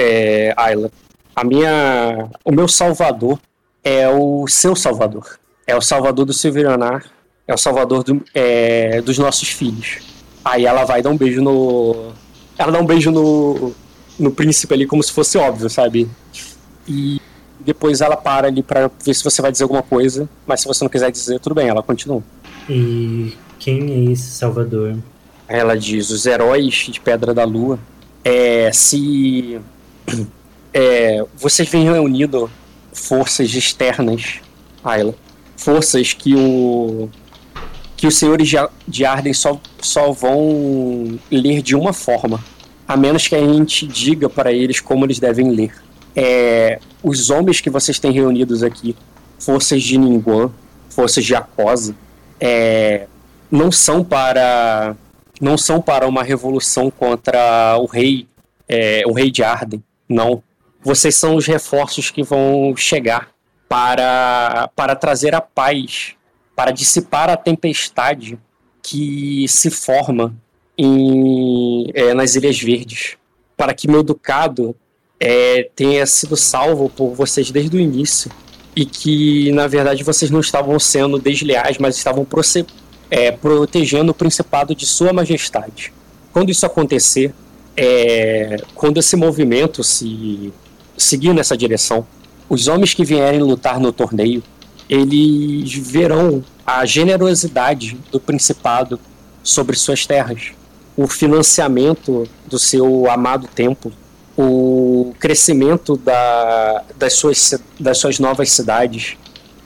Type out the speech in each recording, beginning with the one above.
é, Ayla. A minha, o meu salvador é o seu salvador. É o salvador do Silviranar. É o salvador do, é, dos nossos filhos. Aí ela vai dar um beijo no. Ela dá um beijo no, no príncipe ali, como se fosse óbvio, sabe? E depois ela para ali para ver se você vai dizer alguma coisa. Mas se você não quiser dizer, tudo bem, ela continua. E quem é esse Salvador? Ela diz: os heróis de Pedra da Lua. É, se é, vocês vêm reunindo forças externas, Ayla, forças que o que os senhores de Arden só, só vão ler de uma forma, a menos que a gente diga para eles como eles devem ler. É, os homens que vocês têm reunidos aqui, forças de Ninguan, forças de Acosa, é, não são para não são para uma revolução contra o rei é, o rei de Arden, não. Vocês são os reforços que vão chegar para para trazer a paz, para dissipar a tempestade que se forma em, é, nas Ilhas Verdes, para que meu ducado é, tenha sido salvo por vocês desde o início e que na verdade vocês não estavam sendo desleais, mas estavam é, protegendo o principado de Sua Majestade. Quando isso acontecer, é, quando esse movimento se seguir nessa direção, os homens que vierem lutar no torneio, eles verão a generosidade do principado sobre suas terras, o financiamento do seu amado templo, o crescimento da, das, suas, das suas novas cidades,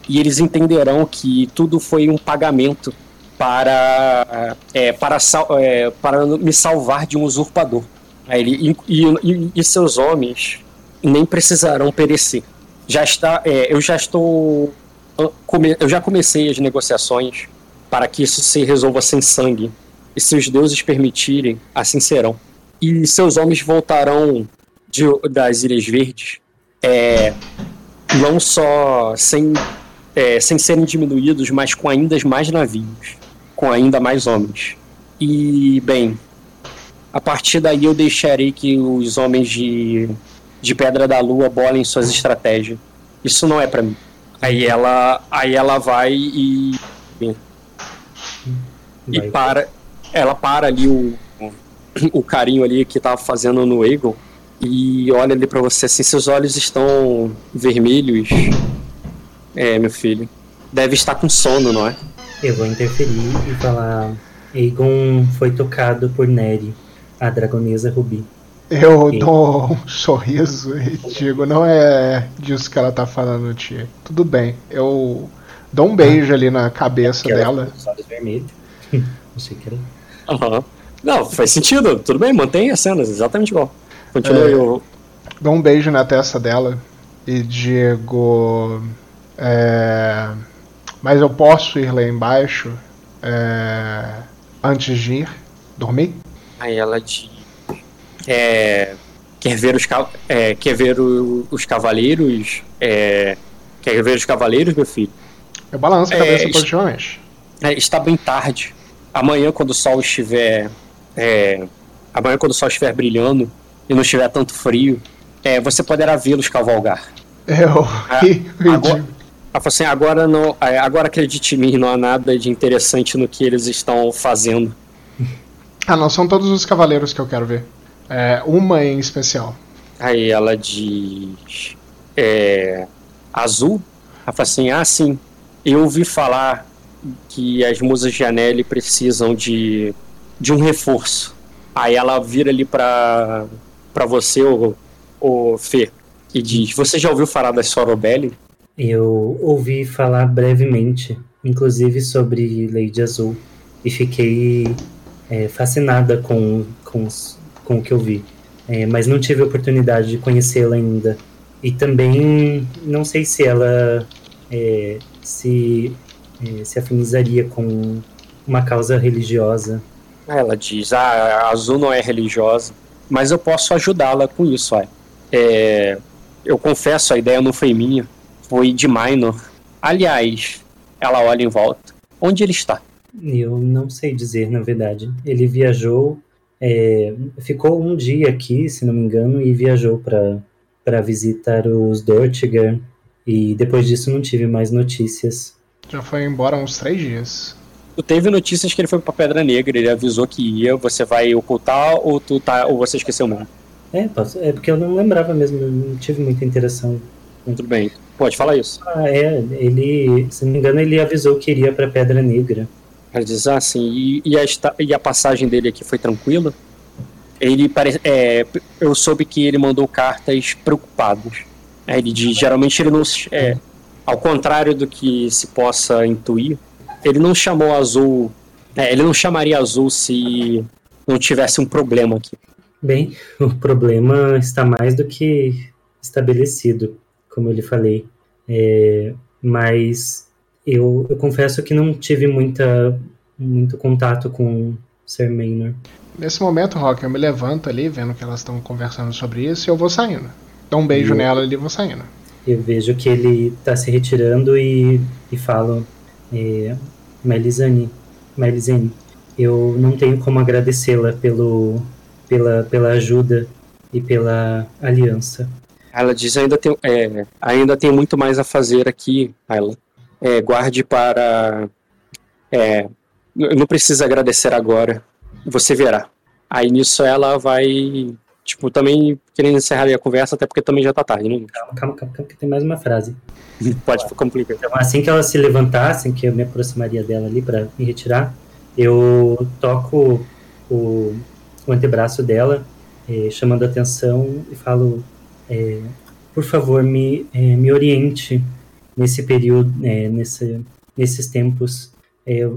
e eles entenderão que tudo foi um pagamento para, é, para, é, para me salvar de um usurpador. Ele, e, e, e, seus homens nem precisarão perecer. Já está, é, eu já estou, eu já comecei as negociações para que isso se resolva sem sangue. E se os deuses permitirem, assim serão. E seus homens voltarão de, das Ilhas Verdes, é, não só sem, é, sem serem diminuídos, mas com ainda mais navios, com ainda mais homens. E, bem, a partir daí eu deixarei que os homens de, de Pedra da Lua bolem suas estratégias. Isso não é para mim. Aí ela, aí ela vai e. E para. Ela para ali o, o carinho ali que tava fazendo no Eagle e olha ali para você assim, seus olhos estão vermelhos. É, meu filho. Deve estar com sono, não é? Eu vou interferir e falar: Aegon foi tocado por Neri, a dragonesa Rubi. Eu e... dou um sorriso e digo: Não é disso que ela tá falando, tia. Tudo bem. Eu dou um beijo ah, ali na cabeça é dela. Os olhos vermelhos. não sei que era. Uhum. Não, faz sentido. Tudo bem, mantém as cenas exatamente igual. Continua é, eu... Dou um beijo na testa dela e digo. É, mas eu posso ir lá embaixo é, antes de ir dormir? Ela diz. É, quer ver os, é, quer ver o, os cavaleiros? É, quer ver os cavaleiros, meu filho? Eu balanço a cabeça positivamente. está bem tarde. Amanhã, quando o sol estiver. amanhã, quando o sol estiver brilhando, e não estiver tanto frio, é, você poderá vê-los cavalgar. Eu. É, agora, assim, agora, não, é, agora acredite em mim, não há nada de interessante no que eles estão fazendo. Ah, não são todos os cavaleiros que eu quero ver. É, uma em especial. Aí ela diz. É, azul? Ela fala assim: ah, sim. Eu ouvi falar que as musas de Anelli precisam de, de um reforço. Aí ela vira ali para para você, o, o Fê, e diz: Você já ouviu falar da Sorobelli? Eu ouvi falar brevemente, inclusive sobre Lady Azul, e fiquei é, fascinada com, com, com o que eu vi. É, mas não tive a oportunidade de conhecê-la ainda. E também não sei se ela é, se, é, se afinizaria com uma causa religiosa. Ela diz: ah, a Azul não é religiosa mas eu posso ajudá-la com isso. É, eu confesso, a ideia não foi minha, foi de Minor. Aliás, ela olha em volta. Onde ele está? Eu não sei dizer, na verdade. Ele viajou é, ficou um dia aqui, se não me engano, e viajou para visitar os Dortiger. E depois disso não tive mais notícias. Já foi embora há uns três dias. Tu teve notícias que ele foi pra Pedra Negra, ele avisou que ia, você vai ocultar ou tu tá. ou você esqueceu mesmo? É, é porque eu não lembrava mesmo, eu não tive muita interação. Tudo bem. Pode falar isso. Ah, é, ele, se não me engano, ele avisou que iria pra Pedra Negra. Diz assim, e, e, a, e a passagem dele aqui foi tranquila? Ele parece. É, eu soube que ele mandou cartas preocupadas. Aí ele diz, geralmente ele não. É, ao contrário do que se possa intuir, ele não chamou Azul. é, ele não chamaria Azul se não tivesse um problema aqui. Bem, o problema está mais do que estabelecido, como eu lhe falei. É, mas eu, eu confesso que não tive muita, muito contato com Sir Maynor. Nesse momento, Rock, eu me levanto ali, vendo que elas estão conversando sobre isso, e eu vou saindo. Dou um beijo eu- nela ali e vou saindo. Eu vejo que ele está se retirando e, e falo, é, Melisane, Melisane, eu não tenho como agradecê-la pelo, pela, pela ajuda e pela aliança. Ela diz ainda tem, é, ainda tem muito mais a fazer aqui, Ayla. É, guarde para. É, não precisa agradecer agora. Você verá. Aí nisso ela vai. Tipo, também querendo encerrar a conversa, até porque também já tá tarde, né? Calma, calma, calma, calma que tem mais uma frase. Pode complicar. Então, assim que ela se levantasse, que eu me aproximaria dela ali para me retirar, eu toco o, o antebraço dela, eh, chamando a atenção e falo: eh, por favor, me, eh, me oriente nesse período, eh, nesse, nesses tempos. Eh,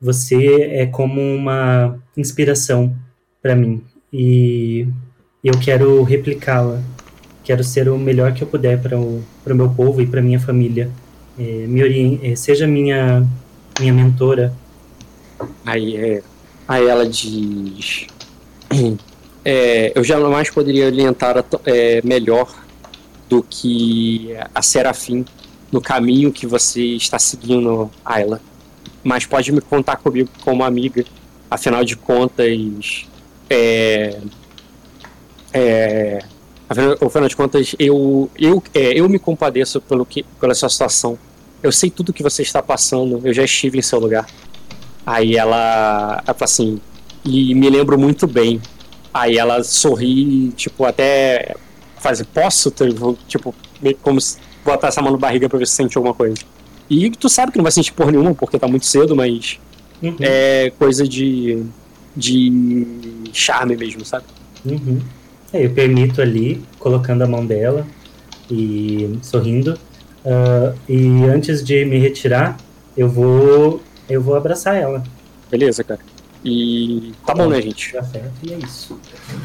você é como uma inspiração para mim e eu quero replicá-la. Quero ser o melhor que eu puder para o meu povo e para minha família. Eh, me eh, seja minha minha mentora. Aí, é, aí ela diz. É, eu jamais poderia orientar é, melhor do que a Serafim no caminho que você está seguindo, Ayla. Mas pode me contar comigo como amiga. Afinal de contas, é, é, afinal, de contas, eu, eu, é, eu me compadeço pelo que, pela sua situação. Eu sei tudo que você está passando. Eu já estive em seu lugar. Aí ela, ela assim, e me lembro muito bem. Aí ela sorri, tipo, até faz, posso? Tipo, como se botar essa mão na barriga pra ver se sente alguma coisa. E tu sabe que não vai sentir porra nenhuma, porque tá muito cedo, mas Uhum, é coisa de. de charme mesmo, sabe? uhum. É, eu permito ali, colocando a mão dela e sorrindo. Ah, e antes de me retirar, eu vou eu vou abraçar ela. Beleza, cara. E tá bom, né, gente? De afeto, e é isso.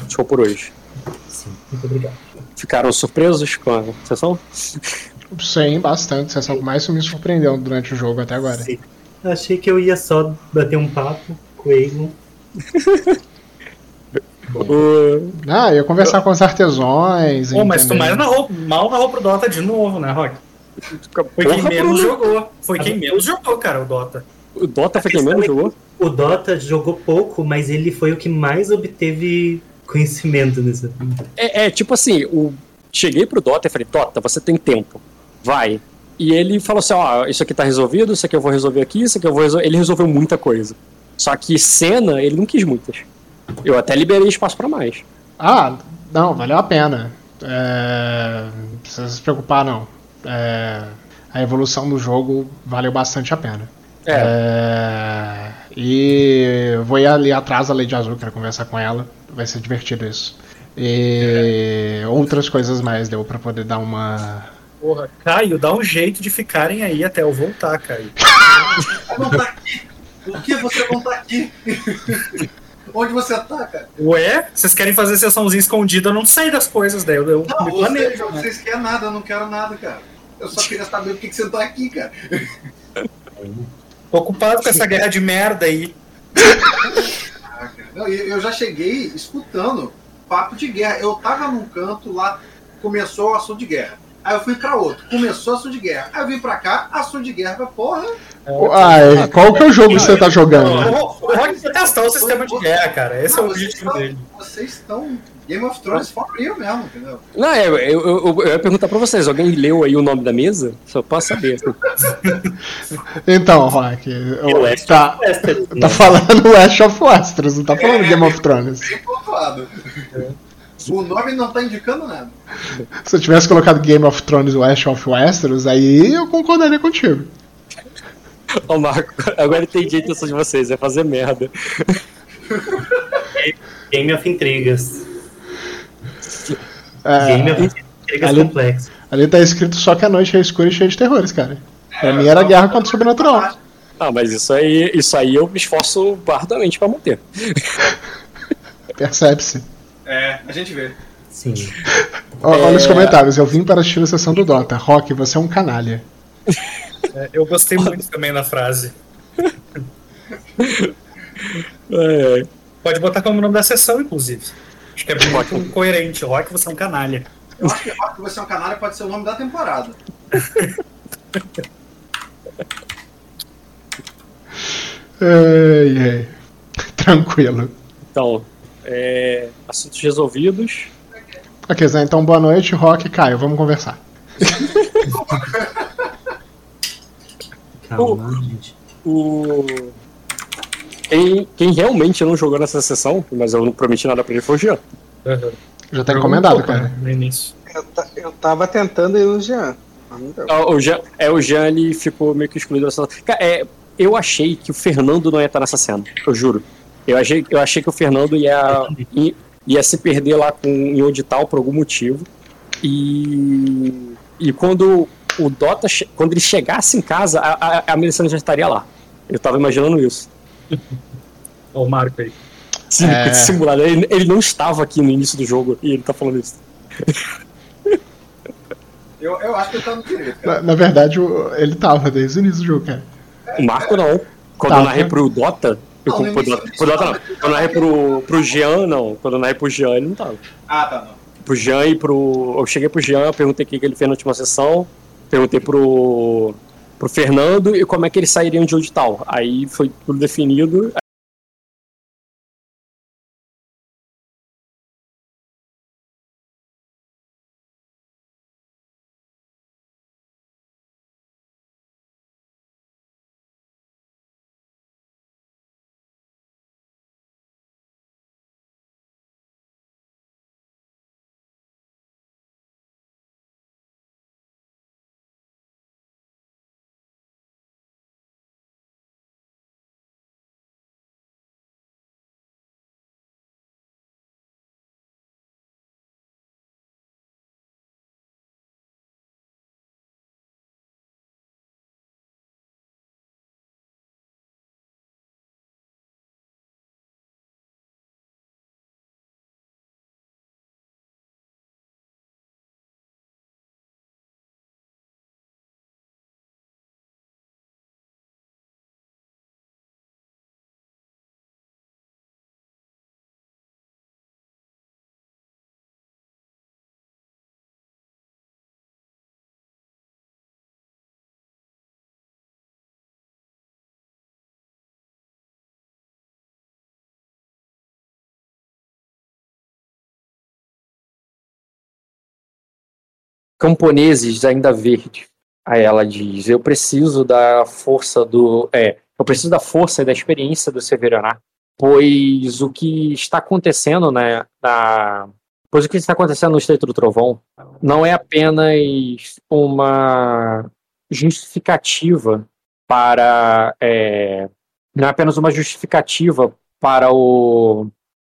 Show por hoje. Sim, muito obrigado. Ficaram surpresos com a sessão? Sim, bastante. Você é o que mais me surpreendeu durante o jogo até agora. Sim. Achei que eu ia só bater um papo com o Egon. O- Ah, eu ia conversar com os artesões. Pô, mas tu mais narrou, mal narrou pro Dota de novo, né, Rock? Foi quem Porra, menos Bruno. jogou. Foi quem menos jogou, cara, o Dota. O Dota foi quem menos jogou? O Dota jogou pouco, mas ele foi o que mais obteve conhecimento nessa. É, é, tipo assim, o... cheguei pro Dota e falei, Dota, você tem tempo, vai. E ele falou assim, ó, isso aqui tá resolvido, isso aqui eu vou resolver aqui, isso aqui eu vou resolver. Ele resolveu muita coisa. Só que cena, ele não quis muitas. Eu até liberei espaço pra mais. Ah, não, valeu a pena. É, Não precisa se preocupar, não. É, A evolução do jogo valeu bastante a pena. É, É, E vou ir ali atrás da Lady Azul, quero conversar com ela. Vai ser divertido isso. E outras coisas mais deu pra poder dar uma. Porra, Caio, dá um jeito de ficarem aí até eu voltar, Caio. não tá aqui. Por que você não tá aqui? Onde você tá, cara? Ué, vocês querem fazer sessãozinha escondida, eu não sei das coisas, daí eu, eu Não, me planejo. né? vocês querem nada, eu não quero nada, cara. Eu só queria saber por que, que você tá aqui, cara. Tô ocupado com essa guerra de merda aí. Ah. Não, e eu já cheguei escutando papo de guerra. Eu tava num canto lá, começou o assunto de guerra. Aí eu fui pra outro. Começou ação de guerra. Aí eu vim pra cá, ação de guerra. Porra, Ah, qual que é o jogo que você tá jogando? O Rock testar o sistema de guerra, cara. Esse é o vocês objetivo estão- dele. Vocês estão Game of Thrones for real mesmo, entendeu? Não, é, eu, eu, eu, eu ia perguntar pra vocês, alguém leu aí o nome da mesa? Só posso saber. assim. Então, Rock, eu- West tá, Westeros, tá né? falando West of Westeros, não tá falando Game of Thrones. Bem pontuado. O nome não tá indicando nada. Se eu tivesse colocado Game of Thrones West of Westeros, aí eu concordaria contigo. Ó, Marco, agora entendi a intenção de vocês, é fazer merda. Game of Intrigas. É, Game of Intrigas ali- complexo. ali tá escrito só que a noite é escura e cheia de terrores, cara. Pra mim era guerra contra o sobrenatural. Ah, mas isso aí, isso aí eu me esforço ardamente pra manter. Percebe-se. É, a gente vê. Sim. Olha os É. comentários, eu vim para assistir a sessão do Dota. Rock, você é um canalha. É, eu gostei muito também da frase. É, Pode botar como nome da sessão, inclusive. Acho que é muito coerente. Rock, você é um canalha. Eu acho que Rock Você é um Canalha pode ser o nome da temporada. Ai, ai. Tranquilo. então, é, assuntos resolvidos. Ok, Zé, então boa noite, Rock e Caio, vamos conversar. Calma, gente. O... Quem, quem realmente não jogou nessa sessão, mas eu não prometi nada pra ele, foi o Jean. Já tá encomendado, cara. né, No início. Eu, eu tava tentando mas não deu. Ah, O Jean, é, o Jean ele ficou meio que excluído dessa. Cara, é, eu achei que o Fernando não ia estar nessa cena, eu juro. Eu achei, eu achei que o Fernando ia, ia, ia se perder lá com, em Odital por algum motivo. E, e quando o Dota, quando ele chegasse em casa, a, a, a Melisandre já estaria lá. Eu tava imaginando isso. Ó, o Marco aí. Sim, É. simulado. Ele, ele não estava aqui no início do jogo e ele tá falando isso. Eu, eu acho que ele tá no direito. Na, na verdade, ele tava desde o início do jogo, cara. O Marco não. Quando Tá, eu narrei pro Dota. Eu, Não, pro, início- Dota pro Dota não. Quando eu narrei pro, pro Jean, não. Quando eu narrei pro Jean, ele não tava. Ah, tá, não. Pro Jean e pro. Eu cheguei pro Jean, perguntei o que que ele fez na última sessão. Perguntei pro. Pro Fernando e como é que eles sairiam de onde tal. Aí foi tudo definido. Camponeses ainda verdes. Aí ela diz: Eu preciso da força do. É, eu preciso da força e da experiência do Severaná, pois o que está acontecendo, né? Na, pois o que está acontecendo no Estreito do Trovão não é apenas uma justificativa para. É, não é apenas uma justificativa para o.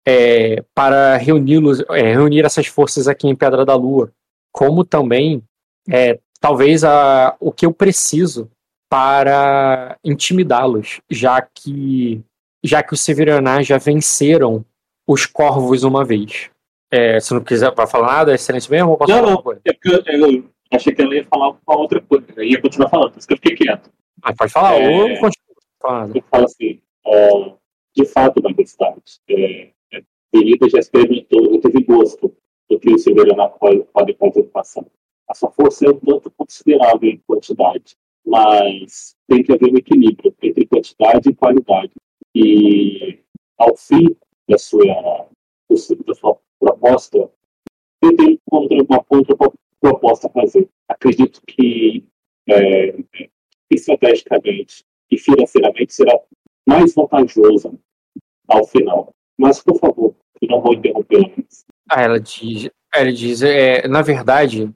É, para reuni-los, é, reunir essas forças aqui em Pedra da Lua, como também é, talvez a, o que eu preciso para intimidá-los, já que já que os Severaná já venceram os Corvos uma vez. É, se não quiser vai falar nada, é excelente mesmo? Ou posso Não, não. É eu, eu achei que ela ia falar uma outra coisa. Eu ia continuar falando, por isso que eu fiquei quieto. Ah, pode falar, É. ou eu continuo falando. Eu falo assim, é, de fato, majestade, é, é, Benita já experimentou, teve gosto do que o Severiano pode, pode contra a Essa força é um tanto considerável em quantidade, mas tem que haver um equilíbrio entre quantidade e qualidade. E ao fim da sua, da sua proposta, eu tenho uma contra-proposta a fazer. Acredito que é, estrategicamente e financeiramente será mais vantajoso ao final. Mas, por favor, não vou. Ah, ela diz, ela diz é, na verdade,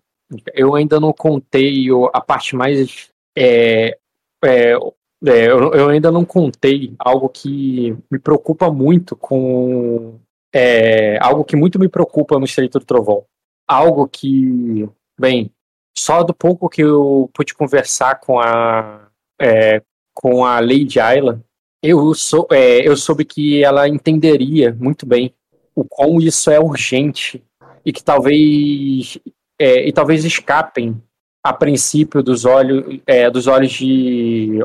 eu ainda não contei a parte mais. É, é, é, eu, eu, ainda não contei algo que me preocupa muito com. É, algo que muito me preocupa no Estreito do Trovão. Algo que, bem, só do pouco que eu pude conversar com a, é, com a Lady Ayla, eu, sou, eu soube que ela entenderia muito bem o quão isso é urgente e que talvez é, e talvez escapem a princípio dos olhos é, dos olhos de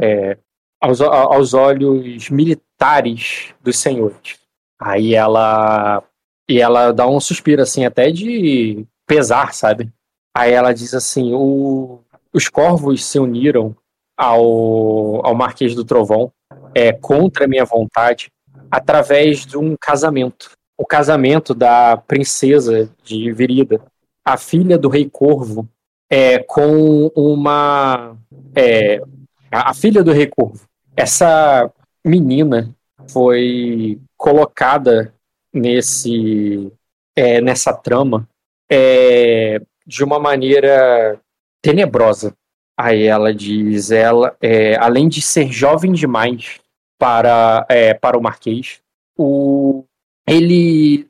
é, aos, aos olhos militares dos senhores. Aí ela e ela dá um suspiro assim até de pesar, sabe? Aí ela diz assim: o, os corvos se uniram ao, ao Marquês do Trovão é, contra minha vontade através de um casamento. O casamento da princesa de Virida, a filha do rei Corvo, é, com uma. É, a filha do rei Corvo. Essa menina foi colocada nesse é, nessa trama é, de uma maneira tenebrosa. Aí ela diz, ela, é, além de ser jovem demais para, é, para o Marquês, o, ele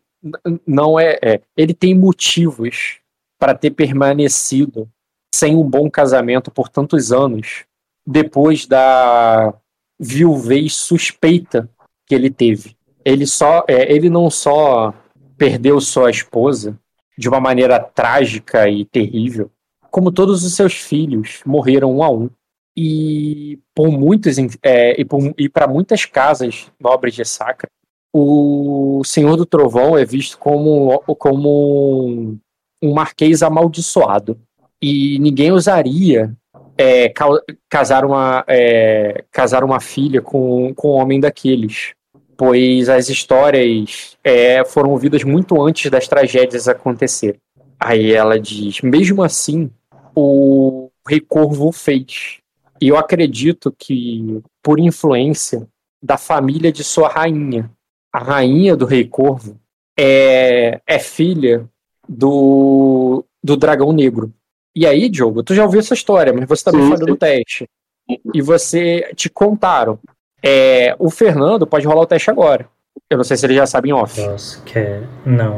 não é, é, ele tem motivos para ter permanecido sem um bom casamento por tantos anos depois da viuvez suspeita que ele teve. Ele só, é, ele não só perdeu sua esposa de uma maneira trágica e terrível, como todos os seus filhos morreram um a um. E por muitos é, e, para muitas casas nobres de Sacra, o Senhor do Trovão é visto como, como um marquês amaldiçoado. E ninguém usaria é, casar, uma, é, casar uma filha com, com um homem daqueles, pois as histórias é, foram ouvidas muito antes das tragédias acontecerem. Aí ela diz: mesmo assim, o Rei Corvo fez. E eu acredito que, por influência da família de sua rainha, a rainha do Rei Corvo é, é filha do, do Dragão Negro. E aí, Diogo, tu já ouviu essa história, mas você também falou no teste. E você te contaram. É, o Fernando pode rolar o teste agora. Eu não sei se ele já sabe em off. Nossa, quer. Não.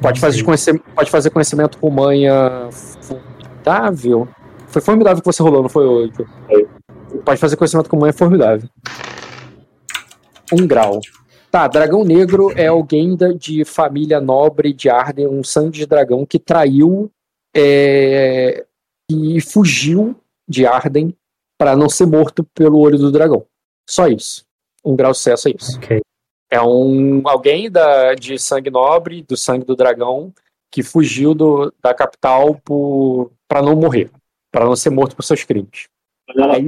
Pode fazer, conhecimento, pode fazer conhecimento com manha formidável. Foi formidável que você rolou, não foi oito? Pode fazer conhecimento com manha formidável. Um grau. Tá, dragão negro é alguém da, de família nobre de Arden, um sangue de dragão que traiu é, e fugiu de Arden para não ser morto pelo olho do dragão. Só isso. Um grau de sucesso é isso. Ok. É um alguém da, de sangue nobre, do sangue do dragão, que fugiu do, da capital para não morrer, para não ser morto por seus crimes. Aí,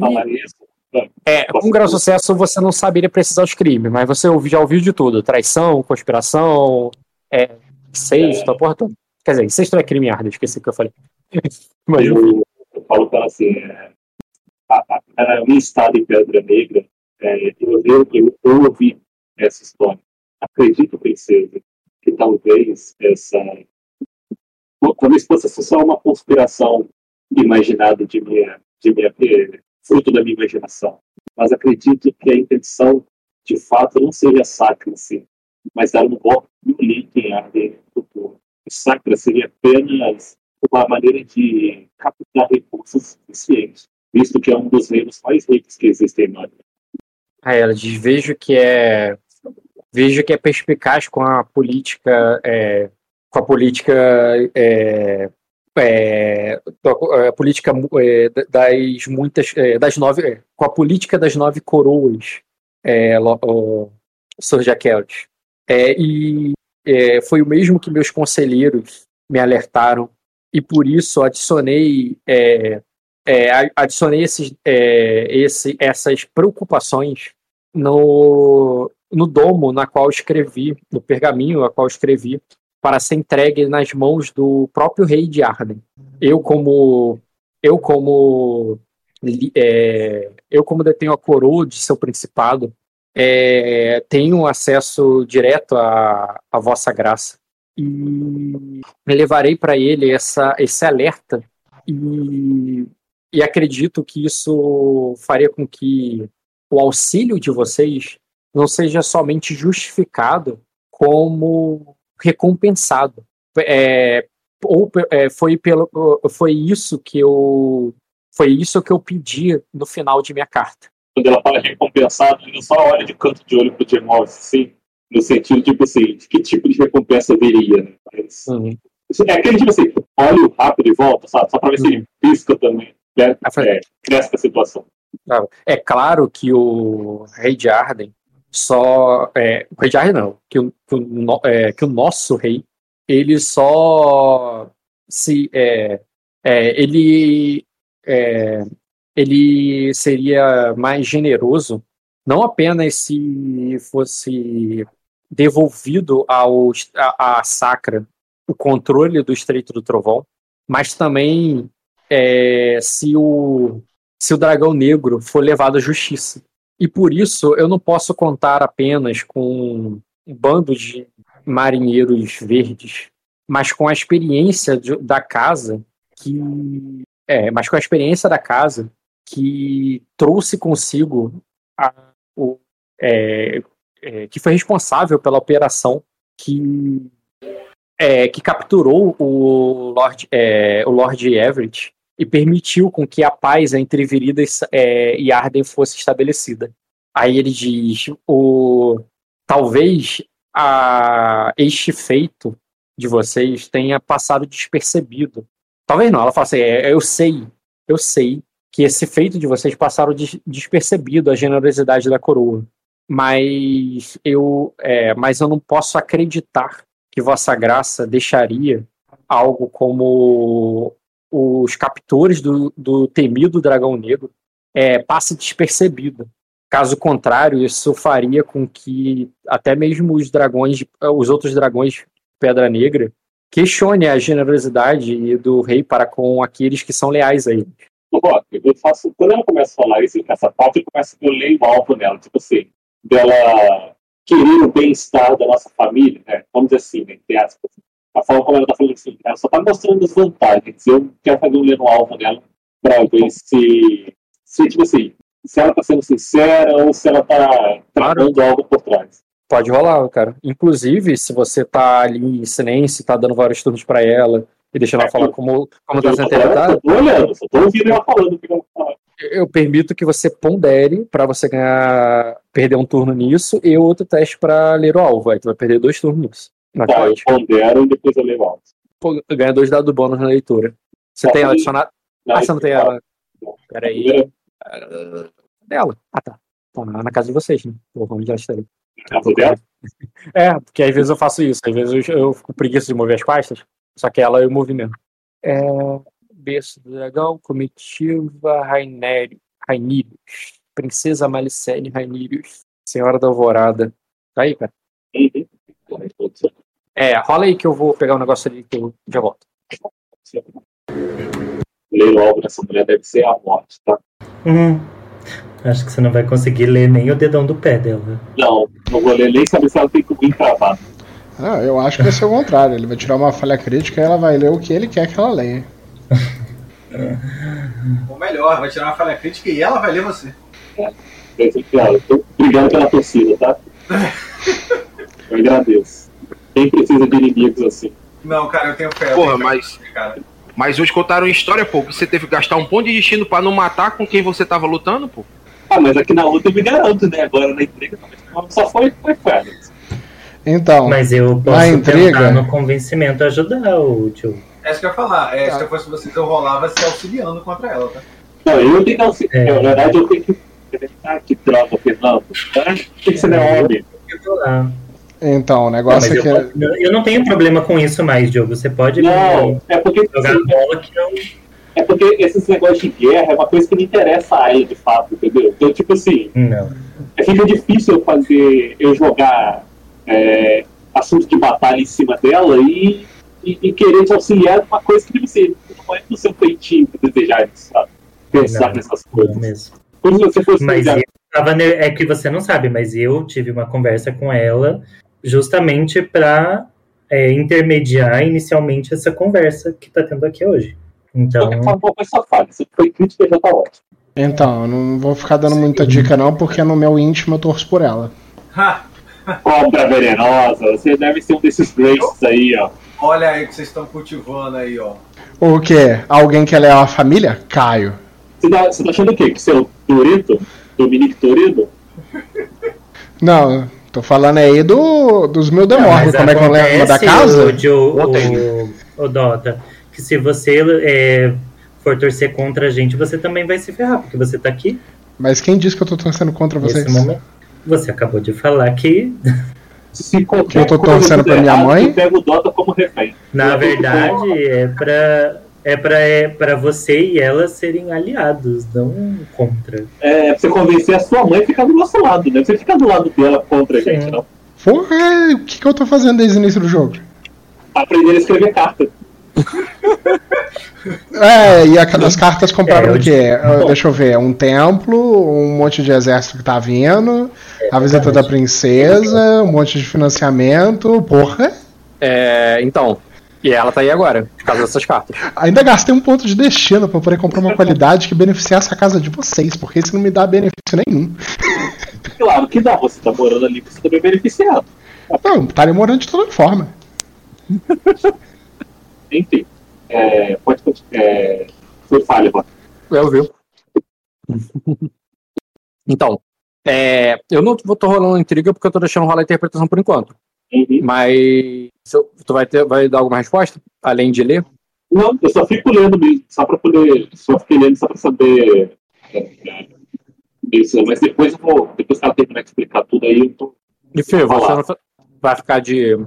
é, com um grau de sucesso você não saberia precisar dos crimes, mas você já ouviu de tudo: traição, conspiração, é, sexto, é. porra toda. Quer dizer, sexto é crime arde, esqueci o que eu falei. mas, eu, eu falo para assim: é, a, a, a minha estado em Pedra Negra, é, eu, eu, eu, eu ouvi essa história. Acredito, princesa, que talvez essa. Talvez fosse só uma conspiração imaginada de minha, de minha fruto da minha imaginação. Mas acredito que a intenção, de fato, não seja sacra, sim, mas dar um golpe no link em arte futuro. O sacra seria apenas uma maneira de captar recursos suficientes, visto que é um dos reinos mais ricos que existem no ah, ela diz, vejo que é vejo que é perspicaz com a política é, com a política é, é, a política é, das muitas é, das nove é, com a política das nove coroas é, o, Sr. Jaquelte. É, e é, foi o mesmo que meus conselheiros me alertaram e por isso adicionei é, é, adicionei esses, é, esse, essas preocupações no, no domo na qual escrevi, no pergaminho a qual escrevi, para ser entregue nas mãos do próprio rei de Arden. Eu como eu como é, eu como detenho a coroa de seu principado, é, tenho acesso direto à, à vossa graça e levarei para ele essa, esse alerta e, e acredito que isso faria com que o auxílio de vocês não seja somente justificado como recompensado. É, ou é, foi pelo foi isso que eu foi isso que eu pedi no final de minha carta. Quando ela fala recompensado, ele só olha de canto de olho pro Gemov, assim, no sentido, tipo assim, de que tipo de recompensa viria, né? Mas, isso é aquele tipo assim, olha rápido e volta, sabe? Só pra ver se ele pisca também. Né? É, cresce a situação. Claro. É claro que o rei de Arden só. É, o rei de não, que o, que o, é, que o nosso rei, ele só se. É, é, ele. é, ele seria mais generoso, não apenas se fosse devolvido ao, a, a Sacra o controle do Estreito do Trovão, mas também é, se o se o dragão negro for levado à justiça. E por isso eu não posso contar apenas com um bando de marinheiros verdes, mas com a experiência de- da casa que é, mas com a experiência da casa que trouxe consigo a, o, é, é, que foi responsável pela operação que é, que capturou o Lord, é, o Lord Everett e permitiu com que a paz entre Viridas é, e Arden fosse estabelecida. Aí ele diz: o, talvez a, este feito de vocês tenha passado despercebido. Talvez não, ela fala assim: "É, eu sei, eu sei que esse feito de vocês passaram des- despercebido a generosidade da coroa, mas eu, é, mas eu não posso acreditar que Vossa Graça deixaria algo como os captores do, do temido dragão negro é, passe despercebido. Caso contrário, isso faria com que até mesmo os dragões, os outros dragões Pedra Negra, questione a generosidade do rei para com aqueles que são leais a ele. Eu faço. Quando ela começa a falar isso, essa parte, eu começo eu leio o alvo nela, tipo assim, dela querer o bem-estar da nossa família, né? Vamos dizer assim, né? A forma como ela tá falando assim, ela só tá mostrando as vantagens. Eu quero fazer um lendo alvo nela pra ver se, se, tipo assim, se ela tá sendo sincera ou se ela tá tramando algo por trás. Pode rolar, cara. Inclusive, se você tá ali em silêncio, tá dando vários turnos pra ela e deixando ela falar como, como tá Eu sendo interpretada, eu tô olhando, só tô ouvindo ela falando o que ela fala. eu permito que você pondere pra você ganhar, perder um turno nisso e outro teste pra ler o alvo. Aí tu vai perder dois turnos nisso. Tá, eu pondero e depois eu leio alvo. Pô, Ganha dois dados bônus na leitura. Você Tá, tem ela adicionada? Ah, você não tem tá. ela. Peraí. Ah, Dela. Ah, tá. Tá na na casa de vocês, né? Pô, onde ela estaria. Casa dela? É, porque às vezes eu faço isso. Às vezes eu, eu fico preguiça de mover as pastas. Só que ela eu movi mesmo. É, berço do dragão, comitiva Rainério, Rainírios. Princesa Malicene Rainírios. Senhora da Alvorada. Tá aí, cara? Uhum. É, rola aí que eu vou pegar um negócio ali que eu já volto. Ler algo nessa mulher deve ser a morte, tá? Hum, acho que você não vai conseguir ler nem o dedão do pé dela. Não, não vou ler nem saber se ela tem cupim cravado. Ah, eu acho que vai ser o contrário. Ele vai tirar uma falha crítica e ela vai ler o que ele quer que ela leia. Ou melhor, vai tirar uma falha crítica e ela vai ler você. Tô brigando pela torcida, tá? Eu agradeço. Quem precisa de inimigos assim? Não, cara, eu tenho fé. Porra, tenho fé, mas. Cara. Mas hoje contaram uma história, pô, que você teve que gastar um ponto de destino pra não matar com quem você tava lutando, pô. Ah, mas aqui na luta eu me garanto, né? Agora na entrega só foi, foi ferro. Então, Mas eu posso intriga- tentar no convencimento ajudar o tio. É isso que eu ia falar. É, Se eu fosse vocês, eu rolava se auxiliando contra ela, tá? Não, eu tenho que auxiliar. É. Na verdade, eu tenho que. Ah, que droga, Fernando. Ah, Tem que ser né, homem. Eu tô lá. Então, o Não, negócio mas é que. eu, não- eu não tenho problema com isso mais, Diogo. Você pode Não, é porque, jogar assim, bola que não. é porque esses negócios de guerra é uma coisa que não interessa a ele de fato, entendeu? Então, tipo assim, Não. é fica difícil eu fazer, eu jogar é, assunto de batalha em cima dela e, e, e querer te auxiliar numa coisa que, assim, não é no seu feitinho desejar isso, sabe? Pensar Não, nessas Não coisas. mesmo. Como se você fosse Mas eu tava é que você não sabe, mas eu tive uma conversa com ela justamente para intermediar inicialmente essa conversa que tá tendo aqui hoje. Então, forma, foi crítica, já tá ótimo. Então, eu não vou ficar dando muita dica, não, porque no meu íntimo eu torço por ela. Ha! Cobra venenosa, você deve ser um desses Graces aí, ó. Olha aí o que vocês estão cultivando aí, ó. O quê? Alguém que é a família? Caio. Você tá, você tá achando o quê? Que você é o Dorito? Dominique Toredo? Não, tô falando aí do, dos mil demônios. Como é que eu lembro da casa? O, Ontem. o, o Dota, que se você é, for torcer contra a gente, você também vai se ferrar, porque você tá aqui Mas quem disse que eu tô torcendo contra vocês? nesse momento. Você acabou de falar que, Se qualquer Eu tô torcendo pra minha errado, mãe? Eu pego o Dota como refém. na verdade, é pra, é pra, é pra você e ela serem aliados, não contra. É, pra você convencer a sua mãe a ficar do nosso lado, né? Você ficar do lado dela contra a Sim. gente, não. Porra, o que, que eu tô fazendo desde o início do jogo? Aprender a escrever carta. É, e aquelas cartas compraram É, o quê? Bom. Deixa eu ver, um templo, um monte de exército que tá vindo, a visita da princesa, um monte de financiamento, porra. É, então, e ela tá aí agora, por causa dessas cartas. Ainda gastei um ponto de destino pra poder comprar uma qualidade que beneficiasse a casa de vocês, porque isso não me dá benefício nenhum. Claro que dá, você tá morando ali, você também é beneficiado. Não, estaria morando de toda forma. Enfim. É, pode continuar. É, foi falha, Bota. Eu vi. Então, é, eu não vou tô rolando intriga porque eu tô deixando rolar a interpretação por enquanto. Uhum. Mas tu vai, ter, vai dar alguma resposta? Além de ler? Não, eu só fico lendo mesmo, só pra poder. Só fiquei lendo só pra saber. é, é, isso, mas depois eu vou. Depois que ela terminar de explicar tudo aí, eu tô. E Fê, você não vai ficar de.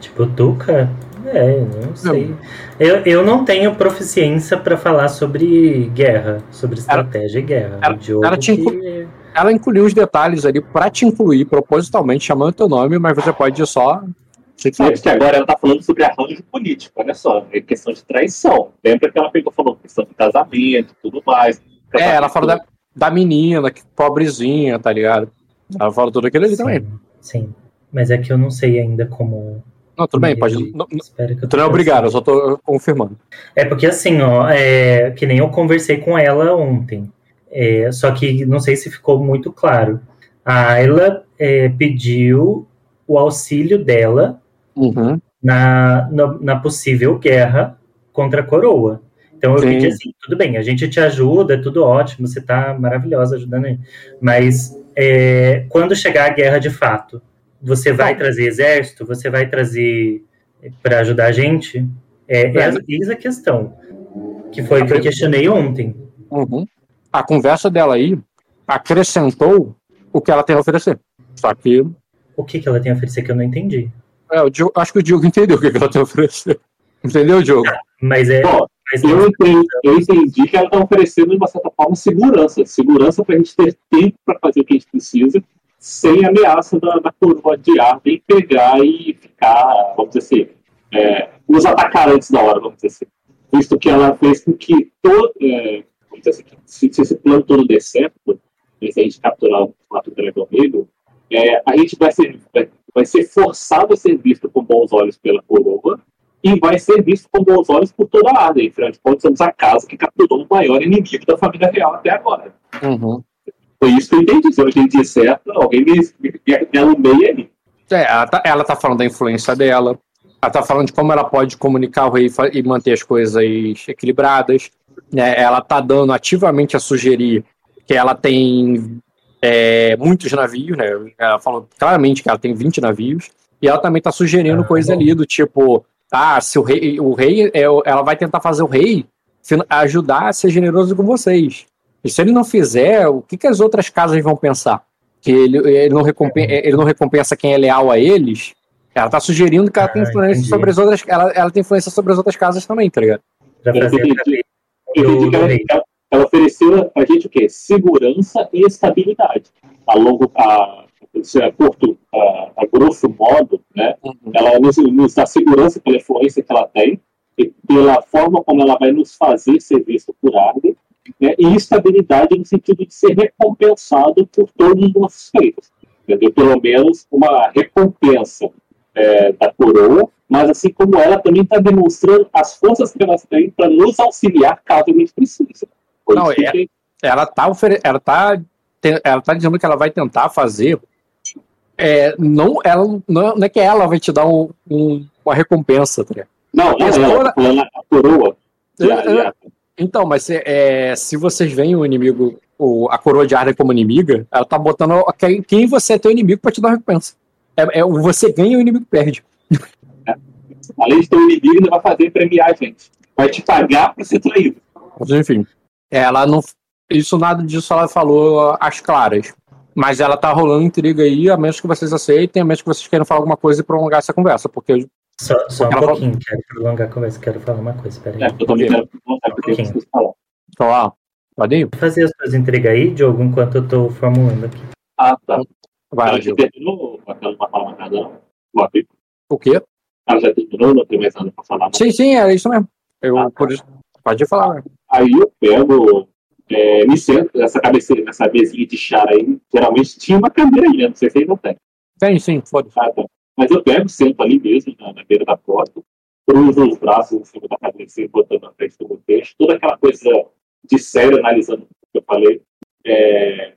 Tipo, Tuca? É, não sei. Eu, eu não tenho proficiência pra falar sobre guerra, sobre estratégia e guerra. ela- ela te inclu- que- Ela incluiu os detalhes ali pra te incluir propositalmente, chamando teu nome, mas você pode só. Você sabe. Que agora ela tá falando sobre arranjo político, olha só, é questão de traição. Lembra que ela pegou falou questão de casamento e tudo mais. É, ela falou da, da menina, que pobrezinha, tá ligado? Ela falou tudo aquilo ali também. Sim. Mas é que eu não sei ainda como. Não, tudo bem, pode. Não, Espero que eu tu não é obrigado, eu só tô confirmando. É porque assim, ó, é, que nem eu conversei com ela ontem. É, só que não sei se ficou muito claro. A Ayla é, pediu o auxílio dela Uhum. na, na, na possível guerra contra a coroa. Então eu Sim. pedi assim, tudo bem, a gente te ajuda, é tudo ótimo, você tá maravilhosa ajudando aí. Mas é, quando chegar a guerra de fato, você vai trazer exército? Você vai trazer para ajudar a gente? É, É. eis a questão. Que foi o que eu questionei ontem. Uhum. A conversa dela aí acrescentou o que ela tem a oferecer. Só que. O que, que ela tem a oferecer que eu não entendi. É, o Diogo, acho que o Diogo entendeu o que ela tem a oferecer. Entendeu, Diogo? Mas é. Ó, mas eu entendi, eu entendi que ela tá oferecendo, de uma certa forma, segurança. Segurança pra gente ter tempo pra fazer o que a gente precisa, sem ameaça da, da coroa de Arden pegar e ficar, vamos dizer assim, é, nos atacar antes da hora, vamos dizer assim. Visto que ela fez com que todo. É, vamos dizer assim, se, se esse plano todo der certo, né, se a gente capturar o quatro dragão negro, é, a gente vai ser, vai, vai ser forçado a ser visto com bons olhos pela coroa e vai ser visto com bons olhos por toda a Arden. Afinal de contas, somos a casa que capturou o maior inimigo da família real até agora. Uhum. Foi isso que eu entendi. Se eu entendi certo, alguém me, me, me alumeia aí. É, ela tá, ela tá falando da influência dela. Ela tá falando de como ela pode comunicar o rei e e manter as coisas equilibradas. né? Ela tá dando ativamente a sugerir que ela tem é, muitos navios, né? Ela falou claramente que ela tem 20 navios. E ela também tá sugerindo Ah, coisa bom. ali do tipo, ah, se o rei, o rei, é, ela vai tentar fazer o rei ajudar a ser generoso com vocês. E se ele não fizer, o que, que as outras casas vão pensar? que ele, ele, não recompensa, ele não recompensa quem é leal a eles, ela tá sugerindo que ela tem Ah, influência entendi. sobre as outras. Ela, ela tem influência sobre as outras casas também, tá ligado? Pra Eu fazer a entendi. cadeia Eu do ela, ela- ela ofereceu pra gente o quê? Segurança e estabilidade. A longo, a, isso é curto, a, a grosso modo, né? Ela nos, nos dá segurança pela influência que ela tem e pela forma como ela vai nos fazer ser visto por Arden, né? E estabilidade no sentido de ser recompensado por todos os nossos feitos. Entendeu? Pelo menos uma recompensa é, da coroa, mas assim como ela também está demonstrando as forças que elas têm para nos auxiliar caso a gente precise. Por Não, que é- Ela tá, ofere... ela, tá... te- ela tá dizendo que ela vai tentar fazer. É, não, ela, não, não é que ela vai te dar um- um- uma recompensa, tá? Não, não ela, toda- tô falando a coroa. É, a- e a- Então, mas se, é, se vocês veem o inimigo, o, a coroa de Arden como inimiga, ela tá botando quem, quem você é teu inimigo pra te dar uma recompensa. É, é, você ganha e o inimigo perde. além de ter um inimigo, ainda vai fazer premiar a gente. Vai te pagar para ser traído. Mas enfim, ela não. Isso nada disso ela falou às claras. Mas ela tá rolando intriga aí, a menos que vocês aceitem, a menos que vocês queiram falar alguma coisa e prolongar essa conversa. Porque Só, só um Ela falou- pouquinho, quero prolongar a conversa, quero falar uma coisa, peraí. É, eu também quero perguntar porque falam. Então, ó, pode ir? Fazer as suas intrigas aí, Diogo, enquanto eu tô formulando aqui. Ah, tá. Vai, Ela já Gil. terminou aquela uma fala não? Bob? O quê? Ela já terminou, não tem mais nada para falar. não? Sim, sim, é isso mesmo. Eu, Ah, tá. por isso, pode falar. Aí eu pego, é, me sento nessa cabeceira, nessa mesinha de chá aí. Geralmente tinha uma cadeira aí, né? não sei se ainda tem. Tem, sim, foda-se. Ah, tá. Mas eu pego, sento ali mesmo, na, na beira da porta, cruzo os braços em cima da cabeceira, botando na frente do meu peixe, toda aquela coisa de sério, analisando o que eu falei. É,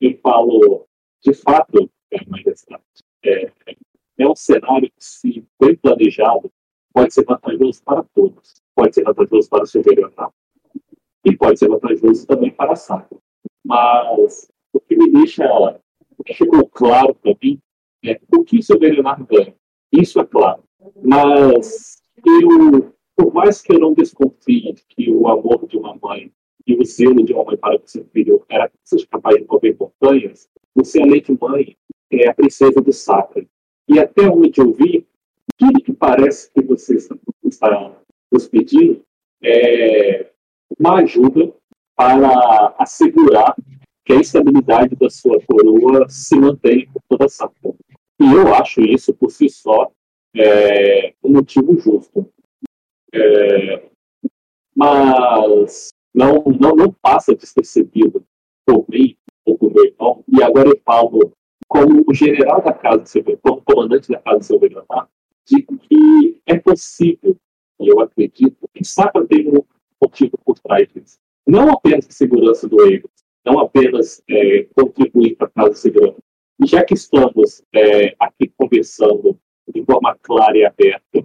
eu falo, de fato, é, é, é um cenário que, se bem planejado, pode ser vantajoso para todos. Pode ser vantajoso para o seu Leonardo e pode ser vantajoso também para a Sacra. Mas o que me deixa, o que ficou claro para mim é o que o seu Leonardo ganha. Isso é claro. Mas eu, por mais que eu não desconfie de que o amor de uma mãe e o zelo de uma mãe para com seu filho era seja capaz de mover montanhas, você, além de mãe, é a princesa do Sacra. E até onde eu vi, tudo que parece que você está nos pedindo é uma ajuda para assegurar que a estabilidade da sua coroa se mantém por toda essa forma. E eu acho isso, por si só, é, um motivo justo. É, mas não, não, não passa despercebido por mim ou por meu irmão, e agora eu falo como o general da casa do seu como comandante da casa do Leonardo, de que é possível, e eu acredito, que Sacra tem um motivo por trás disso. Não apenas a segurança do ego, não apenas é, contribuir para a casa segura. E já que estamos é, aqui conversando de forma clara e aberta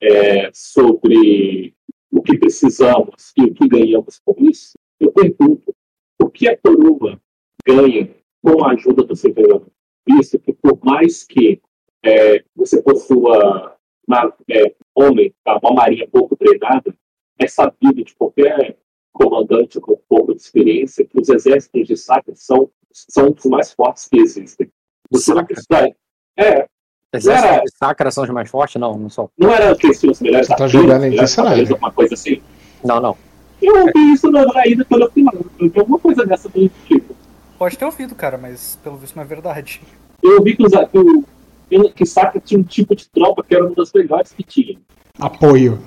é, sobre o que precisamos e o que ganhamos com isso, eu pergunto, o que a coroa ganha com a ajuda do Severiano? Visto que por mais que é, você possua uma, é, homem, tá, uma marinha pouco treinada, é sabido de qualquer comandante com pouco de experiência que os exércitos de Sacra são, são os mais fortes que existem. Você vai precisar. É, Exército Era- de Sacra são os mais fortes? Não, não são. não era que eles tinham os melhores tá que cenário? cavaleiros, alguma coisa assim. Não, não. Eu ouvi isso na Draída quando eu fui lá. Eu vi alguma coisa dessa do tipo. Pode ter ouvido, cara, mas pelo visto não é verdade. Eu ouvi que, os, que, o, que Sacra tinha um tipo de tropa que era uma das melhores que tinha. Apoio.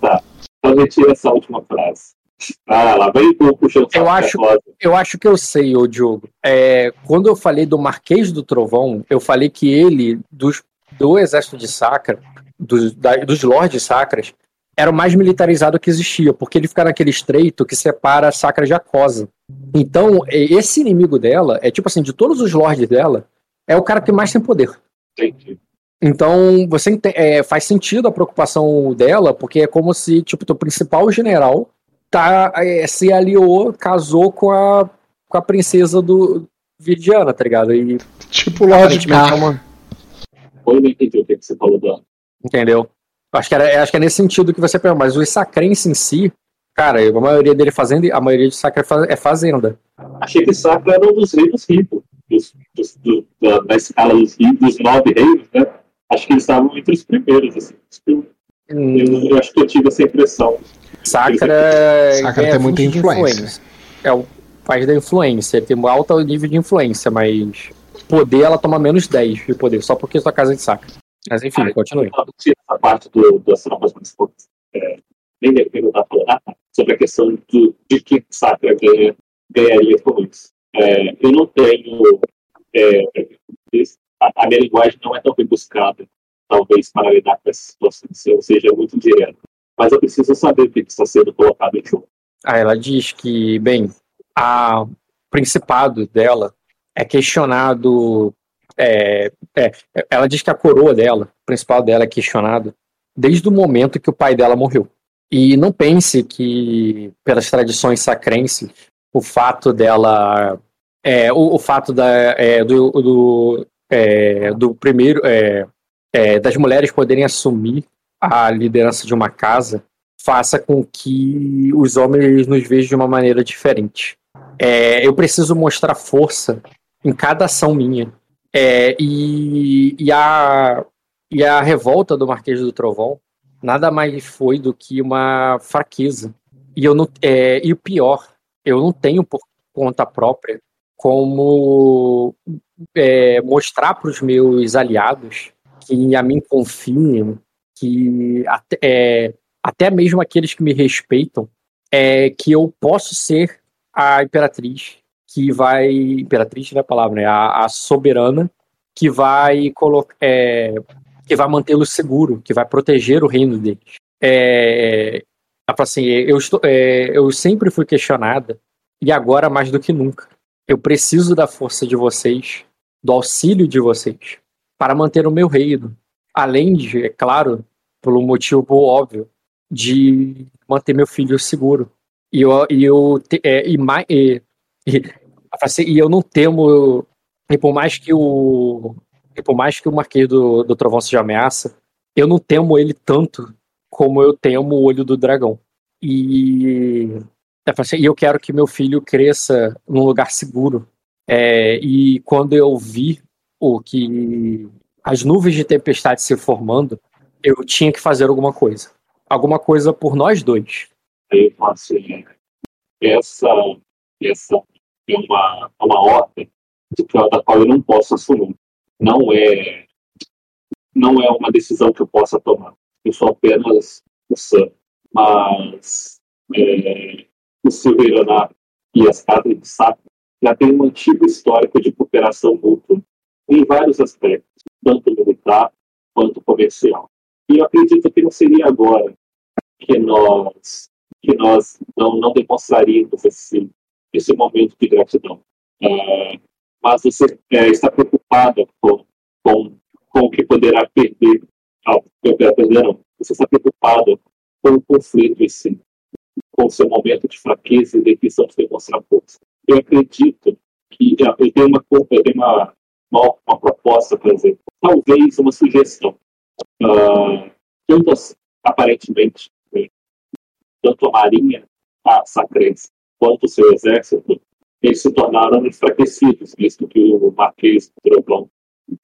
Tá. Então retira essa última frase. Ah, lá vem tu puxando Eu acho-. Eu acho que eu sei, ô Diogo. É, quando eu falei do Marquês do Trovão, eu falei que ele, dos, do exército de Sacra, dos, da- dos lordes sacras, era o mais militarizado que existia, porque ele fica naquele estreito que separa Sacra de Acosa. Então, e- esse inimigo dela, é tipo assim, de todos os lordes dela, é o cara que mais tem poder. Entendi. Então, você é, faz sentido a preocupação dela, porque é como se, tipo, teu principal general tá, é, se aliou, casou com a, com a princesa do Vidiana, tá ligado? E, Tipo Lord aparentemente, é Car. uma- Ou eu não entendi o que, você falou da. entendeu? Acho que, era, acho que é nesse sentido que você perguntou, mas os sacrenses em si, Cara, a maioria dele fazenda, a maioria de Sacra é fa- é fazenda. Achei que Sacra era um dos reinos ricos, dos, dos, do, da, da escala dos, dos nove reinos, né? Acho que eles estavam entre os primeiros, assim. Eu, eu- eu acho que eu tive essa impressão. Sacra, Sacra ganha tem muita 20 de influência. É o país da influência, ele tem um alto nível de influência, mas poder ela toma menos 10 de poder, só porque sua casa é de Sacra. Mas enfim, Ah, continue. Eu tiro essa parte do, das tropas mais fortes. É, nem deve perguntar ah, sobre a questão do, de que Sacra ganha, ganharia com isso. É, eu não tenho. é, esse- a, minha linguagem não é tão rebuscada, talvez, para lidar com essa situação, ou seja, muito direta. Mas eu preciso saber o que está sendo colocado em jogo. Ah, ela diz que, bem, a principado dela é questionado. é, é, ela diz que a coroa dela, o principal dela é questionado desde o momento que o pai dela morreu. E não pense que, pelas tradições sacrenses, o fato dela. É, o, o fato da, é, do, do, é, do primeiro. é, é, das mulheres poderem assumir a liderança de uma casa faça com que os homens nos vejam de uma maneira diferente. É, eu preciso mostrar força em cada ação minha. É, e, e, a, e a revolta do Marquês do Trovão nada mais foi do que uma fraqueza. E, eu não, é, e o pior, eu não tenho por conta própria como é, mostrar para os meus aliados que a mim confiam, que até, é, até mesmo aqueles que me respeitam, é que eu posso ser a imperatriz que vai. Imperatriz não é a palavra, né? A, a soberana que vai colocar. É, que vai mantê-lo seguro, que vai proteger o reino deles. É, assim, eu, estou, é, eu sempre fui questionada, e agora mais do que nunca. Eu preciso da força de vocês, do auxílio de vocês, para manter o meu reino. Além de, é claro, pelo motivo óbvio, de manter meu filho seguro. E eu, e eu é, e, mai- e, e, e eu não temo, e por mais que o por mais que o Marquês do, do Trovão seja ameaça, eu não temo ele tanto como eu temo o olho do dragão. E, é, e eu quero que meu filho cresça num lugar seguro. É, e quando eu vi o que as nuvens de tempestade se formando, eu tinha que fazer alguma coisa. Alguma coisa por nós dois. Eu assim, essa, essa é uma, uma ordem da qual eu não posso assumir. Não é, não é uma decisão que eu possa tomar. Eu sou apenas o Sam. Mas é, o Silveiraná e as casas de saco já têm um antigo histórico de cooperação mútua em vários aspectos, tanto militar quanto comercial. E eu acredito que não seria agora que nós que nós não, não demonstraríamos esse, esse momento de gratidão. É, mas você é, está preocupada com, com, com o que poderá perder. Não, perder não. Você está preocupada com o conflito em si, com o seu momento de fraqueza e decisão de demonstrar força. Eu acredito que eu tenho uma, eu tenho uma, uma, uma proposta, por exemplo, talvez uma sugestão. Uh, tanto aparentemente, tanto a Marinha, a Sacrense, quanto o seu exército, eles se tornaram enfraquecidos, visto que o Marquês do Trovão,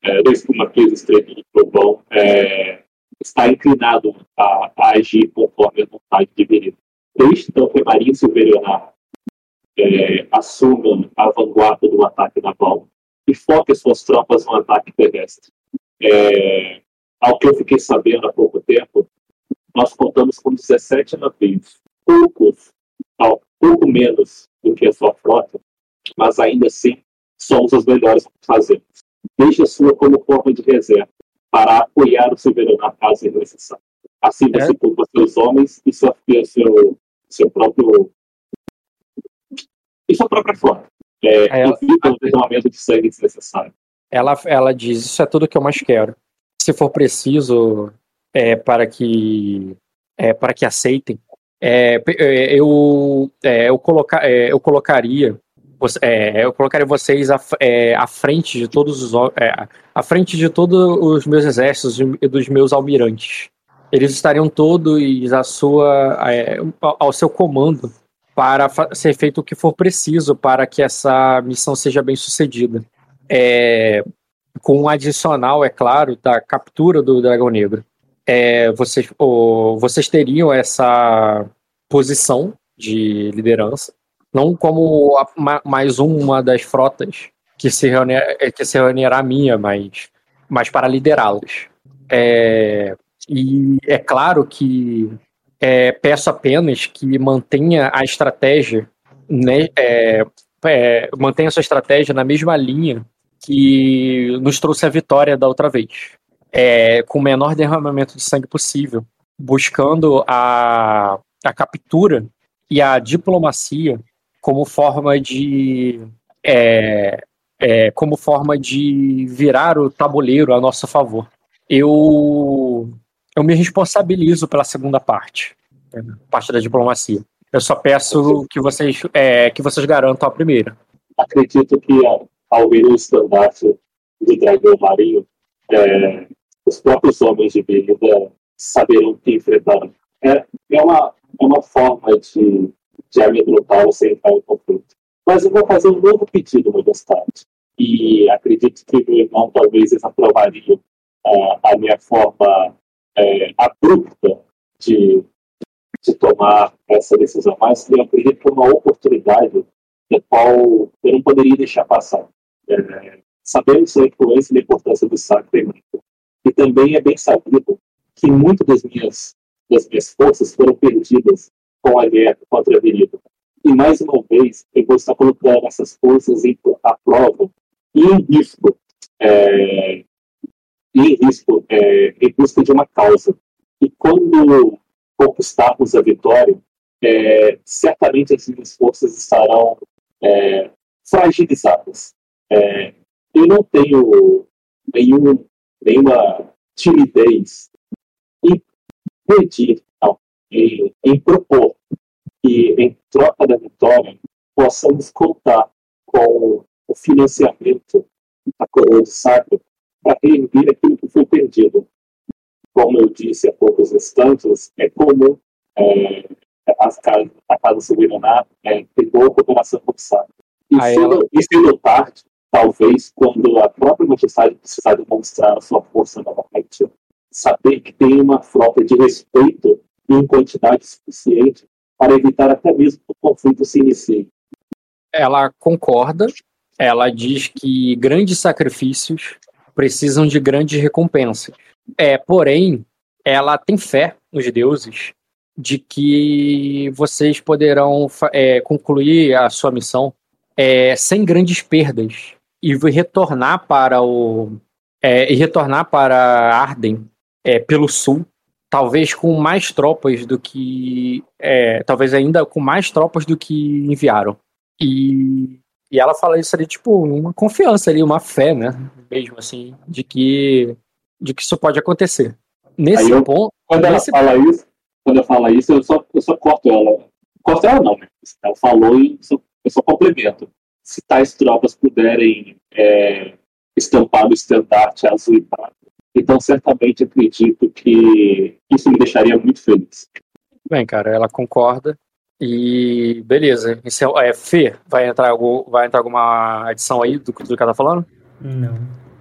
é, desde que o Marquês Estreito do Trovão é, está inclinado a, a, agir conforme a vontade divina. Desde então que a Marinha Silverionar é, assuma a vanguarda do ataque naval e foque suas tropas no ataque terrestre. É, ao que eu fiquei sabendo há pouco tempo, nós contamos com 17 navios, poucos, não, pouco menos do que a sua frota, mas ainda assim somos os melhores que fazemos. Deixe a sua como forma de reserva para apoiar o soberano na casa necessário. Assim você é. poupa seus homens e seu, seu, seu próprio e sua própria frota. É, ela, evita o derramamento de sangue desnecessário. Ela, ela diz: Isso é tudo que eu mais quero. Se for preciso, é, para que é, para que aceitem, é, eu eu, colocar, eu colocaria eu colocaria vocês à, à frente de todos os à frente de todos os meus exércitos e dos meus almirantes. eles estariam todos à sua, é, ao seu comando para ser feito o que for preciso para que essa missão seja bem sucedida. É, com um adicional, é claro, da captura do Dragão Negro. É, vocês, vocês teriam essa posição de liderança, não como a, ma, mais uma das frotas que se, reunir, é, que se reunirá minha, mas, mas para liderá-las. É, e é claro que é, peço apenas que mantenha a estratégia, né, é, é, mantenha sua estratégia na mesma linha que nos trouxe a vitória da outra vez. É, com o menor derramamento de sangue possível, buscando a, a captura e a diplomacia como forma de é, é, como forma de virar o tabuleiro a nosso favor. Eu eu me responsabilizo pela segunda parte, parte da diplomacia. Eu só peço que vocês é, que vocês garantam a primeira. Acredito que ao, ver o estandarte do dragão marinho, é, os próprios homens de Bíblia saberão que enfrentar. É, é, uma, é uma forma de, de amedrontá-lo sem entrar em conflito. Mas eu vou fazer um novo pedido mais tarde. E acredito que meu irmão talvez aprovaria uh, a minha forma é, abrupta de, de tomar essa decisão, mas eu acredito que é uma oportunidade da qual eu não poderia deixar passar. É, sabemos a influência e a importância do sacramento. E também é bem sabido que muitas das minhas, das minhas forças foram perdidas com a guerra contra a Avenida. E mais uma vez, eu vou estar colocando essas forças em, à prova e em risco é, em risco, é, em busca de uma causa. E quando conquistarmos a vitória, é, certamente as minhas forças estarão é, fragilizadas. É, eu não tenho nenhum, nenhuma timidez em pedir, não, em, em propor que, em troca da vitória, possamos contar com o financiamento da coroa de sacro para reerguer aquilo que foi perdido. Como eu disse há poucos instantes, é comum é, as casas, a Casa Soberana é, ter boa cooperação com o. E cedo tarde, talvez, quando a própria Manchester precisar demonstrar a sua força novamente, saber que tem uma frota de respeito em quantidade suficiente para evitar até mesmo que o conflito se inicie. Ela concorda, ela diz que grandes sacrifícios precisam de grandes recompensas. É, porém, ela tem fé nos deuses de que vocês poderão é, concluir a sua missão é, sem grandes perdas e retornar para o é, e retornar para Arden é, pelo sul, talvez com mais tropas do que é, talvez ainda com mais tropas do que enviaram. E e ela fala isso ali, tipo, uma confiança ali, uma fé, né? Mesmo assim, de que, de que isso pode acontecer. Nesse eu, ponto. Quando nesse ela fala isso, quando ela fala isso, eu só, eu só corto ela. Corto ela não, né? Ela falou e eu só complemento. Se tais tropas puderem é, estampar o estandarte azul e prata, então certamente acredito que isso me deixaria muito feliz. Bem, cara, ela concorda. E beleza. Esse é, é Fê, vai entrar, algum, vai entrar alguma adição aí do, do que ela tá falando? Não,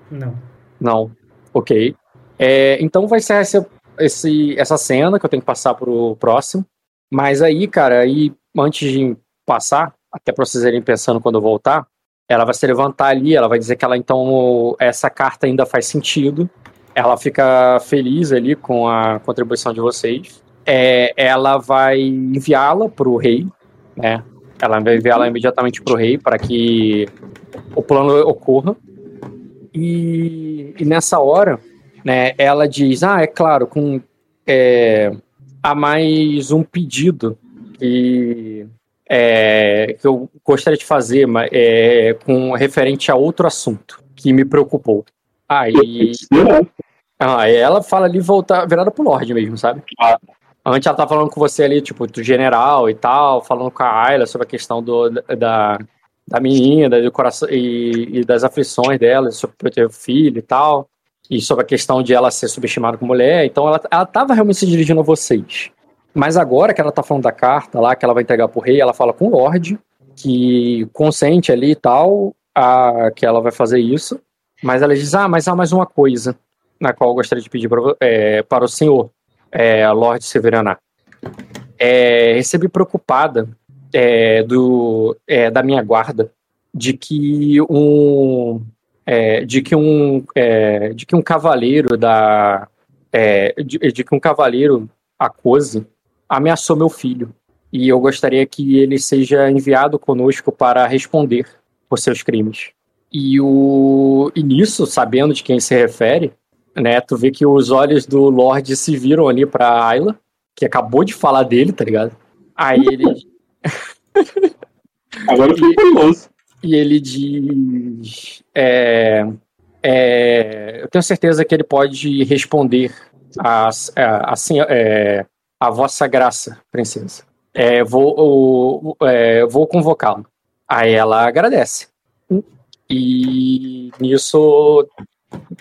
não. Não. Ok. É, então vai ser esse, esse, essa cena que eu tenho que passar pro próximo. Mas aí, cara, aí antes de passar, até pra vocês irem pensando quando eu voltar, ela vai se levantar ali, ela vai dizer que ela então essa carta ainda faz sentido. Ela fica feliz ali com a contribuição de vocês é, ela vai enviá-la para o rei, né? Ela vai enviá-la imediatamente para o rei para que o plano ocorra. E, e, nessa hora, né, ela diz: Ah, é claro, com é, há mais um pedido que, é, que eu gostaria de fazer é, com referente a outro assunto que me preocupou. Aí. Ah, ela fala ali voltar virada pro Lorde mesmo, sabe? Ah, Antes ela tava falando com você ali, tipo, do general e tal, falando com a Ayla sobre a questão do, da, da menina, do coração e, e das aflições dela, sobre ter filho e tal. e sobre a questão de ela ser subestimada como mulher. Então ela, ela tava realmente se dirigindo a vocês. Mas agora que ela tá falando da carta lá, que ela vai entregar pro rei, ela fala com o Lorde, que consente ali e tal, a, que ela vai fazer isso. Mas ela diz: Ah, mas há mais uma coisa na qual eu gostaria de pedir para, é, para o senhor, é, Lorde Severaná. É, recebi preocupada é, do, é, da minha guarda de que um é, de que um é, de que um cavaleiro da é, de, de, que um cavaleiro Acose ameaçou meu filho e eu gostaria que ele seja enviado conosco para responder por seus crimes e o e nisso sabendo de quem se refere né tu vê que os olhos do Lorde se viram ali para Ayla que acabou de falar dele tá ligado aí ele agora eu fiquei curioso e ele diz: é, é, Eu tenho certeza que ele pode responder a, a, a, é, a vossa graça, princesa. É, vou, é, vou convocá-lo. Aí ela agradece. E nisso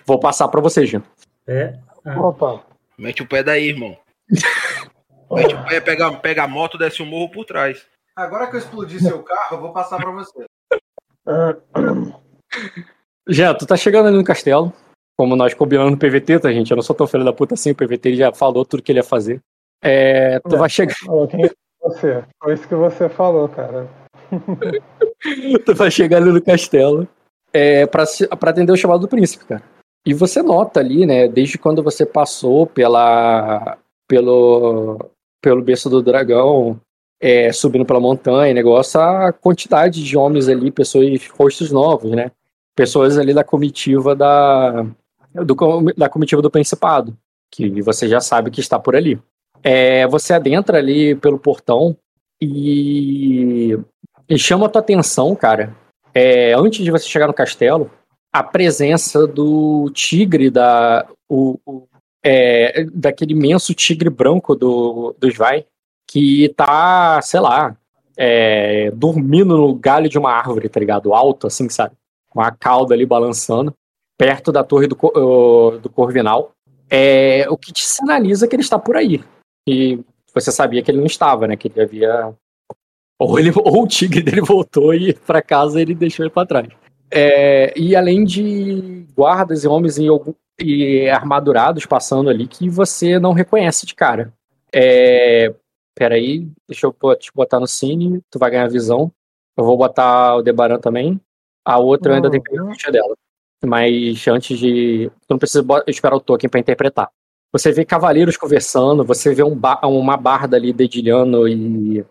vou passar para você, Gino. É. Ah. Opa. Mete o pé daí, irmão. Mete o pé, pega, pega a moto, desce o morro por trás. Agora que eu explodi seu carro, eu vou passar para você. Já, tu tá chegando ali no castelo. Como nós combinamos no PVT, tá, gente? Eu não sou tão filho da puta assim. O PVT já falou tudo que ele ia fazer. É, tu é, vai chegar. Quem é você? Foi isso que você falou, cara. tu vai chegar ali no castelo é, pra atender o chamado do príncipe, cara. E você nota ali, né, desde quando você passou pela, pelo, pelo berço do dragão, é, subindo pela montanha, negócio, a quantidade de homens ali, pessoas, rostos novos, né? Pessoas ali da comitiva da, do, da comitiva do Principado, que você já sabe que está por ali. É, você adentra ali pelo portão e, e chama a tua atenção, cara, é, antes de você chegar no castelo, a presença do tigre da o, o é, daquele imenso tigre branco do, dos Vai, que tá, sei lá, é, dormindo no galho de uma árvore, tá ligado? Alto, assim, sabe? Com a cauda ali balançando, perto da torre do, do Corvinal. É, o que te sinaliza que ele está por aí. E você sabia que ele não estava, né? Que ele havia. Ou, ele, ou o tigre dele voltou e para casa ele deixou ele para trás. É, e além de guardas e homens e, e, armadurados passando ali que você não reconhece de cara. É, Peraí, deixa eu te botar no cine, tu vai ganhar visão. Eu vou botar o Debaran também. A outra eu ainda tenho que ver a dela. Mas antes de. Tu não precisa esperar o token para interpretar. Você vê cavaleiros conversando, você vê um uma barda ali dedilhando e.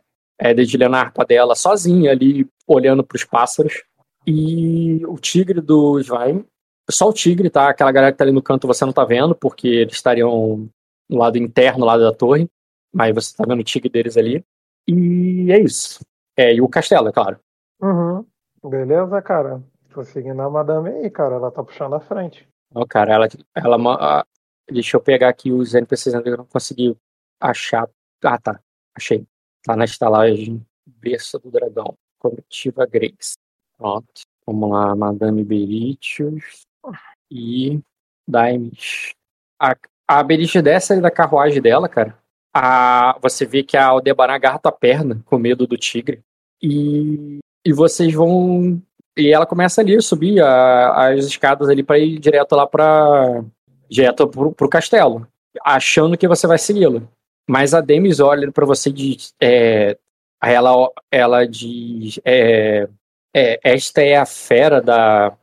É, dedilhando a harpa dela sozinha ali, olhando para os pássaros. E o tigre do Svaim. Só o tigre, tá? Aquela galera que tá ali no canto você não tá vendo, porque eles estariam no lado interno, no lado da torre. Mas você tá vendo o tigre deles ali. E é isso. É, e o castelo, é claro. Uhum. Beleza, cara. Tô seguindo a madame aí, cara. Ela tá puxando a frente. Não, cara, ela. ela deixa eu pegar aqui os NPCs que eu não consegui achar. Ah, tá. Achei. Tá na estalagem Berça do Dragão. Comitiva Grace. Pronto. Vamos lá, Madame Beritius e Daimes. A, a Beritius desce da carruagem dela, cara a, você vê que a Aldebaran agarra tua perna com medo do tigre. E, e vocês vão. E ela começa ali a subir a, as escadas ali para ir direto lá para direto pro, pro castelo, achando que você vai segui-la. Mas a Demis olha para você e diz. É, ela, ela diz. É, é, esta é a fera da.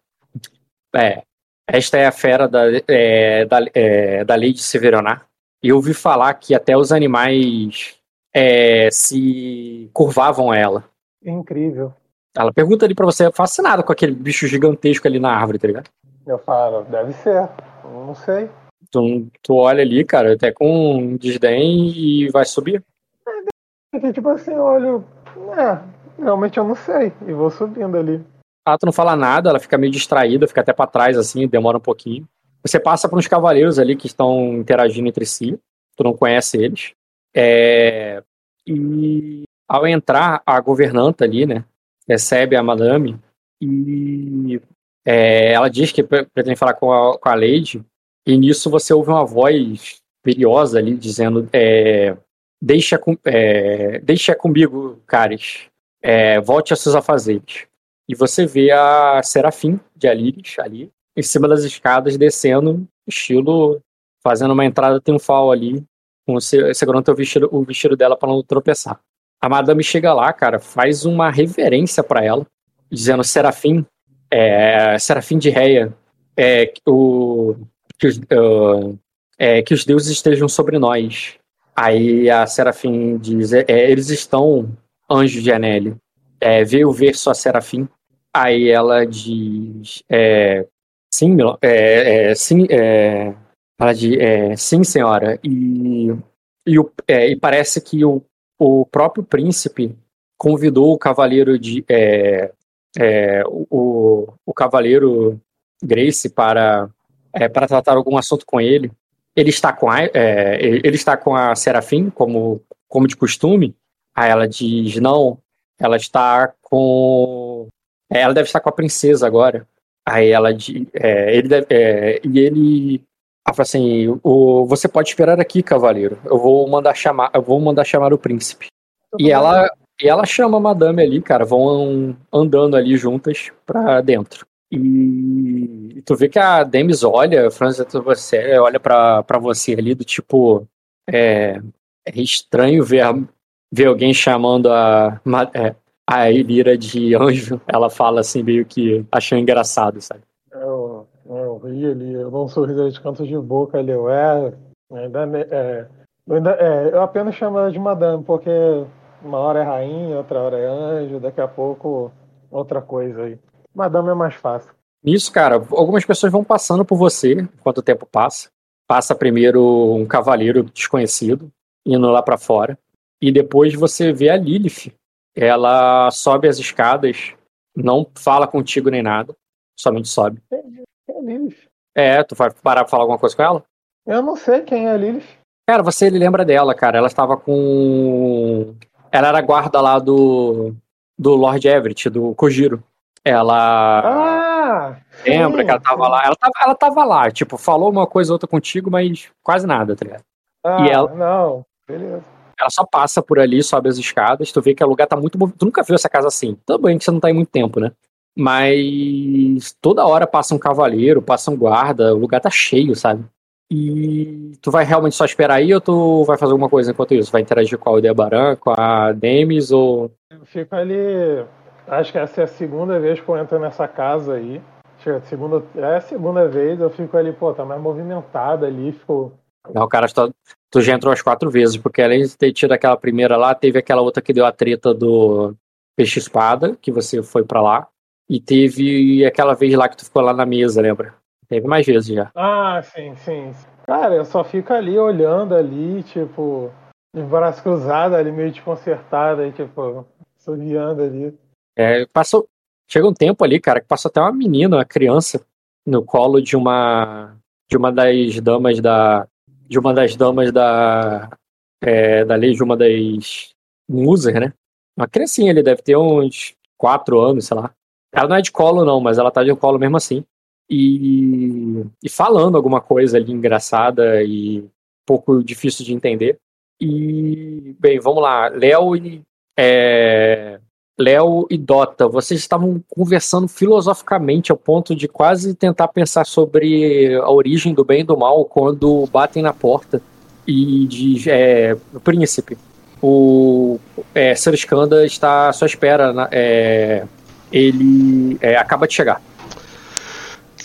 É, esta é a fera da, é, da, é, da lei de Severonar eu ouvi falar que até os animais é, se curvavam a ela. Incrível. Ela pergunta ali pra você, fascinada com aquele bicho gigantesco ali na árvore, tá ligado? Eu falo, deve ser. não sei. Tu, tu olha ali, cara, até com desdém e vai subir. É, tipo assim, eu olho. É, realmente eu não sei. E vou subindo ali. Ah, tu não fala nada, ela fica meio distraída, fica até para trás assim, demora um pouquinho. Você passa por uns cavaleiros ali que estão interagindo entre si, tu não conhece eles. É, e ao entrar, a governanta ali, né, recebe a madame e é, ela diz que pretende falar com a, com a Lady E nisso você ouve uma voz imperiosa ali dizendo: é, deixa, com, é, deixa comigo, caras. É, volte a seus afazeres. E você vê a Serafim de Aliris ali, em cima das escadas, descendo, estilo, fazendo uma entrada triunfal ali, com, segurando o vestido, o vestido dela para não tropeçar. A madame chega lá, cara, faz uma reverência para ela, dizendo: Serafim, é, Serafim de Reia, é, o, que, os, uh, é, que os deuses estejam sobre nós. Aí a Serafim diz: é, eles estão, anjos de Anelli. É, veio ver sua Serafim. Aí ela diz: é, sim, é, é, sim, ela diz, sim, senhora. E, e, o, e parece que o, o próprio príncipe convidou o cavaleiro de é, é, o, o cavaleiro Grace para é, para tratar algum assunto com ele. Ele está com a, é, ele está com a Serafim, como, como de costume. Aí ela diz: não, ela está com. É, ela deve estar com a princesa agora. Aí ela diz: é, ele deve, é, e ele ela fala assim: o, você pode esperar aqui, cavaleiro. Eu vou mandar chamar, eu vou mandar chamar o príncipe. E ela, e ela chama a madame ali, cara. Vão andando ali juntas pra dentro. E, e tu vê que a Demis olha, França, você olha pra você ali do tipo. É, é estranho ver, ver alguém chamando a, é, a Elira de anjo. Ela fala assim, meio que achando engraçado, sabe? Eu, eu ri ali, eu dou um sorriso de canto de boca ali, eu é. Ainda, é, ainda, é, eu apenas chamo ela de madame, porque uma hora é rainha, outra hora é anjo, daqui a pouco outra coisa aí. Madame é mais fácil. Isso, cara, algumas pessoas vão passando por você enquanto o tempo passa. Passa primeiro um cavaleiro desconhecido indo lá para fora. E depois você vê a Lilith. Ela sobe as escadas, não fala contigo nem nada, somente sobe. Quem é a Lilith? É, tu vai parar pra falar alguma coisa com ela? Eu não sei quem é a Lilith. Cara, você lembra dela, cara. Ela estava com. Ela era guarda lá do. Do Lord Everett, do Kojiro. Ela. Ah! Lembra sim, que ela tava sim. lá? Ela tava, ela tava lá, tipo, falou uma coisa ou outra contigo, mas quase nada, tá ligado? Ah, E ela- não, beleza. Ela só passa por ali, sobe as escadas, tu vê que o lugar tá muito movimentado. Tu nunca viu essa casa assim. Bem que você não tá aí muito tempo, né? Mas toda hora passa um cavaleiro, passa um guarda, o lugar tá cheio, sabe? E tu vai realmente só esperar aí ou tu vai fazer alguma coisa enquanto isso? Vai interagir com a Aldebaran, com a Demis ou. Eu fico ali. Acho que essa é a segunda vez que eu entro nessa casa aí. Acho que é a segunda, é a segunda vez, eu fico ali, pô, tá mais movimentada ali, fico. Não, o cara, tu, tu já entrou as quatro vezes, porque além de ter tido aquela primeira lá, teve aquela outra que deu a treta do Peixe Espada, que você foi pra lá. E teve aquela vez lá que tu ficou lá na mesa, lembra? Teve mais vezes já. Ah, sim, sim. Cara, eu só fico ali olhando ali, tipo, de braço cruzado ali, meio desconcertado, aí, tipo, sorriando ali. É, passou, chega um tempo ali, cara, que passou até uma menina, uma criança, no colo de uma de uma das damas da de uma das damas da é, da lei de uma das musas, né? Uma criancinha ali deve ter uns quatro anos, sei lá. Ela não é de colo não, mas ela tá de colo mesmo assim. E, e falando alguma coisa ali engraçada e um pouco difícil de entender. E bem, vamos lá, Léo é, Léo e Dota, vocês estavam conversando filosoficamente ao ponto de quase tentar pensar sobre a origem do bem e do mal quando batem na porta e diz, é, o príncipe, o é, Sir Skanda está à sua espera, na- é, ele é, acaba de chegar.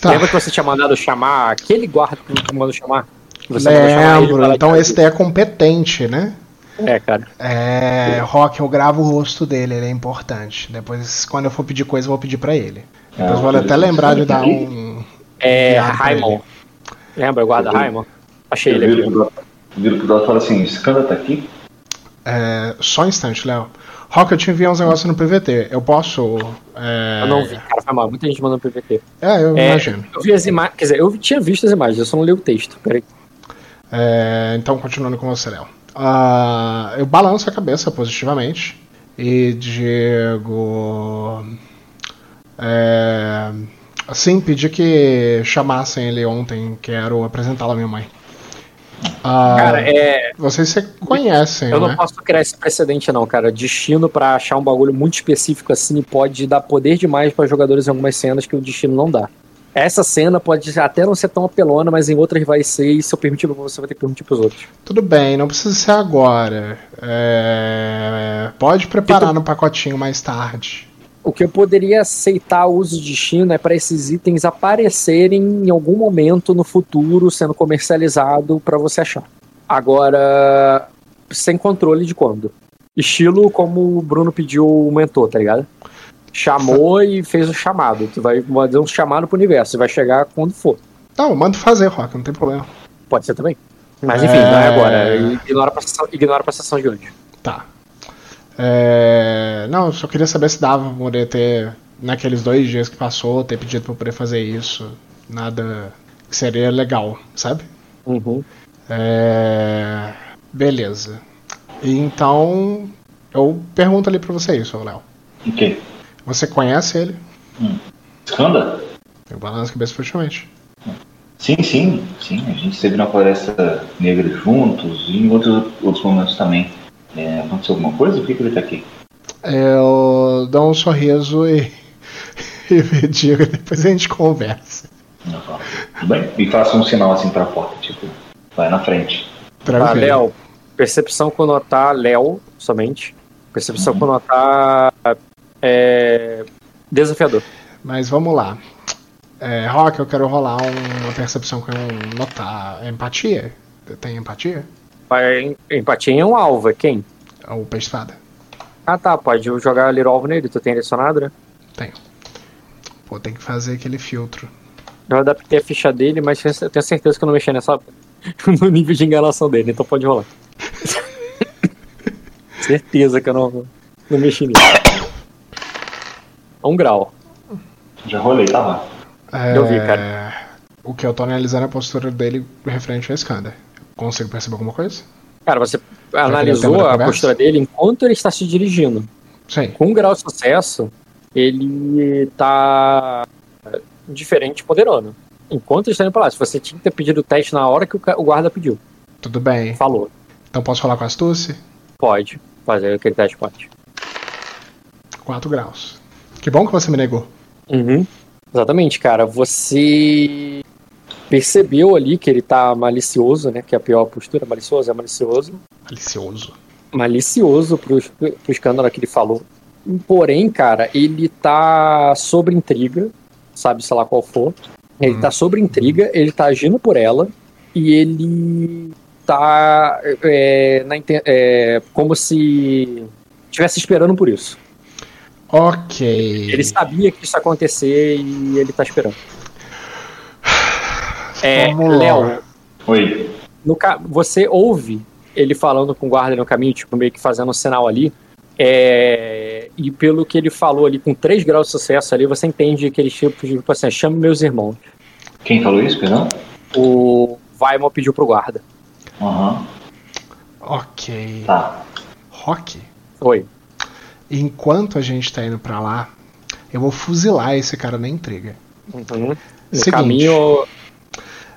Tá. Lembra que você tinha mandado chamar aquele guarda que mandou chamar? Que você mandou chamar ele Lembro. Então esse daí é competente, né? É, cara. É, Rock, eu gravo o rosto dele, ele é importante. Depois, quando eu for pedir coisa, eu vou pedir pra ele. Depois Ah, vou até beleza. lembrar de dar um. É, Raimon. Lembra o guarda Raimon? Achei ele aqui. Viro viro pro Dota e falo assim, Skanda tá aqui? É, só um instante, Léo. Rock, eu te enviei uns negócios no PVT. Eu posso. é, Eu não vi, cara, foi mal. Muita gente mandando PVT. É, eu É, imagino. Eu vi as imagens, quer dizer, eu tinha visto as imagens, eu só não li o texto. Peraí. É, então, continuando com você, Léo. Ah, eu balanço a cabeça positivamente e digo. é, Sim, pedi que chamassem ele ontem, quero apresentá-lo à minha mãe. Ah, Cara, é. Vocês se conhecem, Eu né? não posso criar esse precedente, não, cara. Destino pra achar um bagulho muito específico assim pode dar poder demais pra jogadores em algumas cenas que o destino não dá. Essa cena pode até não ser tão apelona, mas em outras vai ser, e se eu permitir pra você, vai ter que permitir pros outros. Tudo bem, não precisa ser agora. É, Pode preparar no pacotinho mais tarde. O que eu poderia aceitar o uso de destino é para esses itens aparecerem em algum momento no futuro, sendo comercializado pra você achar. Agora, sem controle de quando. Estilo como o Bruno pediu o mentor, tá ligado? Chamou e fez o chamado. Tu vai fazer um chamado pro universo. E vai chegar quando for. Não, manda fazer, Rock, não tem problema. Pode ser também. Mas enfim, É. não é agora. Ignora pra, sessão, ignora pra sessão de hoje. Tá. É, Não, eu só queria saber se dava pra poder ter, naqueles dois dias que passou, ter pedido pra eu poder fazer isso. Nada que seria legal, sabe? Uhum. É, Beleza. Então, eu pergunto ali pra você isso, Léo. O quê? Você conhece ele? Skanda? Eu balanço a cabeça fortemente. Sim, sim, sim. A gente esteve na Floresta Negra juntos e em outros, outros momentos também. É, aconteceu alguma coisa? Por que, que ele tá aqui? Eu dou um sorriso e, e digo, depois a gente conversa. Fala. Tudo bem? E faça um sinal assim pra porta, tipo, vai na frente. Tá, Tranquilo. Léo. Percepção conotar Léo somente. Percepção conotar é, desafiador. Mas vamos lá. É, Rock, eu quero rolar um- uma percepção com um notar. Empatia? Tem empatia? Empatia é um alvo, é quem? Ou peixe espada? Ah tá, pode jogar Little Alvo nele, tu tem adicionado, né? Tenho. Pô, tem que fazer aquele filtro. Eu adaptei a ficha dele, mas eu tenho certeza que eu não mexi nessa. no nível de enganação dele, então pode rolar. certeza que eu não, não mexi nisso. Um grau. Já rolei, tá lá. É, Eu vi, cara. O que eu tô analisando é a postura dele referente ao Skander. Consigo perceber alguma coisa? Cara, você tema analisou a postura dele enquanto ele está se dirigindo. Sim. Com um grau de sucesso, ele tá diferente poderoso. Enquanto ele está indo pra lá. Se você tinha que ter pedido o teste na hora que o guarda pediu. Tudo bem. Falou. Então posso falar com astúcia? Pode fazer aquele teste, pode. 4 graus. Que bom que você me negou. Uhum. Exatamente, cara. Você percebeu ali que ele tá malicioso, né? Que é a pior postura. Malicioso é malicioso. Malicioso. Malicioso pro, pro escândalo que ele falou. Porém, cara, ele tá sobre intriga. Sabe, sei lá qual for. Ele tá sobre intriga, ele tá agindo por ela. E ele tá é, na, é, como se estivesse esperando por isso. Ok. Ele sabia que isso ia acontecer e ele tá esperando. É. Léo, Oi. no ca- você ouve ele falando com o guarda no caminho, tipo, meio que fazendo um sinal ali. É, e pelo que ele falou ali, com 3 graus de sucesso ali, você entende que ele tipo, tipo assim, chame meus irmãos. Quem falou isso, perdão? O Vaimon pediu pro guarda. Aham. Ok. Tá. Rock, Oi. Enquanto a gente tá indo pra lá, eu vou fuzilar esse cara na intriga. Uhum. No Seguinte. caminho.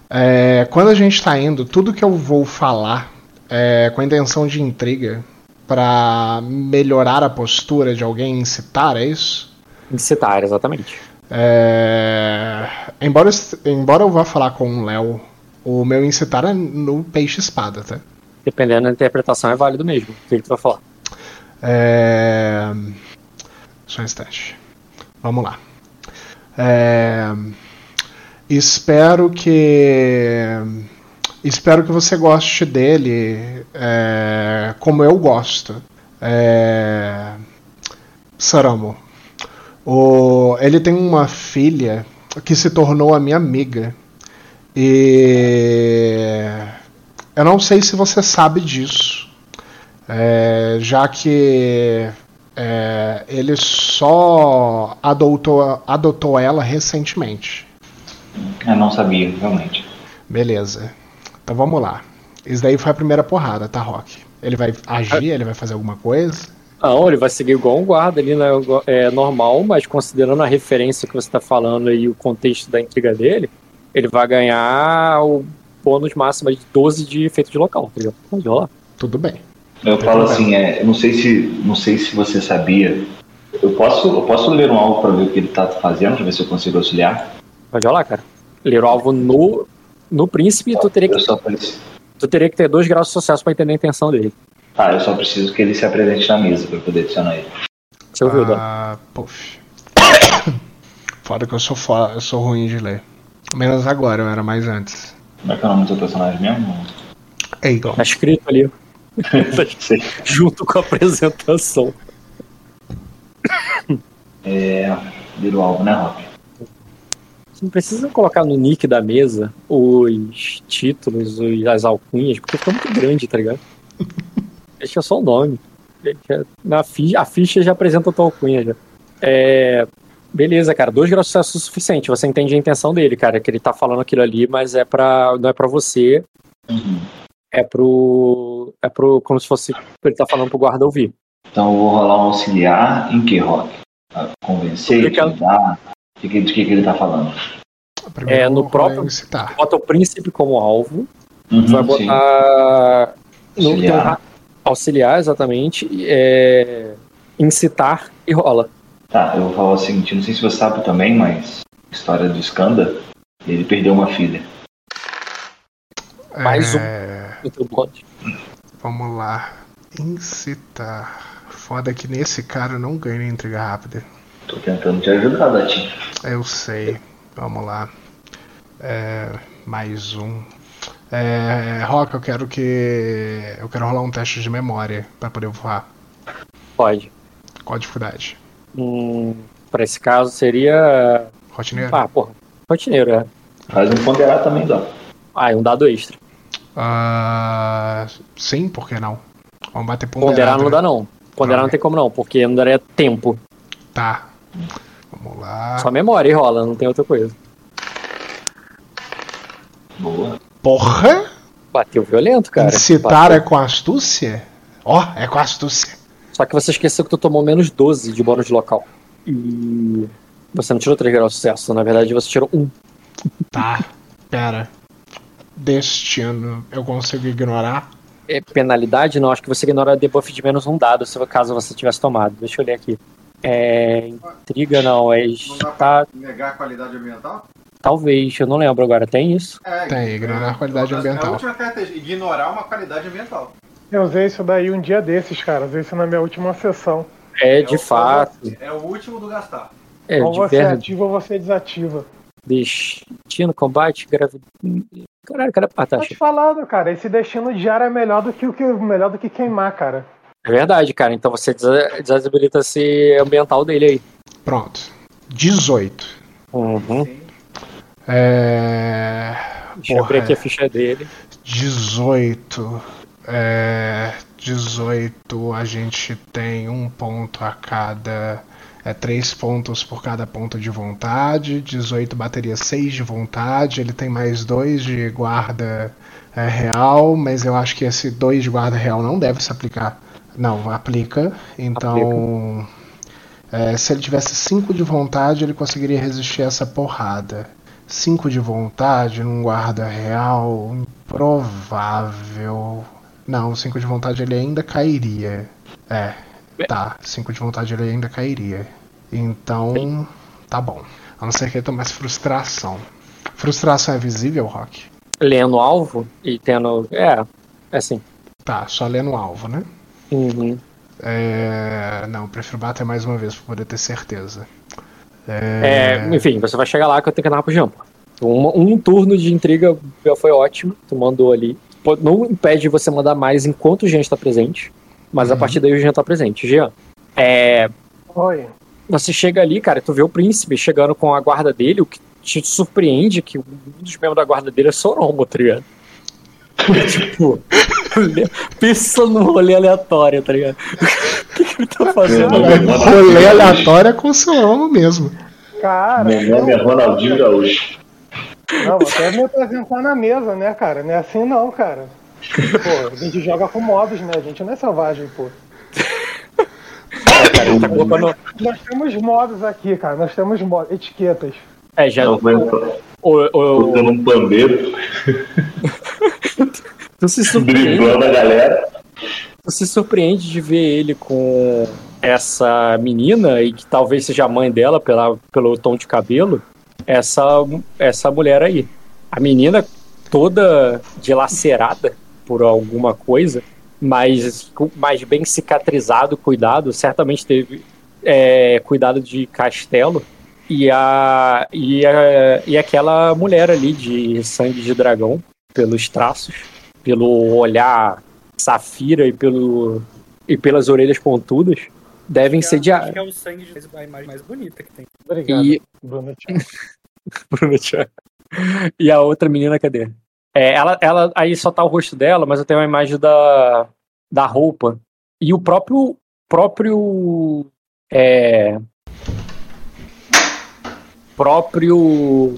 É, quando a gente tá indo, tudo que eu vou falar é com a intenção de intriga pra melhorar a postura de alguém, incitar, é isso? Incitar, exatamente. É, embora, eu- embora eu vá falar com o Léo, o meu incitar é no peixe espada, tá? Dependendo da interpretação, é válido mesmo. O que, que tu vai falar? É... Só um instante. Vamos lá. É, Espero que. Espero que você goste dele é, como eu gosto. É... Saramo. O... Ele tem uma filha que se tornou a minha amiga. E. Eu não sei se você sabe disso. É, já que é, ele só adotou, adotou ela recentemente. Eu não sabia, realmente. Beleza. Então vamos lá. Isso daí foi a primeira porrada, tá, Rock? Ele vai agir, ele vai fazer alguma coisa? Não, ele vai seguir igual um guarda ali, né? É normal, mas considerando a referência que você tá falando e o contexto da intriga dele, ele vai ganhar o bônus máximo de 12 de efeito de local, tá ligado? Tudo bem. Eu falo assim, é, eu não sei se não sei se você sabia. Eu posso, eu posso ler um alvo para ver o que ele tá fazendo, pra ver se eu consigo auxiliar. Pode rolar, cara. Ler o alvo no, no príncipe, tu teria, que, Eu só preciso, tu teria que ter dois graus de sucesso pra entender a intenção dele. tá, eu só preciso que ele se apresente na mesa para poder adicionar ele. Você ouviu, Dan? Ah, poxa. Foda que eu sou, fo eu sou ruim de ler. Menos agora, eu era mais antes. Como é que é o nome do seu personagem mesmo? Eagle. Tá escrito ali. Junto com a apresentação. É. Vira o alvo, né? Você não precisa colocar no nick da mesa os títulos, os, as alcunhas, porque fica muito grande, tá ligado? Deixa só o nome. Na ficha, a ficha já apresenta a tua alcunha já. É, beleza, cara. Dois graus de sucesso é o suficiente. Você entende a intenção dele, cara. Que ele tá falando aquilo ali, mas é pra, não é pra você. Uhum. É pro. É pro. Como se fosse. Ele tá falando pro guarda ouvir. Então eu vou rolar um auxiliar em que, Rock? Convencer, Porque- intimidar? De que, de que, que ele tá falando? Primeiro É, no próprio- incitar. Bota o príncipe como alvo. Uhum, vai botar. no- tem um Auxiliar. auxiliar, exatamente. É, incitar e rola. Tá, eu vou falar o seguinte, não sei se você sabe também, mas história do Skanda, ele perdeu uma filha. Mais um. É, no teu bode. Vamos lá. Incitar. Foda que nesse cara eu não ganho intriga rápida. Tô tentando te ajudar, Datinho. Eu sei. Vamos lá. É, mais um. É, Rock, eu quero que. Eu quero rolar um teste de memória pra poder voar. Pode. Qual a dificuldade? Hum, pra esse caso seria. Rotineiro? Ah, porra. Rotineiro, é. Faz um ponderar também, dó. Ah, é um dado extra. Ah, sim, por que não? Vamos bater ponderado. Ponderar não né? dá, não. Ponderar não tem como não, porque não daria tempo. Tá. Vamos lá. Só memória e rola, não tem outra coisa. Boa. Porra! Bateu violento, cara. Incitar Bateu. é com astúcia? Ó, é com astúcia. Só que você esqueceu que tu tomou menos 12 de bônus de local. E. Você não tirou 3 graus de sucesso, na verdade você tirou 1. Tá. Pera. Destino. Eu consigo ignorar? É penalidade? Não, acho que você ignora debuff de menos um dado, se caso você tivesse tomado. Deixa eu ler aqui. É. Intriga não, é. Não dá Tá, pra negar a qualidade ambiental? talvez, eu não lembro agora. Tem isso? É, Tem, ignorar a qualidade É a ambiental. última característica, ignorar uma qualidade ambiental. Eu usei isso daí um dia desses, cara. Usei isso na minha última sessão. É, de o- fato. É o último do gastar. É, ou de você verdade. ativa ou você desativa. Destino, combate, gravidade. Caralho, cara. Ah, tá. Tô te falando, cara. Esse destino diário é melhor do que o que melhor do que queimar, cara. É verdade, cara. Então você desa- desabilita esse ambiental dele aí. Pronto. 18. Uhum. É. Deixa eu abrir Porra, aqui a ficha dele. 18. É. 18, a gente tem um ponto a cada. É três pontos por cada ponto de vontade. 18 bateria 6 de vontade. Ele tem mais dois de guarda é, real, mas eu acho que esse 2 de guarda real não deve se aplicar. Não, aplica. Então. é, se ele tivesse 5 de vontade, ele conseguiria resistir a essa porrada. 5 de vontade num guarda real, improvável. Não, 5 de vontade ele ainda cairia. É, tá. 5 de vontade ele ainda cairia. Então, tá bom. A não ser que ele tomasse frustração. Frustração é visível, Rock? Lendo alvo e tendo. É, é assim. Tá, só lendo alvo, né? Uhum. É. Não, prefiro bater mais uma vez pra poder ter certeza. É. É, enfim, você vai chegar lá que eu tenho que andar pro jump. Um, um turno de intriga já foi ótimo, tu mandou ali. Não impede você mandar mais enquanto o Jean está presente, mas a Uhum. partir daí o Jean tá presente. Jean, é, Oi. você chega ali, cara, tu vê o príncipe chegando com a guarda dele, o que te surpreende é que um dos membros da guarda dele é Soromo, tá ligado? tipo, pensa no rolê aleatório, tá ligado? o que, que ele tá fazendo? É, rolê aleatório é com o nome mesmo. Cara, Meu nome é Ronaldinho Gaúcho. não, vou até me apresentar na mesa, né, cara? Não é assim não, cara. Pô, a gente joga com modos, né? A gente não é selvagem, pô. cara. Tá colocando. Nós temos modos aqui, cara. Nós temos modos, etiquetas. É, já. Eu vou O, o, um pandeiro, tu se surpreende. driblando a galera. Tu se surpreende de ver ele com essa menina e que talvez seja a mãe dela pela, pelo tom de cabelo, essa, essa mulher aí. A menina toda dilacerada por alguma coisa, mas mais bem cicatrizado, cuidado, certamente teve é, cuidado de castelo. E, a, e, a, e aquela mulher ali de sangue de dragão, pelos traços, pelo olhar safira e, pelo, e pelas orelhas pontudas, devem ser de. Acho que é o sangue de a imagem mais bonita que tem. Obrigado, E, Bruno. Tchau. Bruno Tchan. e a outra menina, cadê? É, ela, ela, aí só tá o rosto dela, mas eu tenho uma imagem da, da roupa. E o próprio. próprio. É, próprio.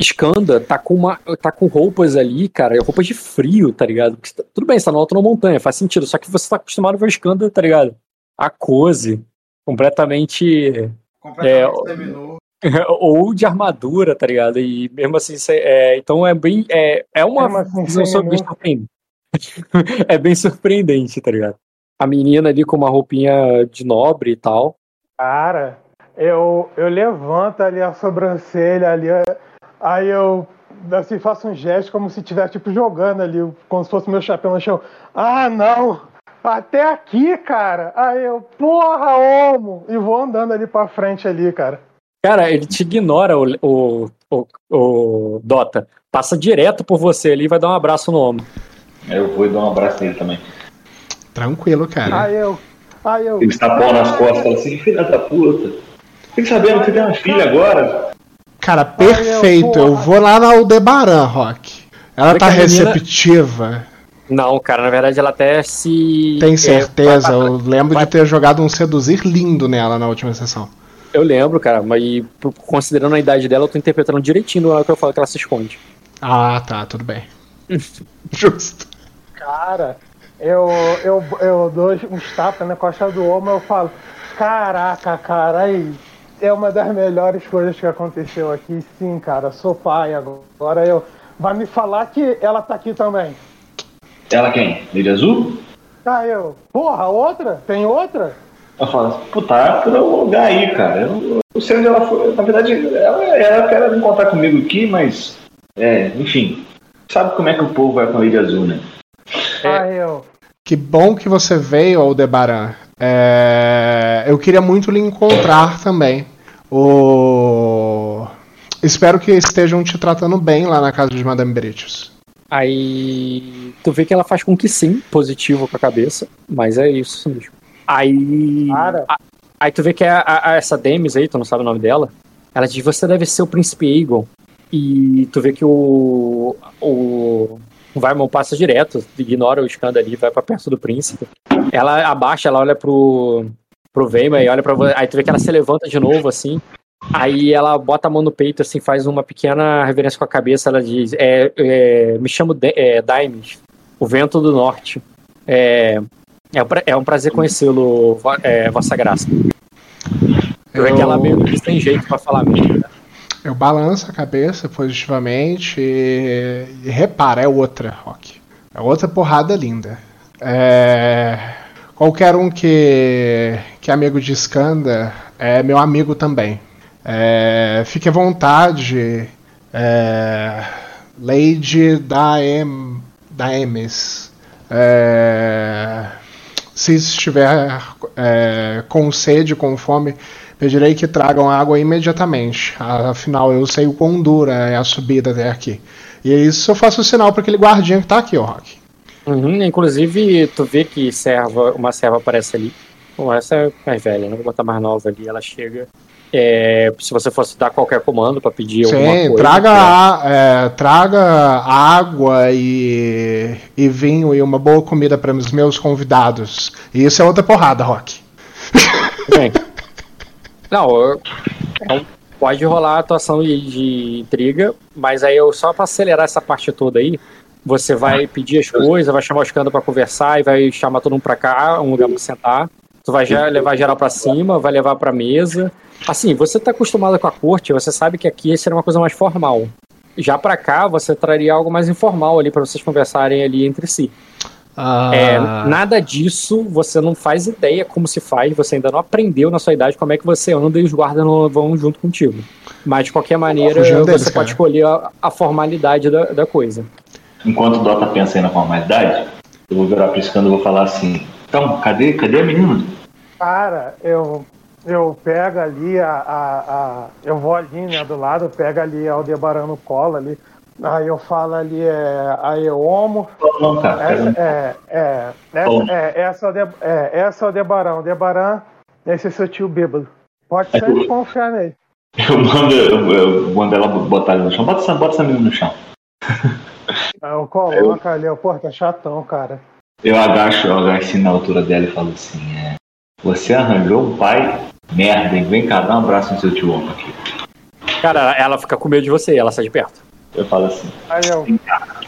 Skanda tá com, uma, tá com roupas ali, cara, roupas de frio, tá ligado? Porque tá- tudo bem, você tá no alto na montanha, faz sentido. Só que você tá acostumado a ver o Skanda, tá ligado? A cose, completamente Completamente terminou. ou de armadura, tá ligado? E mesmo assim, cê- é, então é bem. É, é uma assim, visão sobre- surpreendente. é bem surpreendente, tá ligado? A menina ali com uma roupinha de nobre e tal. Cara, eu, eu levanto ali a sobrancelha ali, aí eu assim, faço um gesto como se estivesse tipo jogando ali, como se fosse meu chapéu no chão. Ah, não! Até aqui, cara! Aí eu, porra, homo! E vou andando ali pra frente ali, cara. Cara, ele te ignora, o, o, o, o Dota. Passa direto por você ali e vai dar um abraço no ombro. Eu vou e dou um abraço nele também. Tranquilo, cara. Aí eu, aí eu. Ele está pão nas costas, fala assim, filha da puta. Fique sabendo que tem uma filha agora. Cara, perfeito. Eu vou lá na Aldebaran, Rock. Ela Vê tá receptiva. Não, cara, na verdade ela até se. Tem é, certeza. vai- Eu lembro vai- de ter jogado um seduzir lindo nela na última sessão. Eu lembro, cara, mas considerando a idade dela, eu tô interpretando direitinho na hora que eu falo que ela se esconde. Ah, tá, tudo bem. Justo. Cara, eu, eu, eu dou uns tapas na costa do homem eu falo, caraca, cara, aí é uma das melhores coisas que aconteceu aqui. Sim, cara, sou pai agora. Eu, vai me falar que ela tá aqui também. Ela quem? Lady Azul? Tá, eu, porra, outra? Tem outra? Ela fala, puta, tá por um lugar aí, cara. Eu não sei onde ela foi. Na verdade, ela, ela quer encontrar comigo aqui, mas. É, enfim. Sabe como é que o povo vai com a Lady Azul, né? Aí eu, Que bom que você veio, Aldebaran. É, Eu queria muito lhe encontrar também. O... Espero que estejam te tratando bem lá na casa de Madame Britius. Aí tu vê que ela faz com que sim, positivo com a cabeça, mas é isso mesmo. Aí. A- aí tu vê que a, a- a- essa Demis aí, tu não sabe o nome dela, ela diz: Você deve ser o príncipe Aegon. E tu vê que o. O. O Vaimon passa direto, ignora o escândalo ali, vai pra perto do príncipe. Ela abaixa, ela olha pro. pro Veima e olha pra você. Aí tu vê que ela se levanta de novo, assim. Aí ela bota a mão no peito, assim, faz uma pequena reverência com a cabeça. Ela diz: é, é, Me chamo De é, Daimes, o vento do norte. É, é, um, pra- é um prazer conhecê-lo, é, Vossa Graça. Eu vejo que ela meio que sem jeito pra falar mesmo. né? Eu balanço a cabeça positivamente e, e repara, é outra, Rock. É outra porrada linda. É... Qualquer um que, que é amigo de Skanda é meu amigo também. É... Fique à vontade, é... Lady Daem... Daemis. É... Se estiver é, com sede, com fome, pedirei que tragam água imediatamente. Afinal, eu sei o quão dura é a subida até aqui. E isso eu faço o sinal para aquele guardinha que tá aqui, ó, Rock. Uhum, inclusive, tu vê que serva, uma serva aparece ali. Bom, essa é mais velha, não vou botar mais nova ali. Ela chega. É, se você fosse dar qualquer comando pra pedir alguma Sim, coisa. traga, pra- é, traga água e, e vinho e uma boa comida para os meus convidados. E isso é outra porrada, Rock. Bem. Não, eu- um- pode rolar a atuação de, de intriga, mas aí eu só pra acelerar essa parte toda aí, você vai pedir as coisas, vai chamar os cantos pra conversar e vai chamar todo mundo pra cá, um lugar pra sentar. Tu vai levar geral pra cima, vai levar pra mesa. Assim, você tá acostumado com a corte, você sabe que aqui seria uma coisa mais formal. Já pra cá, você traria algo mais informal ali pra vocês conversarem ali entre si. Ah, É, nada disso você não faz ideia como se faz, você ainda não aprendeu na sua idade como é que você anda e os guardas não vão junto contigo. Mas de qualquer maneira, deles, você cara. pode escolher a, a formalidade da, da coisa. Enquanto o Dota pensa aí na formalidade, eu vou virar pro Scando e vou falar assim: Então, cadê, cadê a menina? Cara, eu, eu pego ali a, a, a- Eu vou ali, né, do lado, pego ali Aldebaran no colo ali. Aí eu falo ali, é. Aí eu cara. Essa, é, é, Bom. essa, é, essa, é o de, é, essa é o Debaran. O Debaran, esse é seu tio bêbado. Pode É sempre confiar nele. Eu mando, eu, eu mando ela botar ele no chão. Bota essa, bota essa menina no chão. Eu coloco ali, eu, pô, tá chatão, cara. Eu agacho, eu agacho assim na altura dela e falo assim: é, Você arranjou um pai merda, hein? Vem cá, dá um abraço no seu tio Omo aqui. Cara, ela fica com medo de você, ela sai de perto. Eu falo assim: Aí eu.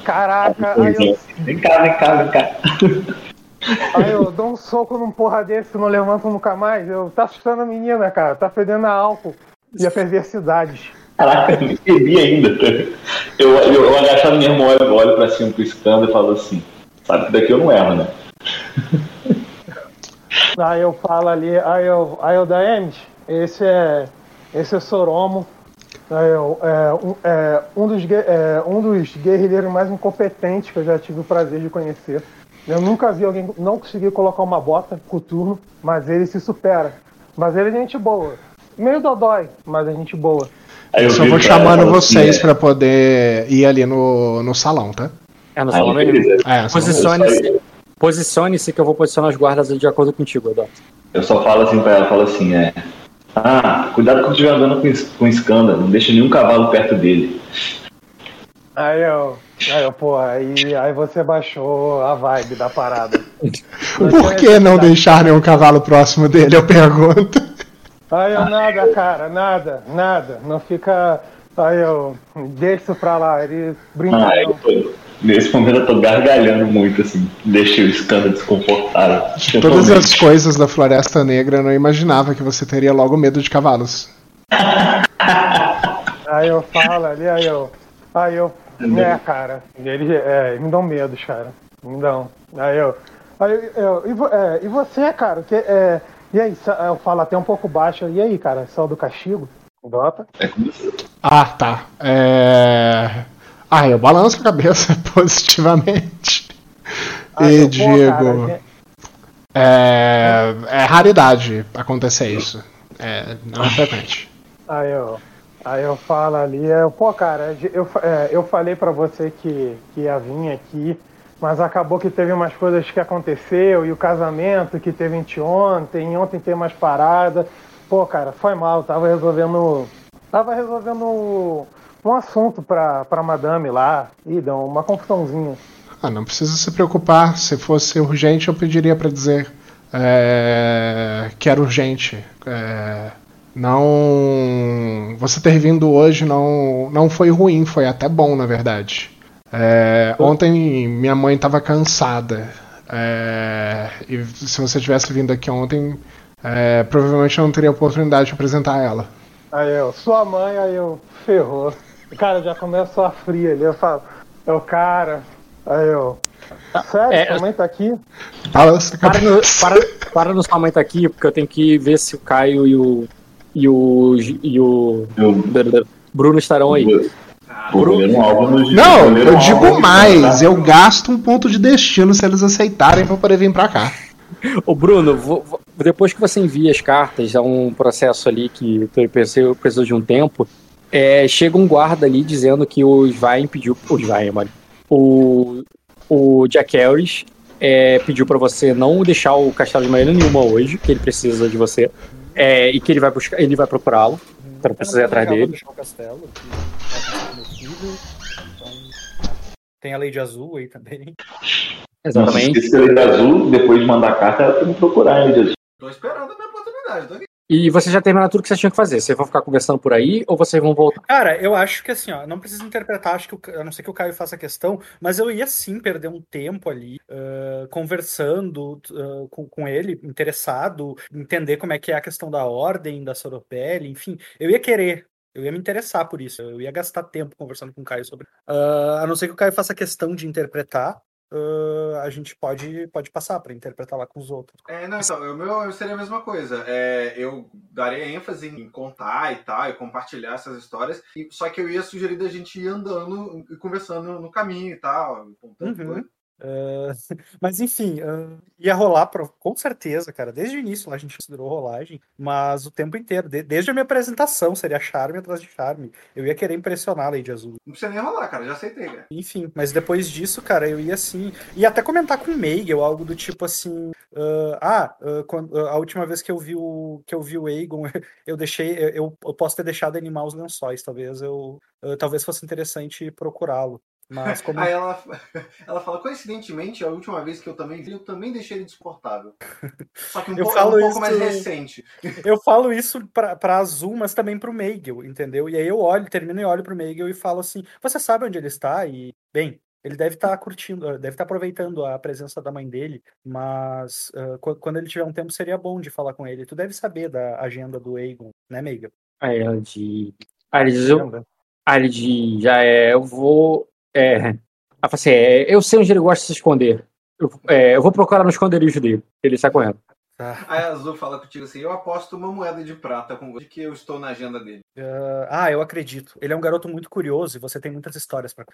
Caraca, aí eu, Vem cá, vem cá, vem cá. aí eu dou um soco num porra desse, não levanto nunca mais. Eu, tá assustando a menina, cara. Tá fedendo a álcool e a perversidade. Caraca, eu bebi ainda. Eu, eu, eu agachado mesmo, olho, olho pra cima pro Scando e falo assim: Sabe que daqui eu não erro, né? Aí eu falo ali, aí eu, aí eu da Emes, esse é. Esse é Soromo. Aí eu, é, um, é, um, dos, é, um dos guerrilheiros mais incompetentes que eu já tive o prazer de conhecer. Eu nunca vi alguém não conseguir colocar uma bota coturno, mas ele se supera. Mas ele é gente boa. Meio dodói, mas é gente boa. Aí eu só vou chamando assim, vocês é, pra poder ir ali no, no salão, tá? É no salão. É, só- Posicione-se que eu vou posicionar os guardas de acordo contigo, Eduardo. Eu só falo assim pra ela, falo assim, é. Ah, cuidado quando estiver andando com, com escândalo, não deixa nenhum cavalo perto dele. Aí eu, aí eu, pô, aí, aí você baixou a vibe da parada. Por que não deixar nenhum cavalo próximo dele? Eu pergunto. Aí eu, nada, cara, nada, nada. Não fica. Aí eu, deixa isso pra lá, ele brinca. Ah, eu tô, nesse momento eu tô gargalhando muito, assim, deixei o escândalo desconfortável. De todas as coisas da Floresta Negra, eu não imaginava que você teria logo medo de cavalos. Aí eu falo ali, aí eu. Aí eu. Né, cara, eles é, me dão medos, cara. Me dão. Aí eu. Aí eu. E, é, e você, cara? Que, é, e aí, eu falo até um pouco baixo. E aí, cara, saiu do castigo? Dota? É com você. Ah, tá. É... Ah, eu balanço a cabeça positivamente. Aí e digo. cara, É... é raridade acontecer isso. É, não é frequente. Aí eu, aí eu falo ali, eu, pô, cara, eu, é, eu falei pra você que, que ia vir aqui, mas acabou que teve umas coisas que aconteceu, e o casamento que teve anteontem, ontem tem mais parada. Pô, cara, foi mal, tava resolvendo. Tava resolvendo um assunto pra, pra madame lá, e deu uma confusãozinha. Ah, não precisa se preocupar. Se fosse urgente, eu pediria pra dizer é, que era urgente. É, não. Você ter vindo hoje não, não foi ruim, foi até bom, na verdade. É, ontem minha mãe estava cansada. é, e se você tivesse vindo aqui ontem, é, provavelmente eu não teria oportunidade de apresentar ela. Aí eu, sua mãe, aí eu, ferrou. Cara, já começa a fria ali, eu falo, eu, cara, aí eu. Sério, É, sua mãe tá aqui? Balança a Para no, para, para no sua mãe tá aqui, porque eu tenho que ver se o Caio e o. e o. e o. Eu, Bruno estarão aí. vou ler um álbum no Não, eu digo álbum mais, eu gasto um ponto de destino se eles aceitarem pra poder vir pra cá. Ô Bruno, vou- vou- depois que você envia as cartas, é um processo ali que eu pensei, precisou de um tempo. É, chega um guarda ali dizendo que o Svein pediu. O Svein, mano. O, o Jack Harris é, pediu pra você não deixar o castelo de maneira nenhuma hoje, que ele precisa de você. é, e que ele vai buscar, ele vai procurá-lo. Pra não precisar ir atrás dele. deixar o castelo filho. Então, tem a Lei de Azul aí também. Exatamente. Não se esqueça de azul, depois de mandar a carta, ela tem que procurar ele de azul. Tô esperando a minha oportunidade, tô aqui. E vocês já terminaram tudo que vocês tinham que fazer. Vocês vão ficar conversando por aí ou vocês vão voltar? Cara, eu acho que assim, ó, não precisa interpretar, acho que o, a não ser que o Caio faça questão, mas eu ia sim perder um tempo ali uh, conversando uh, com, com ele, interessado, entender como é que é a questão da ordem, da Soropele, enfim, eu ia querer. Eu ia me interessar por isso, eu ia gastar tempo conversando com o Caio sobre. Uh, a não ser que o Caio faça questão de interpretar, uh, a gente pode, pode passar para interpretar lá com os outros. É, não, então, o meu seria a mesma coisa. É, eu daria ênfase em contar e tal, e compartilhar essas histórias, e, só que eu ia sugerir da gente ir andando e conversando no caminho e tal, contando Uhum. coisa. Uh, mas enfim, uh, ia rolar pra- com certeza, cara. Desde o início lá a gente considerou rolagem, mas o tempo inteiro, de- desde a minha apresentação, seria charme atrás de charme. Eu ia querer impressionar a Lady Azul. Não precisa nem rolar, cara, já aceitei, cara. Enfim, mas depois disso, cara, eu ia assim. Ia até comentar com o Meigel, algo do tipo assim. ah, ah, quando- ah, a última vez que eu vi o que eu vi o Aegon, eu deixei. Eu, eu posso ter deixado animar os lençóis. Talvez eu. talvez fosse interessante procurá-lo. Mas como. Aí ela, ela fala, coincidentemente, a última vez que eu também vi, eu também deixei ele desconfortável. Só que um, Eu pouco, falo um pouco isso- mais recente. Eu falo isso pra, pra Azul, mas também pro Meigel, entendeu? E aí eu olho, termino e olho pro Meigel e falo assim: você sabe onde ele está? E, bem, ele deve estar curtindo, eh, deve estar aproveitando a presença da mãe dele, mas qu- quando ele tiver um tempo seria bom de falar com ele. Tu deve saber da agenda do Aegon, né, Meigel? Aí ela de. Aí ele diz, eu, aí ele diz, já é, eu vou. É. Ela fala assim, é, eu sei onde ele gosta de se esconder. Eu, é, eu vou procurar no esconderijo dele. Ele sai correndo. Aí a Azul fala contigo assim, eu aposto uma moeda de prata com você que eu estou na agenda dele. Ah, ah, eu acredito. Ele é um garoto muito curioso e você tem muitas histórias para.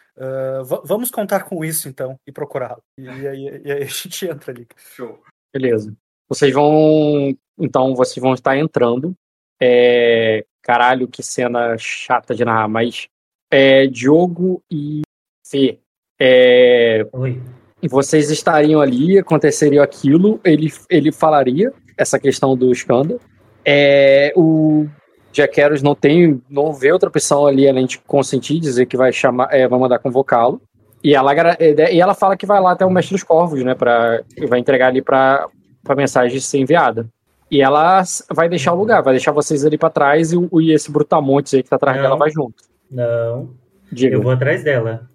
vamos contar com isso então e procurá-lo. E, aí, e aí a gente entra ali. Show. Beleza. Vocês vão. Então, vocês vão estar entrando. É, caralho, que cena chata de narrar, mas. É, Diogo e Fê. É, Oi. vocês estariam ali, aconteceria aquilo, ele, ele falaria essa questão do escândalo. É, o Harris não tem, não vê outra opção ali além de consentir, dizer que vai chamar, é, vai mandar convocá-lo. E ela, é, e ela fala que vai lá até o mestre dos corvos, né, para vai entregar ali para a mensagem ser enviada. E ela vai deixar o lugar, vai deixar vocês ali para trás e, e esse brutamontes aí que tá atrás Não. dela vai junto. Não. Diga. Eu vou atrás dela.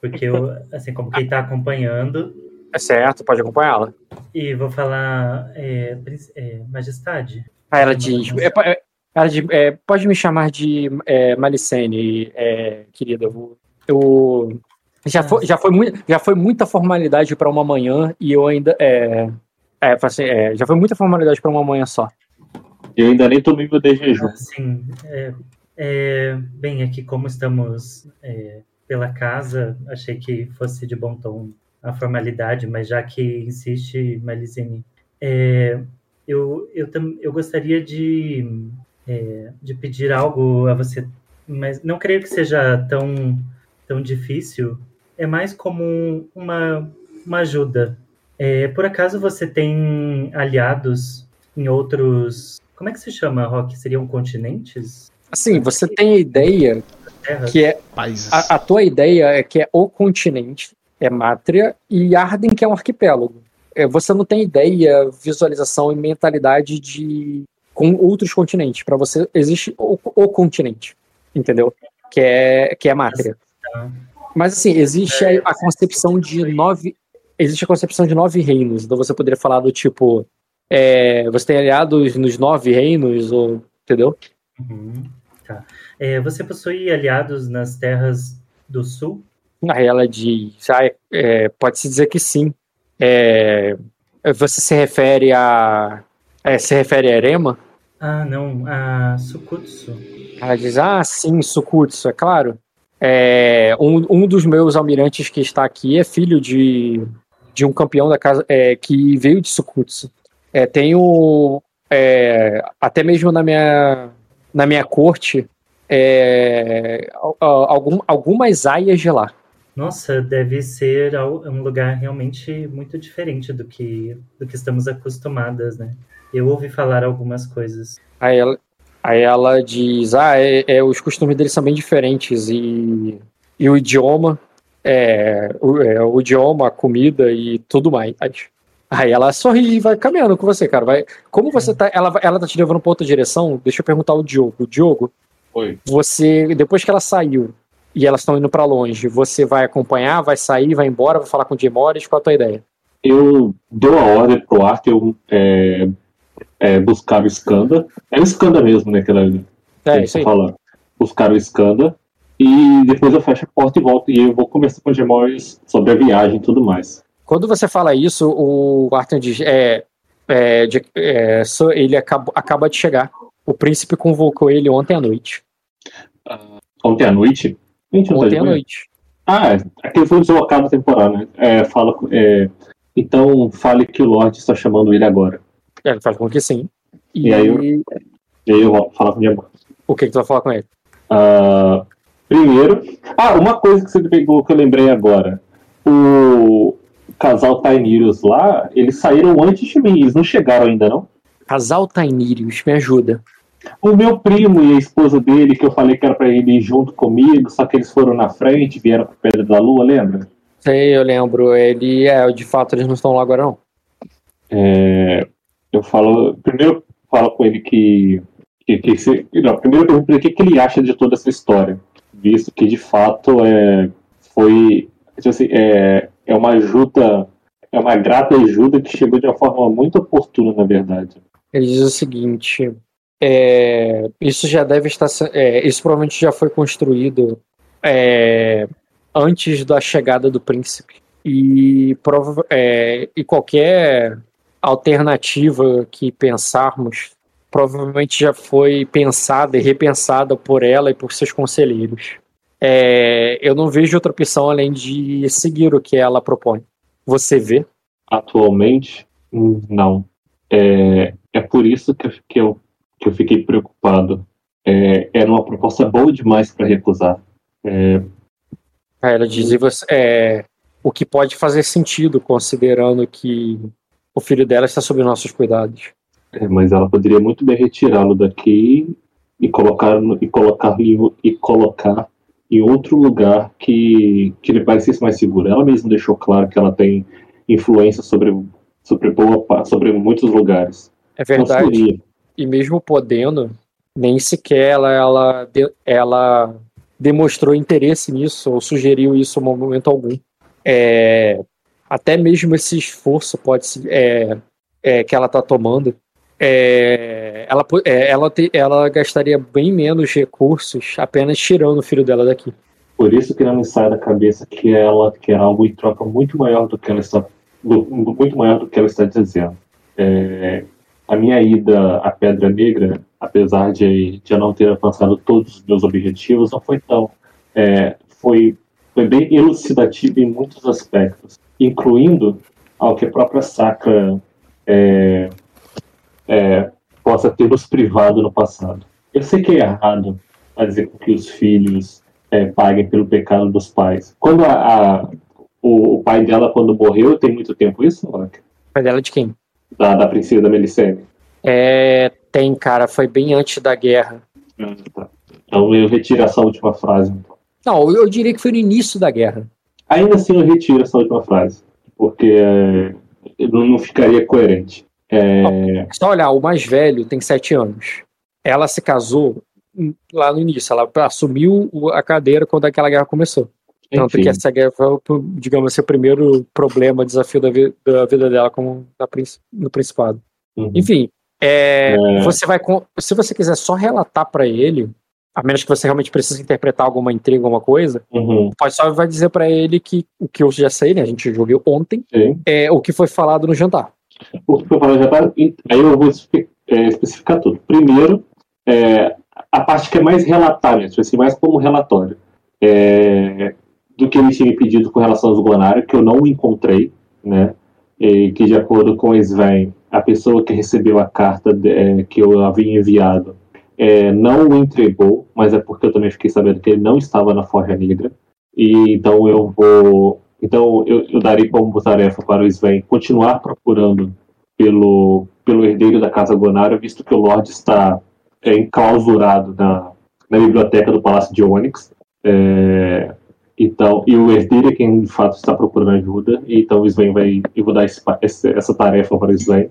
Porque eu, assim, como quem tá acompanhando, É certo, pode acompanhá-la. e vou falar, é, é, Majestade. Aí ela diz, é, é, ela diz, é, pode me chamar de é, Malicene, é, querida. Eu, eu já foi, já foi muito, já foi muita formalidade para uma manhã e eu ainda é, é, assim, é, já foi muita formalidade para uma manhã só. Eu ainda nem tomei meu de jejum. Sim, é, é, bem, aqui como estamos é, pela casa, achei que fosse de bom tom a formalidade, mas já que insiste, Malizene, é, eu, eu, eu gostaria de, é, de pedir algo a você, mas não creio que seja tão, tão difícil, é mais como uma, uma ajuda. É, por acaso você tem aliados em outros. Como é que se chama, Rock? Seriam continentes? Assim, você tem a ideia? Que é Países. a, a tua ideia é que é o continente, é Mátria e Arden que é um arquipélago. É, você não tem ideia, visualização e mentalidade de com outros continentes. Para você existe o, o continente, entendeu? Que é que é Mátria. Mas assim, existe a, a concepção de nove. Existe a concepção de nove reinos. Então você poderia falar do tipo. é, você tem aliados nos nove reinos, ou, entendeu? Uhum, tá. É, você possui aliados nas terras do sul? Aí ela diz. Ah, é, é, Pode-se dizer que sim. É, você se refere a. é, se refere a Erema? Ah, não, a Sukutsu. Ela diz, ah, sim, Sukutsu, é claro. É, um, um dos meus almirantes que está aqui é filho de, de um campeão da casa é, que veio de Sukutsu. É, tenho, é, até mesmo na minha, na minha corte, é, al- al- algum, algumas aias de lá. Nossa, deve ser um lugar realmente muito diferente do que, do que estamos acostumadas, né? Eu ouvi falar algumas coisas. Aí ela, aí ela diz, ah, é, é, os costumes deles são bem diferentes e, e o idioma, é, o, é, o idioma, a comida e tudo mais. Aí ela sorri e vai caminhando com você, cara. Vai, como você tá. Ela, ela tá te levando pra outra direção, deixa eu perguntar ao Diogo. O Diogo, Oi. você. Depois que ela saiu e elas estão indo pra longe, você vai acompanhar, vai sair, vai embora, vai falar com o Jay Morris, qual a tua ideia? Eu dou a ordem pro Arthur é, é, buscar o Skanda. É o Skanda mesmo, né? Que ela, É, isso aí. fala. Buscar o Skanda. E depois eu fecho a porta e volto. E eu vou conversar com o Jay Morris sobre a viagem e tudo mais. Quando você fala isso, o Arthur diz: é, é, de- é, ele acabou, acaba de chegar. O príncipe convocou ele ontem à noite. Ontem à noite? Gente, Ontem à noite. Ah, aquele foi deslocado temporal, né? É, fala, é, então fale que o Lorde está chamando ele agora. É, Ele faz com que sim. E, E aí eu- E aí eu volto falar com o Jay Morris. o que, que tu vai falar com ele? Ah, primeiro. Ah, uma coisa que você pegou que eu lembrei agora. O casal Tainirius lá, eles saíram antes de mim, eles não chegaram ainda, não? Casal Tainirius, me ajuda. O meu primo e a esposa dele, que eu falei que era pra ele ir junto comigo, só que eles foram na frente, vieram com Pedra da Lua, lembra? Sei, eu lembro. Ele é, de fato, eles não estão lá agora, não. É, eu falo. Primeiro eu falo com ele que. que, que se- não, primeiro eu pergunto pra ele o que, que ele acha de toda essa história. Visto que de fato é, foi. tipo assim, é, é uma ajuda. É uma grata ajuda que chegou de uma forma muito oportuna, na verdade. Ele diz o seguinte: é, isso já deve estar. é, isso provavelmente já foi construído é, antes da chegada do príncipe. E, é, e qualquer alternativa que pensarmos provavelmente já foi pensada e repensada por ela e por seus conselheiros. É, eu não vejo outra opção além de seguir o que ela propõe. Você vê? Atualmente, não. É, é por isso que eu, que eu, que eu fiquei preocupado. É, era uma proposta boa demais para recusar. É, Ela diz, você- é, o que pode fazer sentido, considerando que o filho dela está sob nossos cuidados. é, mas ela poderia muito bem retirá-lo daqui e colocar e colocar e colocar em outro lugar que, que lhe parecesse mais seguro. Ela mesma deixou claro que ela tem influência sobre sobre boa sobre muitos lugares. É verdade. E mesmo podendo, nem sequer ela, ela, ela demonstrou interesse nisso ou sugeriu isso em momento algum. É, até mesmo esse esforço pode é, é, que ela está tomando, é, ela, é, ela, te- ela gastaria bem menos recursos apenas tirando o filho dela daqui. Por isso que não me sai da cabeça que ela quer algo em troca muito maior do que ela está muito maior do que ela está dizendo. É, a minha ida à Pedra Negra, apesar de, de eu não ter alcançado todos os meus objetivos, não foi tão é, foi foi bem elucidativa em muitos aspectos, incluindo ao que a própria Sacra é, é, possa ter nos privado no passado. Eu sei que é errado fazer com que os filhos é, paguem pelo pecado dos pais. Quando a, a- o, o pai dela, quando morreu, tem muito tempo isso, Mark? Pai dela de quem? Da, da princesa da Melicene? É, tem, cara, foi bem antes da guerra. Então eu retiro essa última frase. Não, eu, diria que foi no início da guerra. Ainda assim eu retiro essa última frase, porque é, não, não ficaria coerente. É, Só olhar, o mais velho tem sete anos. Ela se casou lá no início, ela assumiu a cadeira quando aquela guerra começou. Tanto Enfim. que essa guerra foi, digamos assim, o primeiro problema, desafio da, vi- da vida dela como na, princi- no Principado. Uhum. Enfim, é, É. você vai. Se você quiser só relatar pra ele, a menos que você realmente precise interpretar alguma intriga, alguma coisa, Uhum. pode só vai dizer pra ele que o que eu já sei, né? A gente jogou ontem, Sim. é o que foi falado no jantar. O que eu falei já tá. Aí eu vou é, especificar tudo. Primeiro, é, a parte que é mais tipo assim, mais como relatório, é, do que ele tinha me pedido com relação aos Gonário, que eu não encontrei, né? E que de acordo com o Sven, a pessoa que recebeu a carta de- é, que eu havia enviado é, não o entregou, mas é porque eu também fiquei sabendo que ele não estava na Forja Negra. E então eu vou. Então eu, eu darei como tarefa para o Sven continuar procurando pelo, pelo herdeiro da Casa Gonário, visto que o Lorde está é, enclausurado na, na biblioteca do Palácio de Onyx. É, Então, e o herdeiro é quem de fato está procurando ajuda, então o Sven vai. Eu vou dar esse essa tarefa para o Sven.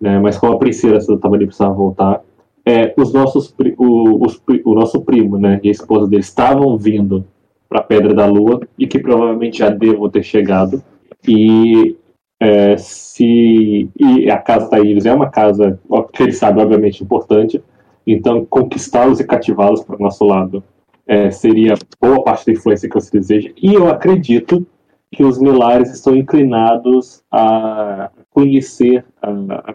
Né? Mas como a princesa estava ali precisava voltar, é, os nossos, o, os o nosso primo né, e a esposa dele estavam vindo para a Pedra da Lua e que provavelmente já devam ter chegado. E é, se e a casa da Iris é uma casa que ele sabe obviamente importante, então conquistá-los e cativá-los para o nosso lado é, seria boa parte da influência que você deseja. E eu acredito que os Milares estão inclinados a conhecer, a, a,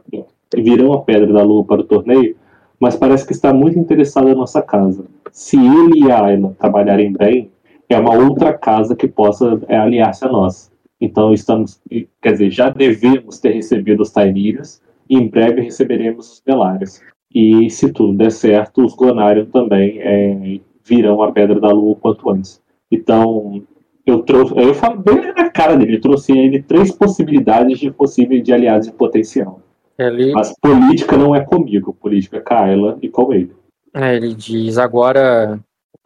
virão a Pedra da Lua para o torneio, mas parece que está muito interessado na nossa casa. Se ele e a Ayla trabalharem bem, é uma outra casa que possa é, aliar-se a nós. Então estamos, quer dizer, já devemos ter recebido os Tainirias e em breve receberemos os Belares. E se tudo der certo, os Gonarion também é, virão a Pedra da Lua o quanto antes. Então, eu trouxe, eu falo bem na cara dele, eu trouxe a ele três possibilidades de possível de aliados de potencial. Ele, Mas política não é comigo, política é com a Ayla e com ele. é, ele diz agora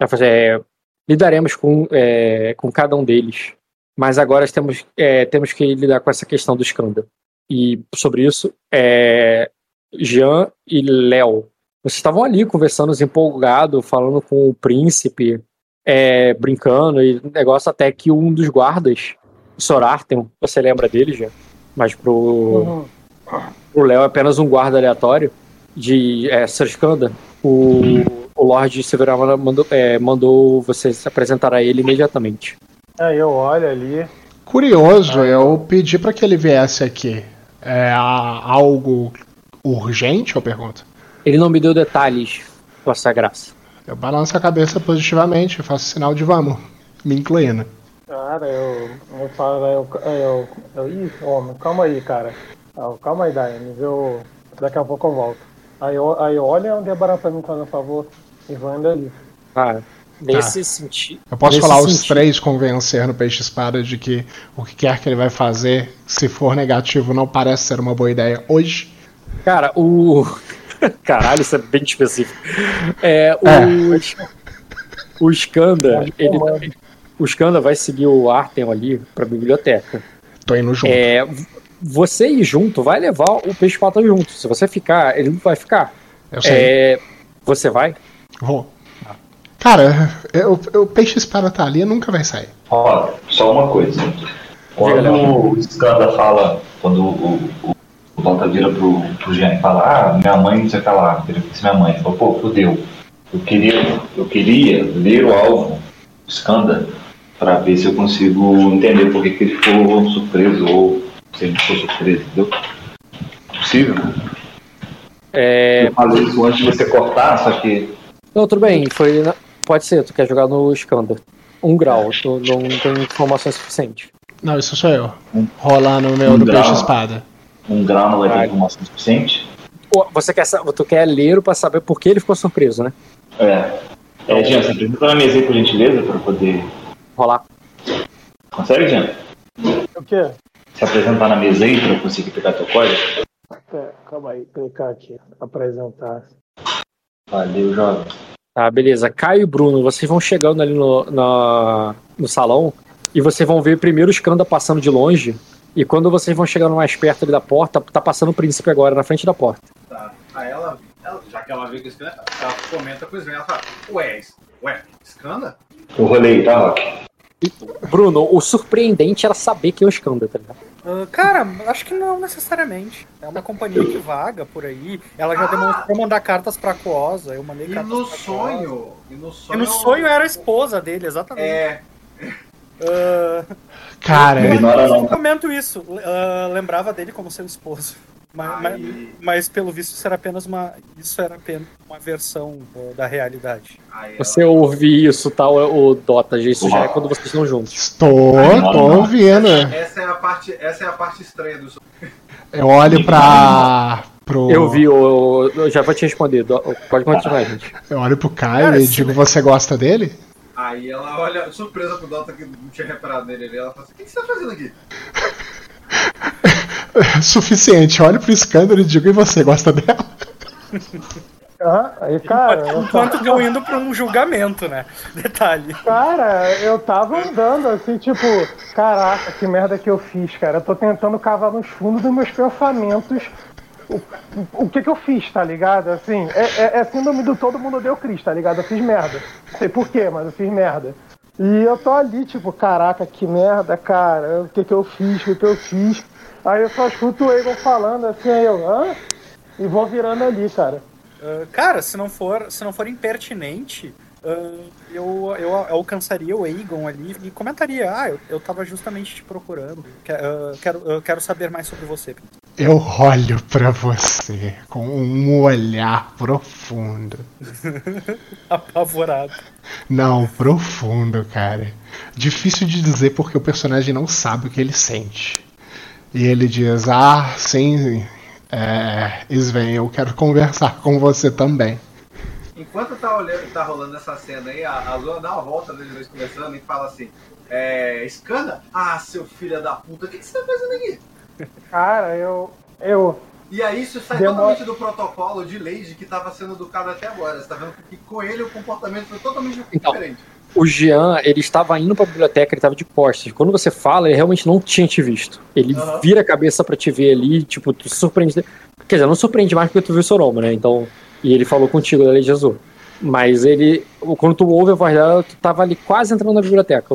fazer, é, lidaremos com, é, com cada um deles, mas agora temos, é, temos que lidar com essa questão do escândalo. E sobre isso, é, Jean e Léo, vocês estavam ali conversando empolgado, falando com o príncipe, é, brincando e negócio até que um dos guardas, o Sorarten, você lembra dele já? Mas pro Uhum. o Léo é apenas um guarda aleatório de é, Serskanda. O, o Lorde Severama mandou, é, mandou você se apresentar a ele imediatamente. Aí eu olho ali. Curioso, eu pedi para que ele viesse aqui. É há algo urgente, eu pergunto? Ele não me deu detalhes, Vossa Graça. Eu balanço a cabeça positivamente, faço sinal de vamos, me inclino. Cara, eu, eu falo, eu, eu, eu, ih, homem, calma aí, cara. Calma aí, Daemis, eu, daqui a pouco eu volto. Aí, eu, aí olha onde é barato pra mim, por favor, e vai indo ali. Cara, nesse sentido. Eu posso falar os sentido- três convencer no Peixe Espada de que o que quer que ele vai fazer, se for negativo, não parece ser uma boa ideia hoje. Cara, o. Caralho, isso é bem específico. É, o. O Skanda, ele, o Skanda vai seguir o Artem ali pra biblioteca. Tô indo junto. É, você ir junto vai levar o peixe pata junto. Se você ficar, ele não vai ficar. Eu sei. É, você vai? Vou. Cara, eu- eu- o Peixe Espada tá ali e nunca vai sair. Ó, só uma coisa. Quando o Skanda fala, quando o, o, o Dota vira pro, pro Jean e fala, ah, minha mãe não sei o que lá, vira pra minha mãe, fala, pô, fudeu. Eu queria, eu queria ler o alvo, o Skanda, pra ver se eu consigo entender por que, que ele ficou surpreso ou se ele ficou surpreso, entendeu? Possível? É... Eu falei isso antes de você cortar, só que Não, tudo bem. Foi na- Pode ser, tu quer jogar no Skanda. Um grau, tu não tem informação suficiente. Não, isso sou eu. Rolar no meu Um do grau. Peixe Espada. Um grau não vai ter informação suficiente. Você quer, tu quer ler pra saber por que ele ficou surpreso, né? É. É, Jean, você apresenta na mesa aí, por gentileza, pra poder. Rolar. Consegue, Jean? O quê? Se apresentar na mesa aí pra eu conseguir pegar teu código? É, calma aí, clicar aqui, apresentar. Valeu, jovem. Tá, beleza. Caio e Bruno, vocês vão chegando ali no, na- no salão e vocês vão ver primeiro o Skanda passando de longe. E quando vocês vão chegando mais perto ali da porta, tá passando o príncipe agora na frente da porta. Tá. Aí ela, ela- já que ela vê que o ela comenta com o Sven, ela fala, ué, ué, Skanda? Eu rolei, tá, Rock? Bruno, o surpreendente era saber que é o Skanda, tá ligado? Ah, cara, acho que não necessariamente. É uma companhia que vaga por aí. Ela já demonstrou mandar cartas pra Aquosa. Eu mandei E cartas no pra sonho, e no sonho... E no sonho era a esposa dele, exatamente. É, Ah, Cara, eu, ignora não. eu comento isso. Ah, lembrava dele como seu esposo. Mas, mas, mas, pelo visto isso era apenas uma. Isso era apenas uma versão ah, da realidade. ela- Você ouvir isso, tal, o Dota, isso já é quando vocês estão juntos. estou, tô ouvindo. Essa é a parte, essa é a parte estranha do. Eu olho pra. Pro, Eu vi, eu, eu já vou te responder. Pode continuar, gente. Eu olho pro Caio Cara, e digo, você gosta dele? Aí ela olha, surpresa pro Dota que não tinha reparado nele ali, ela fala assim, o que que você tá fazendo aqui? Suficiente. Eu olho pro escândalo e digo, e você gosta dela? Ah, aí, cara, eu Enquanto tava- eu indo pra um julgamento, né? Detalhe. Cara, eu tava andando assim, tipo, caraca, que merda que eu fiz, cara. Eu tô tentando cavar nos fundos dos meus pensamentos o, que que eu fiz, tá ligado? Assim, é, é, é síndrome do todo mundo deu Cris, tá ligado? Eu fiz merda. Não sei porquê, mas eu fiz merda. E eu tô ali, tipo, caraca, que merda, cara. O que que eu fiz, o que que eu fiz. Aí eu só escuto o Egon falando assim, aí eu, hã? E vou virando ali, cara. Ah, cara, se não for, se não for impertinente, ah, eu, eu alcançaria o Aegon ali e comentaria, ah, eu, eu tava justamente te procurando. Que- ah, quero, quero saber mais sobre você. Eu olho pra você com um olhar profundo. Apavorado. Não, profundo, cara. Difícil de dizer porque o personagem não sabe o que ele sente. E ele diz: Ah, sim, é, Sven, eu quero conversar com você também. Enquanto tá, olhando, tá rolando essa cena aí, a, a Zoa dá uma volta nos dois conversando e fala assim: É. Scanda? Ah, seu filho da puta, o que, que você tá fazendo aqui? Cara, eu. Eu. E aí isso sai Demora- totalmente do protocolo de Lady que tava sendo educado até agora. Você tá vendo que com ele o comportamento foi totalmente Então. diferente. O Jean, ele estava indo pra biblioteca, ele estava de costas. Quando você fala, ele realmente não tinha te visto. Ele Aham. vira a cabeça pra te ver ali, tipo, tu se surpreende. Quer dizer, não surpreende mais porque tu viu o Soroma, né? Então. E ele falou contigo da Lei de Azul. Mas ele. Quando tu ouve a voz dela, tu tava ali quase entrando na biblioteca.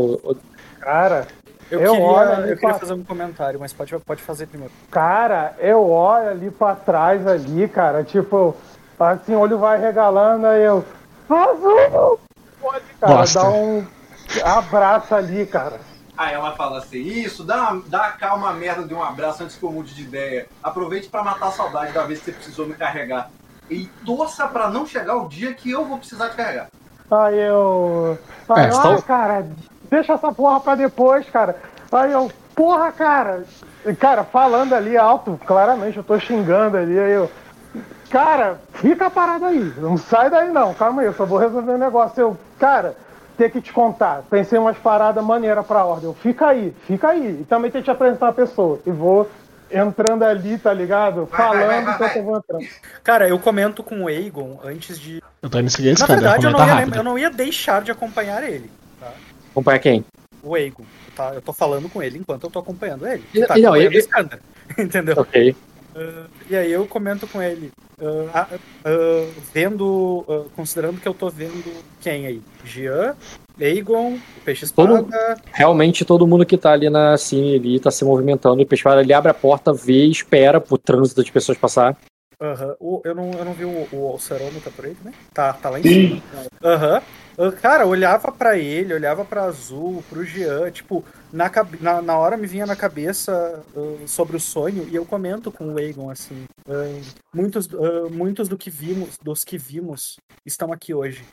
Cara, Eu, Eu queria, olho ali eu queria pra- fazer um comentário, mas pode, pode fazer primeiro. Cara, eu olho ali pra trás ali, cara, tipo, assim, o olho vai regalando, aí eu. Azul! Pode, cara, Gosta. dá um abraço ali, cara. Aí ela fala assim: Isso, dá, uma- dá cá uma merda de um abraço antes que eu mude de ideia. Aproveite pra matar a saudade da vez que você precisou me carregar. E torça pra não chegar o dia que eu vou precisar te carregar. Aí eu. Aí, É, ah, cara, deixa essa porra pra depois, cara. Aí eu, porra, cara. E, Cara, falando ali alto, claramente eu tô xingando ali, aí eu. Cara, fica parado aí. Não sai daí não, calma aí, eu só vou resolver um negócio. Eu, cara, ter que te contar. Pensei umas paradas maneiras pra ordem. Eu, fica aí, fica aí. E também tem que te apresentar a pessoa. E vou entrando ali, tá ligado? Vai, Falando vai, vai, enquanto vai. eu vou entrando. Cara, eu comento com o Aegon antes de. Eu tô indo seguir esse Na cara, verdade, eu não, ia, eu não ia deixar de acompanhar ele. Acompanha quem? O Aegon. Tá? Eu tô falando com ele enquanto eu tô acompanhando ele. Tá não, acompanhando ele-. Entendeu? Ok. Ah, e aí eu comento com ele, ah, ah, vendo, considerando que eu tô vendo quem aí? Jean, Aegon, o Peixe Espada. Todo- Realmente todo mundo que tá ali na cine ali tá se movimentando. E o Pespada ele abre a porta, vê e espera pro trânsito de pessoas passar. Aham. Eu, não, eu não vi o, o Alcerano, tá por aí também? Tá, tá lá em cima. Aham. Ah, Cara, olhava pra ele, olhava pra Azul, pro Jean, tipo, na, na, na hora me vinha na cabeça ah, sobre o sonho e eu comento com o Aegon assim. ah, muitos, ah, muitos do que vimos, dos que vimos estão aqui hoje.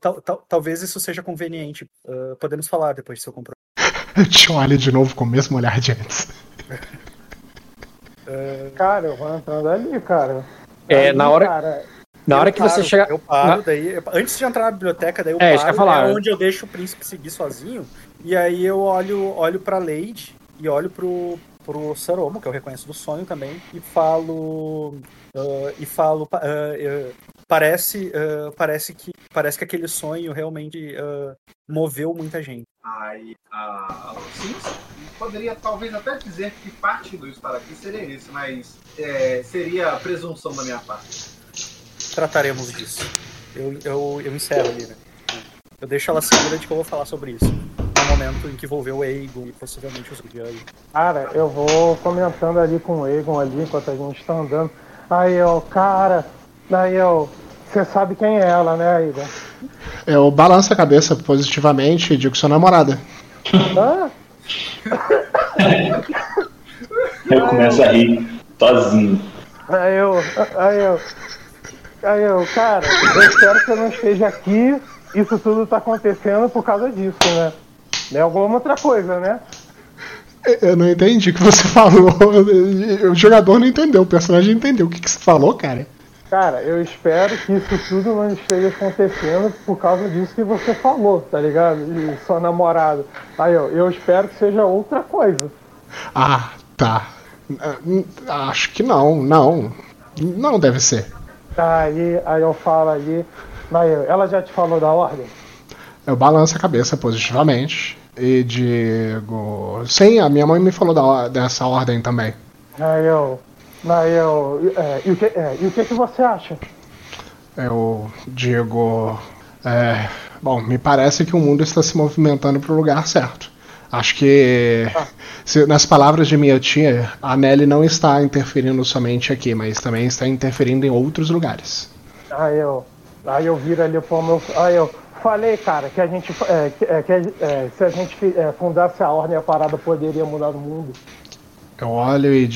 Tal- tal- talvez isso seja conveniente. Podemos falar depois se eu comprar. Eu te olho de novo com o mesmo olhar de antes. Cara, eu vou entrando ali, cara. É, Ali, na hora- Cara, Na hora Eu que você paro, chegar. Eu paro, na- daí. eu- Antes de entrar na biblioteca, daí eu É, isso que eu paro. ia falar. É onde eu deixo o príncipe seguir sozinho. E aí eu olho, olho pra Lady e olho pro, pro Saromo, que eu reconheço do sonho também, e falo. ah, e falo. ah, ah, parece, ah, parece, que, parece que aquele sonho realmente moveu muita gente. Aí a, sim, sim, poderia talvez até dizer que parte do estar aqui seria esse, mas é, seria a presunção da minha parte. Trataremos disso. Eu, eu, eu encerro ali, né? Eu deixo ela segura de que eu vou falar sobre isso. No momento em que envolveu o Eigo e possivelmente os Gudiani. Cara, eu vou comentando ali com o Egon ali enquanto a gente tá andando. Aí eu, cara, daí eu. Você sabe quem é ela, né, Egon? Eu balanço a cabeça positivamente e digo sua namorada. Ah, Eu começo a rir sozinho. aí eu, aí eu. Aí eu, cara, eu espero que você não esteja aqui. Isso tudo tá acontecendo por causa disso, né? Não é alguma outra coisa, né? Eu não entendi o que você falou. O jogador não entendeu, o personagem entendeu. O que, que você falou, cara? Cara, eu espero que isso tudo não esteja acontecendo por causa disso que você falou, tá ligado? De sua namorada. Aí eu, eu espero que seja outra coisa. Ah, tá. Ah, hum, Acho que não, não. Não deve ser. Aí, aí eu falo aí. Aí, ela já te falou da ordem? Eu balanço a cabeça positivamente e digo: Sim, a minha mãe me falou da, dessa ordem também. Aí eu. Aí eu. É, e, o que, é, e o que, que você acha? Eu digo. É, bom, me parece que o mundo está se movimentando para o lugar certo. Acho que, se- nas palavras de minha tia, a Nelly não está interferindo somente aqui, mas também está interferindo em outros lugares. Aí eu. Aí eu viro ali pro meu. Aí eu. Falei, cara, que a gente. É, que, é, é, se a gente é, fundasse a ordem, a parada poderia mudar o mundo. Eu olho e Aí eu vi,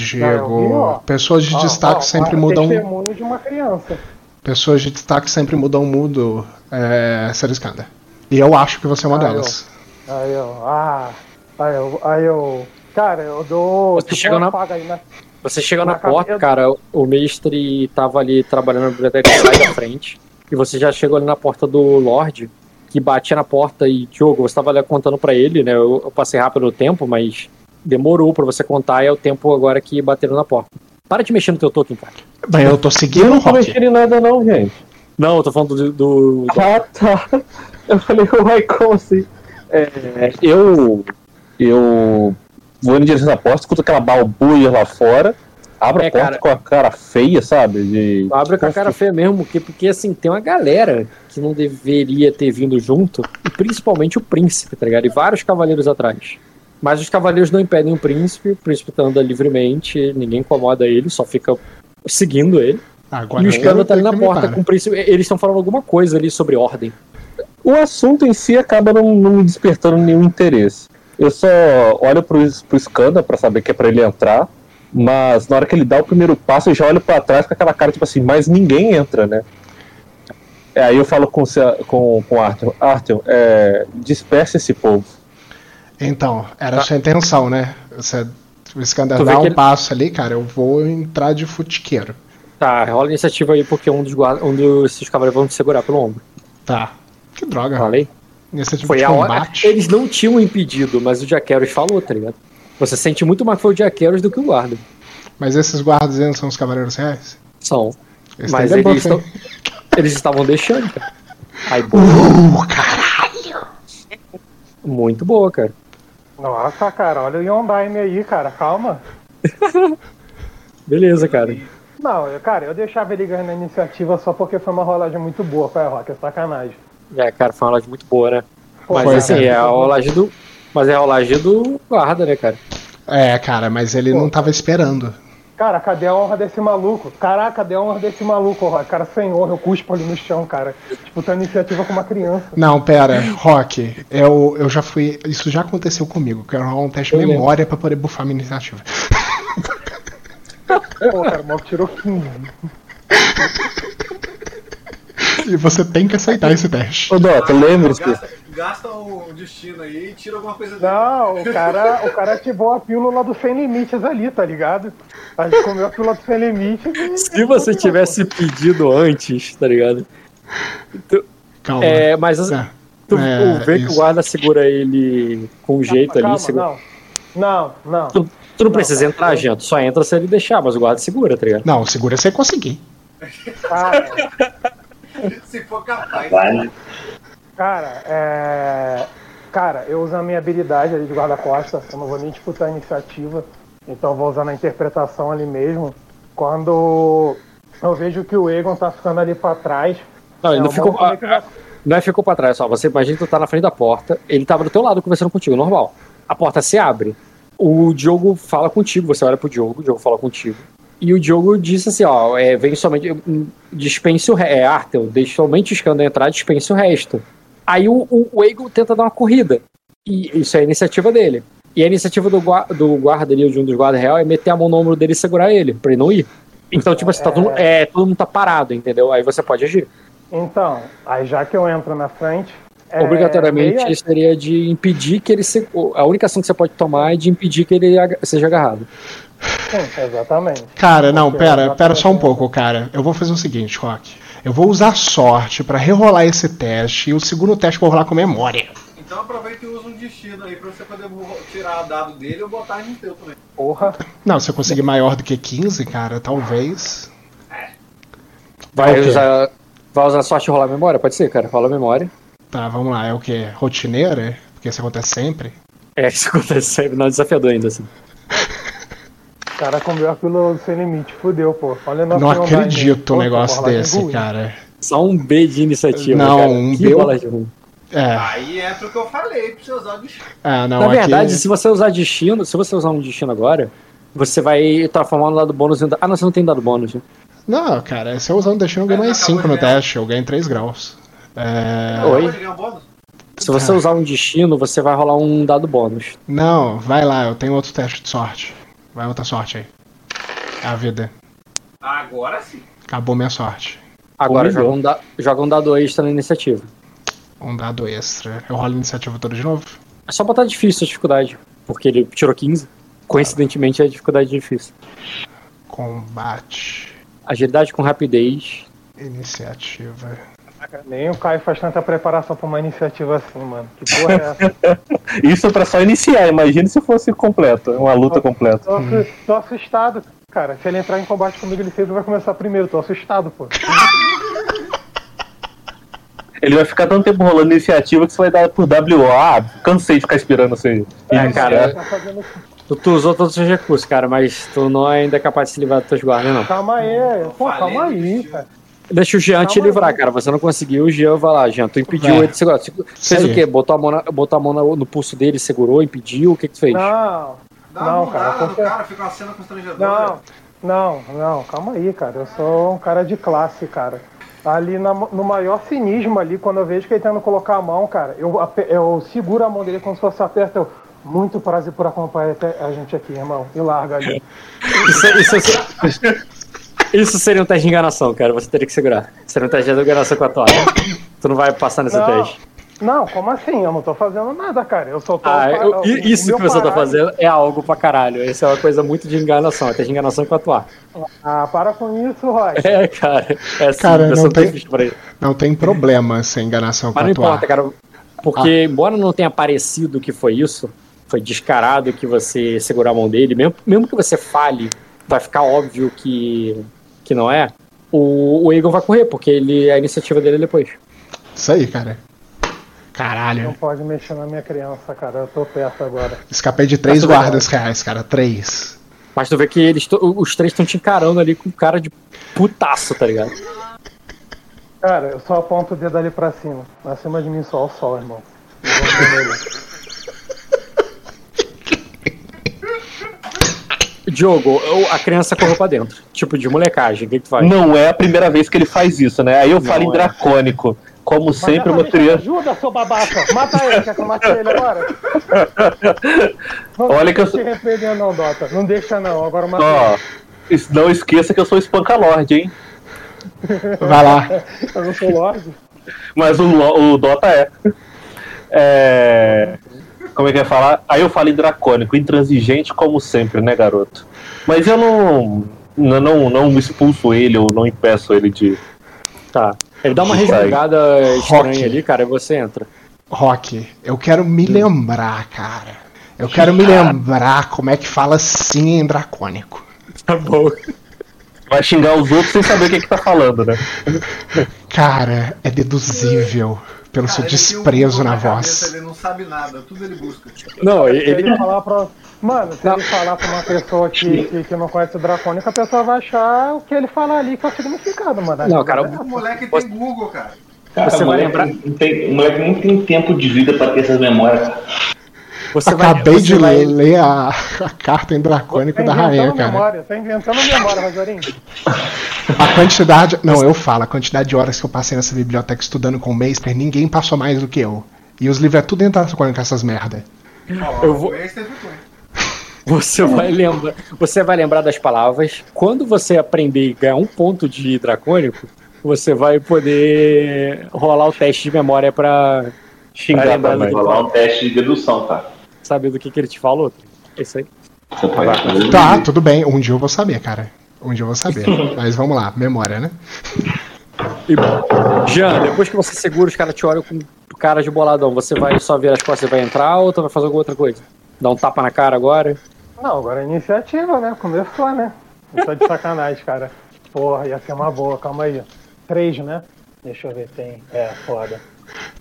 digo: ó. pessoas de Ó, destaque ó, sempre ó, mudam. Testemunho de uma criança. Pessoas de destaque sempre mudam o mundo, é, Seriscanda. E eu acho que você é uma Ah, delas. Aí eu. Ah. Aí eu. Aí eu. Cara, eu dou. Você chegou na- paga aí, né? Você chega na Na porta, eu- cara, o mestre tava ali trabalhando na biblioteca sai da frente. E você já chegou ali na porta do Lorde, que batia na porta e, Diogo, você tava ali contando pra ele, né? Eu, eu passei rápido no tempo, mas demorou pra você contar e é o tempo agora que bateram na porta. Para de mexer no teu token, cara. Bem, eu tô seguindo o Não Rock. mexer em nada não, gente. Não, eu tô falando do. do- do- Ah, tá. Eu falei, uai, como assim? É, eu. Eu vou em direção à porta, escuto aquela balbúrdia lá fora, abro É, a porta cara. com a cara feia, sabe? De... Abre com a cara feia mesmo, porque, porque assim, tem uma galera que não deveria ter vindo junto, e principalmente o príncipe, tá ligado? E vários cavaleiros atrás. Mas os cavaleiros não impedem o príncipe, o príncipe tá anda livremente, ninguém incomoda ele, só fica seguindo ele. Agora e o escândalo tá ali na porta com o príncipe. Eles estão falando alguma coisa ali sobre ordem. O assunto em si acaba não, não me despertando nenhum interesse. Eu só olho pro, pro Skanda pra saber que é pra ele entrar, mas na hora que ele dá o primeiro passo, eu já olho pra trás com aquela cara tipo assim, mas ninguém entra, né? É, Aí eu falo com, com, com o Arthur, Arthur, é, disperse esse povo. Então, era a sua intenção, né? Você, o vê dá um ele- passo ali, cara, eu vou entrar de futiqueiro. Tá, rola a iniciativa aí, porque um dos, guarda, um desses cavaleiros vão te segurar pelo ombro. Tá. Que droga. Falei? Iniciativa Foi de a hora. combate. Eles não tinham impedido, mas o Jaqueros falou, tá ligado? Você sente muito mais que foi o Jaqueros do que o guarda. Mas esses guardas ainda são os cavaleiros reais? São. Esse mas é eles, buff, eles estavam deixando, cara. Aí, boa. Uh, caralho! Muito boa, cara. Nossa, cara, olha o Yondaime aí, cara, calma. Beleza, cara. Não, eu, cara, eu deixava ele ganhando a iniciativa só porque foi uma rolagem muito boa, foi Rock, é sacanagem. É, cara, foi uma rolagem muito boa, né? Mas Foi, assim, cara. é a rolagem do. Mas é a rolagem do guarda, né, cara? É, cara, mas ele não tava esperando. Cara, cadê a honra desse maluco? Caraca, cadê a honra desse maluco, Rock? Cara, sem honra, eu cuspo ali no chão, cara. Disputando iniciativa com uma criança. Não, pera, Rock, eu, eu já fui. Isso já aconteceu comigo. Quero rolar um teste de lembro. memória pra poder bufar minha iniciativa. Pô, cara, o maluco tirou 15. E você tem que aceitar esse teste. Ô, Dota, lembre-se. Gasta, gasta o destino aí e tira alguma coisa dele. Não, o cara, o cara ativou a pílula do Sem Limites ali, tá ligado? A gente comeu a pílula do Sem Limites e... Se você tivesse pedido antes, tá ligado? Tu- Calma. É, mas assim, É, tu é, vê que o guarda segura ele com jeito ali. Calma, segura- não. Não, não. Tu, tu não precisa entrar, gente. Só entra se ele deixar, mas o guarda segura, tá ligado? Não, segura se você conseguir. Cara, Se for capaz. Vai. cara, é... Cara, eu uso a minha habilidade ali de guarda-costas, eu não vou nem disputar a iniciativa, então eu vou usar na interpretação ali mesmo. Quando eu vejo que o Egon tá ficando ali pra trás... Não, ele é, não ficou. que vai- Não é ficou pra trás, só. Você imagina que tu tá na frente da porta, ele tava do teu lado conversando contigo, normal. A porta se abre. O Diogo fala contigo, você olha pro Diogo, o Diogo fala contigo. E o Diogo disse assim, ó, é, vem somente. hum, Dispense o resto. É, Artel, deixa somente o escândalo entrar, dispense o resto. Aí o, o, o Eagle tenta dar uma corrida. E isso é a iniciativa dele. E a iniciativa do, gua- do guarda ali, de um dos guardas real, é meter a mão no ombro dele e segurar ele, pra ele não ir. Então, tipo assim, tá todo, é, todo mundo tá parado, entendeu? Aí você pode agir. Então, aí já que eu entro na frente... é, Obrigatoriamente meia- seria de impedir que ele se. A única ação que você pode tomar é de impedir que ele seja agarrado. Sim, exatamente. Cara, não, Porque pera, eu- pera só um pouco, cara. Eu vou fazer o seguinte, Rock. Eu vou usar sorte pra rerolar esse teste e o segundo teste eu vou rolar com memória. Então aproveita e usa um destino aí pra você poder tirar o dado dele ou botar no teu também. Porra. Não, se eu conseguir maior do que 15, cara, talvez. Vai É quê? usar, vai usar sorte e rolar a memória? Pode ser, cara. Rola a memória. Tá, vamos lá. É o quê? Rotineira? Porque isso acontece sempre? É, isso acontece sempre. Não, é desafiador ainda, assim. O cara comeu aquilo sem limite, fudeu, pô. Olha Não acredito um Pô, negócio lá é desse, ruim. cara. Só um B de iniciativa. Não, cara. um que B- bola de ruim. É. Aí entra o que eu falei pra você usar o destino. Ah, não, Na aqui- verdade, se você usar destino, se você usar um destino agora, você vai transformar no lado bônus. em- Ah, não, você não tem dado bônus. Né? Não, cara, se eu usar um destino, eu ganho mais 5 no teste. Eu ganho 3 graus. É... Oi? Se você usar um destino, você vai rolar um dado bônus. Não, vai lá, eu tenho outro teste de sorte. Vai outra sorte aí. É a vida. Agora sim. Acabou minha sorte. Agora, joga um, da... joga um dado extra na iniciativa. Um dado extra. Eu rolo a iniciativa toda de novo? É só botar difícil a dificuldade. Porque ele tirou 15. Coincidentemente, é a dificuldade difícil. Combate. Agilidade com rapidez. Iniciativa. Nem o Caio faz tanta preparação pra uma iniciativa assim, mano. Que porra é essa? Isso é pra só iniciar, imagina se fosse completo, uma luta completa. Tô, tô assustado, cara. Se ele entrar em combate comigo, ele sempre vai começar primeiro. Tô assustado, pô. Ele vai ficar tanto tempo rolando iniciativa que você vai dar por WO. Ah, cansei de ficar esperando você. É, cara. Tá fazendo... Tu, tu usou todos os seus recursos, cara, mas tu não é ainda capaz de se livrar dos teus guardas, não. Calma aí, pô, calma aí, cara. Deixa o Jean te Calma livrar, aí. cara. Você não conseguiu, o Jean vai lá, Jean. Tu impediu Vai. ele de segurar. Fez o quê? Botou a mão, na, botou a mão na- no pulso dele, segurou, impediu? O que que tu fez? Não, Dá não, uma cara. no porque- cara, fica uma cena constrangedora. Não, não, não, calma aí, cara. Eu sou um cara de classe, cara. Ali na- no maior cinismo ali, quando eu vejo que ele tentando colocar a mão, cara, eu, eu seguro a mão dele como se fosse aperta. Eu, muito prazer por acompanhar a gente aqui, irmão. E larga ali. Isso, isso, isso seria um teste de enganação, cara. Você teria que segurar. Seria um teste de enganação com a tua arma. Tu não vai passar nesse Não. teste. Não, como assim? Eu não tô fazendo nada, cara. Eu só tô. Ah, eu- isso que você tá fazendo é algo pra caralho. Isso é uma coisa muito de enganação. É teste de enganação com a tua. Ah, para com isso, Roy. É, cara. É assim, Cara, não tem tem- isso. Não tem problema sem enganação com Mas não a tua importa, cara. Porque, Ah. embora não tenha parecido que foi isso, foi descarado que você segurou a mão dele, mesmo, mesmo que você fale, vai ficar óbvio que, que não é. O, o Egon vai correr, porque ele, a iniciativa dele é depois. Isso aí, cara. Não Caralho. pode mexer na minha criança, cara. Eu tô perto agora. Escapei de três guardas reais, cara. Três. Mas tu vê que eles, os três estão te encarando ali com cara de putaço, tá ligado? Cara, eu só aponto o dedo ali pra cima. Acima de mim só o sol, irmão. Eu vou nele. Diogo, eu- a criança correu pra dentro. Tipo, de molecagem. O que, que tu faz? Não é a primeira vez que ele faz isso, né? Aí eu falo em é. dracônico. Como Mas sempre, uma criança. Ajuda, seu babaca! Mata ele, quer que eu mate ele agora? Não Olha que eu repreender não, Dota. Não deixa não, agora mata Ó, es- não esqueça que eu sou Spancalord, hein? Vai lá. ele. Eu não sou Lorde. Mas o, o Dota é. É. Como é que é falar? Aí eu falo em dracônico, intransigente como sempre, né, garoto? Mas eu não. Não, não, não expulso ele ou não impeço ele de. Tá. Ele dá uma resmungada estranha Rock. ali, cara, e você entra. Rock, eu quero me lembrar, cara. Eu quero me lembrar como é que fala sim em dracônico. Tá bom. Vai xingar os outros sem saber o que, que tá falando, né? Cara, é deduzível pelo seu Cara, um desprezo na cabeça, voz. Ele não sabe nada, tudo ele busca. Não, ele. ele falar pra... Mano, se ele falar pra uma pessoa que, que, que não conhece o Dracônico, a pessoa vai achar o que ele fala ali que é o significado, mano. Não, cara, O moleque tem Google, cara. Cara, Você o vai moleque lembrar- não tem- o moleque não tem tempo de vida pra ter essas memórias. Você vai, Acabei você de vai- ler a, a carta em dracônico Tá da rainha, inventando cara. memória, tá inventando memória, Rogerinho. A quantidade. Não, eu falo, a quantidade de horas que eu passei nessa biblioteca estudando com o Meister, ninguém passou mais do que eu. E os livros é tudo dentro da com essas merda. Eu vou-. Você vai lembrar, você vai lembrar das palavras. Quando você aprender e ganhar um ponto de dracônico, você vai poder rolar o teste de memória pra Xingar Vai lembrar Vou rolar um teste de dedução, tá? Saber do que, que ele te falou. É isso aí. Fazer. Tá, tudo bem. Um dia eu vou saber, cara. Um dia eu vou saber. Mas vamos lá, memória, né? E, Jean, depois que você segura, os caras te olham com cara de boladão. Você vai só ver as costas e vai entrar ou tu vai fazer alguma outra coisa? Dar um tapa na cara agora? Não, agora é iniciativa, né? Começou, né? Não tô de sacanagem, cara. Porra, ia ser uma boa, calma aí. Três, né? Deixa eu ver, tem. É, foda.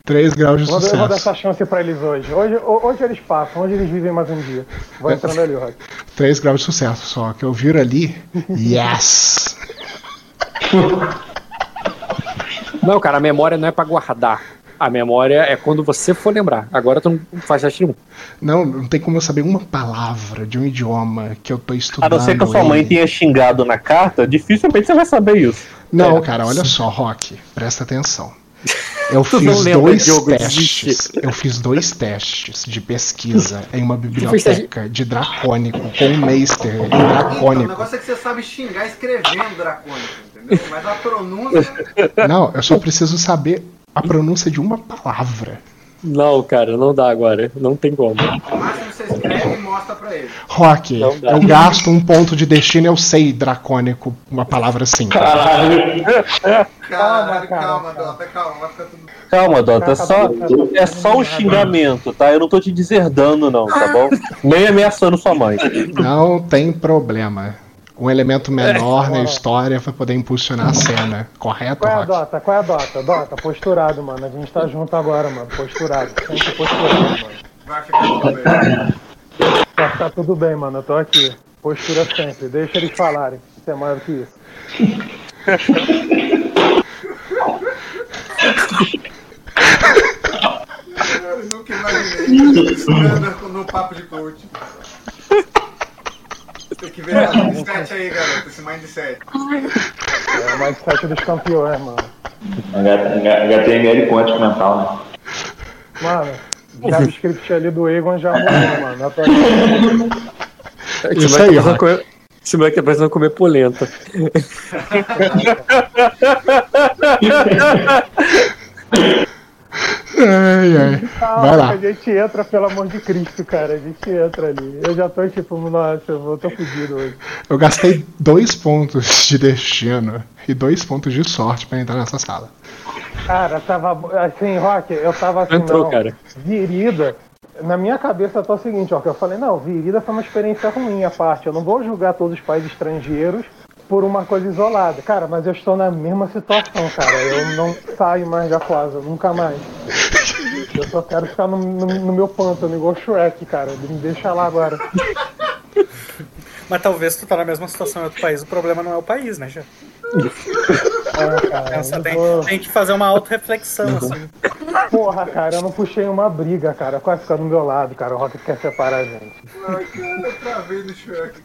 3 graus de Vou, eu vou dar sucesso. essa chance pra eles hoje. Hoje, ho- hoje eles passam, hoje eles vivem mais um dia. Vou entrando ali, Rod. 3 graus de sucesso só. Que eu viro ali. Yes! Não, cara, a memória não é pra guardar. A memória é quando você for lembrar. Agora tu não faz teste nenhum. Não, não tem como eu saber uma palavra de um idioma que eu tô A estudando. não ser que a sua mãe tenha xingado na carta, dificilmente você vai saber isso. Não, É. cara, olha só, Rock, presta atenção. Eu fiz dois Diogo, testes. Eu fiz dois testes de pesquisa em uma biblioteca de dracônico com um Meister em Então, o dracônico. negócio é que você sabe xingar escrevendo dracônico, entendeu? Mas a pronúncia. Não, eu só preciso saber a pronúncia de uma palavra. Não, cara, não dá agora. Não tem como. O máximo você escreve e mostra pra ele. Rock, eu gasto um ponto de destino, eu sei dracônico, uma palavra assim. Caralho, calma, Dota, calma, vai ficar tudo. Calma, Dota, é só, é só um xingamento, tá? Eu não tô te deserdando, não, tá bom? Nem ameaçando sua mãe. Não tem problema. Um elemento menor na história vai poder impulsionar a cena. Correto, Qual é a? Dota? Qual é a Dota? Dota, posturado, mano. A gente tá junto agora, mano. Posturado. Sempre posturado, mano. Vai ficar tudo bem. Vai ficar tudo bem, mano. Eu tô aqui. Postura sempre. Deixa eles falarem. Isso é maior que isso. Eu nunca imaginei no, no papo de coach. Tem que ver esse mindset aí, garoto, esse mindset. É o mindset dos campeões, mano. HTML quântico mental, né? Mano, o JavaScript ali do Egon já morreu, mano. Esse Isso moleque aí, tá comer- Esse moleque tá precisando comer polenta. Ai, ai. Calma, Vai lá. A gente entra, pelo amor de Cristo, cara. A gente entra ali. Eu já tô tipo, nossa, eu vou- tô fudido hoje. Eu gastei dois pontos de destino e dois pontos de sorte pra entrar nessa sala. Cara, tava. Assim, Rock, eu tava assim. Entrou, não, cara. Virida. Na minha cabeça tá o seguinte, ó, que eu falei, não, Virida foi uma experiência ruim à parte. Eu não vou julgar todos os países estrangeiros por uma coisa isolada. Cara, mas eu estou na mesma situação, cara. Eu não saio mais da casa, nunca mais. Eu só quero ficar no, no- no meu pântano, igual Shrek, cara. Me deixa lá agora. Mas talvez tu tá na mesma situação em outro país, o problema não é o país, né, já? É, cara, Pensa, eu tem, vou- tem que fazer uma autorreflexão, assim. Porra, cara, eu não puxei uma briga, cara. Quase fica do meu lado, cara. O Rock quer separar a gente. Ai, cara, travei no Shrek.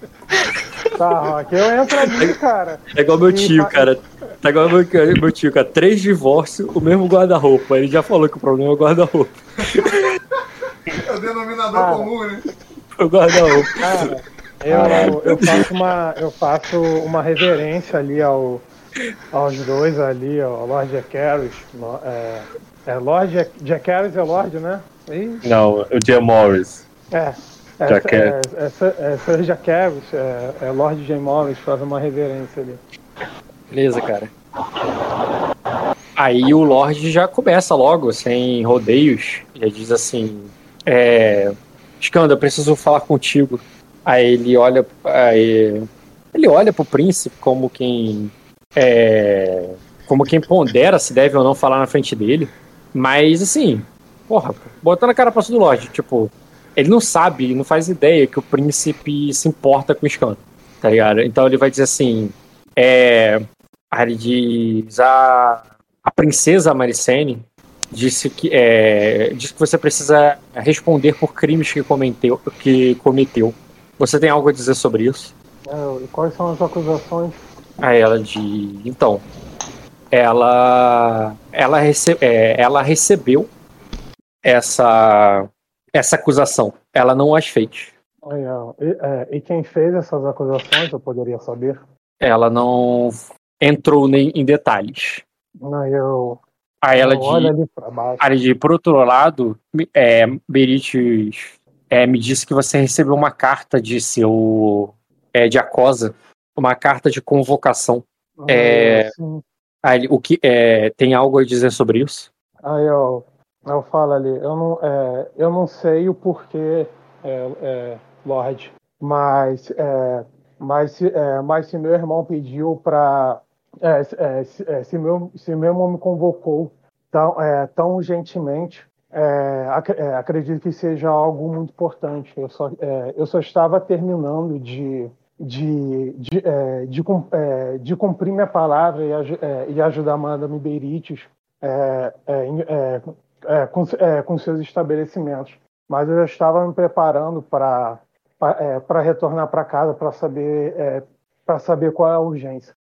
Tá, Rock, eu entro ali, cara. É igual meu E tio, fa- cara. Tá igual meu, meu tio, cara. Três divórcios, o mesmo guarda-roupa. Ele já falou que o problema é o guarda-roupa. É o denominador Ah. comum, né? O guarda-roupa. Cara, eu, eu faço uma, eu faço uma reverência ali ao, aos dois ali, ao Lord Jacaerys. no- É, é Lord Jacaerys é Lord, né? Ih, Não, o Jim Morris. É. É, Jacaerys. é, é, Sir- é Sir é, é Lord J. Morris, faz uma reverência ali. Beleza, cara. Aí o Lorde já começa logo, sem rodeios. Já diz assim: é, Skanda, eu preciso falar contigo. Aí ele olha. Aí, ele olha pro príncipe como quem. É, como quem pondera se deve ou não falar na frente dele. Mas assim, porra, botando a cara pra do Lorde, tipo, ele não sabe, não faz ideia que o príncipe se importa com o Skanda, tá ligado? Então ele vai dizer assim: é, ele diz: a, a princesa Maricene disse que, é, disse que você precisa responder por crimes que cometeu, que cometeu. Você tem algo a dizer sobre isso? É, e quais são as acusações? Aí ela diz: então, ela, ela, rece, é, ela recebeu essa, essa acusação. Ela não as fez. E, é, e quem fez essas acusações, eu poderia saber? Ela não entrou nem em detalhes. Aí eu, Aí ela eu baixo. Aí, de, por outro lado, é, Berites é, me disse que você recebeu uma carta de seu. É, de Acosa, uma carta de convocação. É, Assim, aí, o que, é, tem algo a dizer sobre isso? Aí eu, eu falo ali, eu não, é, eu não sei o porquê, é, é, Lorde, mas, é, mas, se- é, mas se meu irmão pediu é, é, se, é, se, meu, se meu irmão me convocou tão, é, tão gentilmente, é, ac- é, acredito que seja algo muito importante. Eu só, é, eu só estava terminando de, de, de, é, de, é, de cumprir minha palavra e, é, e ajudar a Madame Beirites é, é, é, com, com seus estabelecimentos. Mas eu já estava me preparando para para retornar para casa para saber para saber qual é a urgência.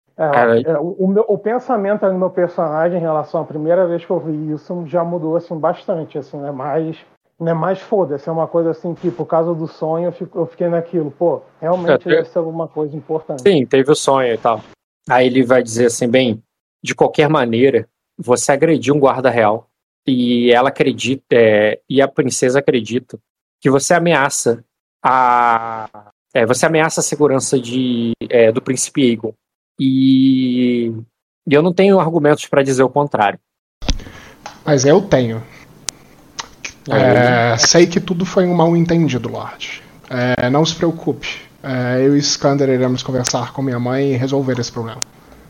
O, o meu- o pensamento do meu personagem em relação à primeira vez que eu vi isso já mudou assim bastante, assim, né? Mais, né? Mais foda-se, é uma coisa assim que por causa do sonho eu, fico- eu fiquei naquilo, pô, realmente É, deve ser alguma coisa importante. Sim, teve o sonho e tal. Aí ele vai dizer assim, bem, de qualquer maneira, você agrediu um guarda real e ela acredita, é, e a princesa acredita que você ameaça a, é, você ameaça a segurança de, é, do príncipe Aegon. E, e eu não tenho argumentos para dizer o contrário. Mas eu tenho. É, sei que tudo foi um mal entendido, Lorde. É, não se preocupe. É, eu e Skander iremos conversar com minha mãe e resolver esse problema.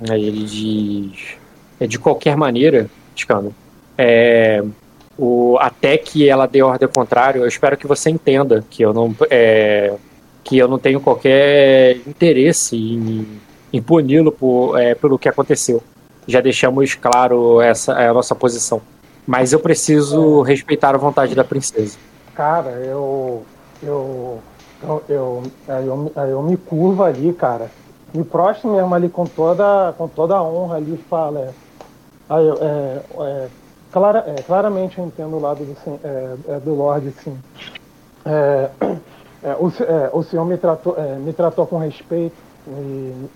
Aí ele diz: é, de qualquer maneira, Scano, é, o, até que ela dê ordem ao contrário, eu espero que você entenda que eu não, é, que eu não tenho qualquer interesse em, em puni-lo é, pelo que aconteceu. Já deixamos claro essa a nossa posição. Mas eu preciso respeitar a vontade da princesa. Cara, eu. Eu. Eu, eu, eu, eu me curvo ali, cara. Me prostro mesmo ali com toda, com toda a honra ali e falo. É, é, é, clara, é, claramente eu entendo o lado do, é, é, do Lorde, sim. É, é, o, o senhor me tratou, me tratou com respeito, me,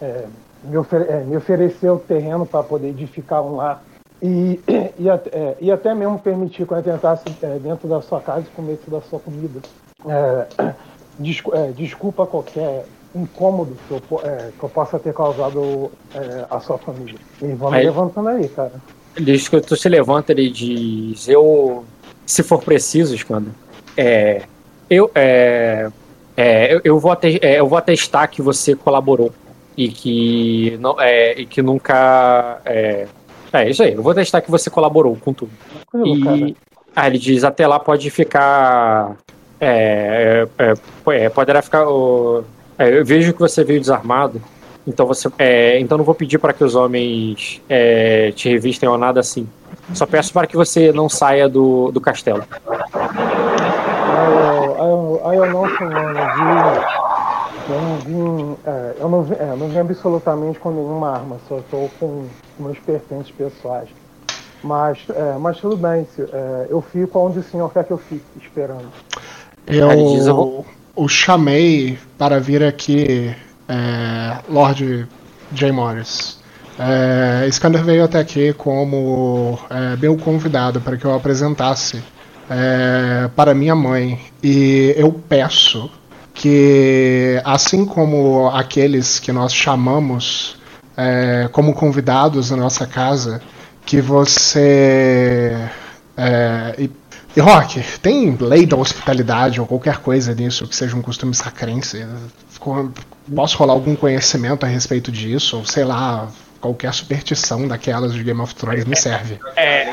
me, me ofereceu terreno para poder edificar um lar. E, e, até, é, e até mesmo permitir que eu entrasse é, dentro da sua casa e comesse da sua comida. É, descu- é, desculpa qualquer incômodo que eu, é, que eu possa ter causado é, à sua família. E vamos Aí- levantando aí, cara. Ele diz que tu se levanta ele diz: Eu, se for preciso, Scando, é, eu, é, é, eu, eu vou é, eu vou atestar que você colaborou e que, não, é, e que nunca. É, é isso aí, eu vou atestar que você colaborou com tudo. Tranquilo, cara. E aí ele diz: Até lá pode ficar. É, é, é, poderá ficar. o- é, eu vejo que você veio desarmado. Então você, é, então não vou pedir para que os homens é, te revistem ou nada assim. Só peço para que você não saia do, do castelo. Aí eu, não, senhor, eu não vim. é, eu, não vi é, não vim absolutamente com nenhuma arma, só estou com meus pertences pessoais. Mas, é, mas tudo bem, se- é, eu fico onde o senhor quer que eu fique, esperando. Eu o chamei para vir aqui, é, Lord J. Morris. É, Skander veio até aqui como é, meu convidado para que eu apresentasse é, para minha mãe. E eu peço que, assim como aqueles que nós chamamos é, como convidados na nossa casa, que você. É, e, e Rock, tem lei da hospitalidade ou qualquer coisa nisso que seja um costume sacrense? Posso rolar algum conhecimento a respeito disso? Ou sei lá, qualquer superstição daquelas de Game of Thrones me serve. É,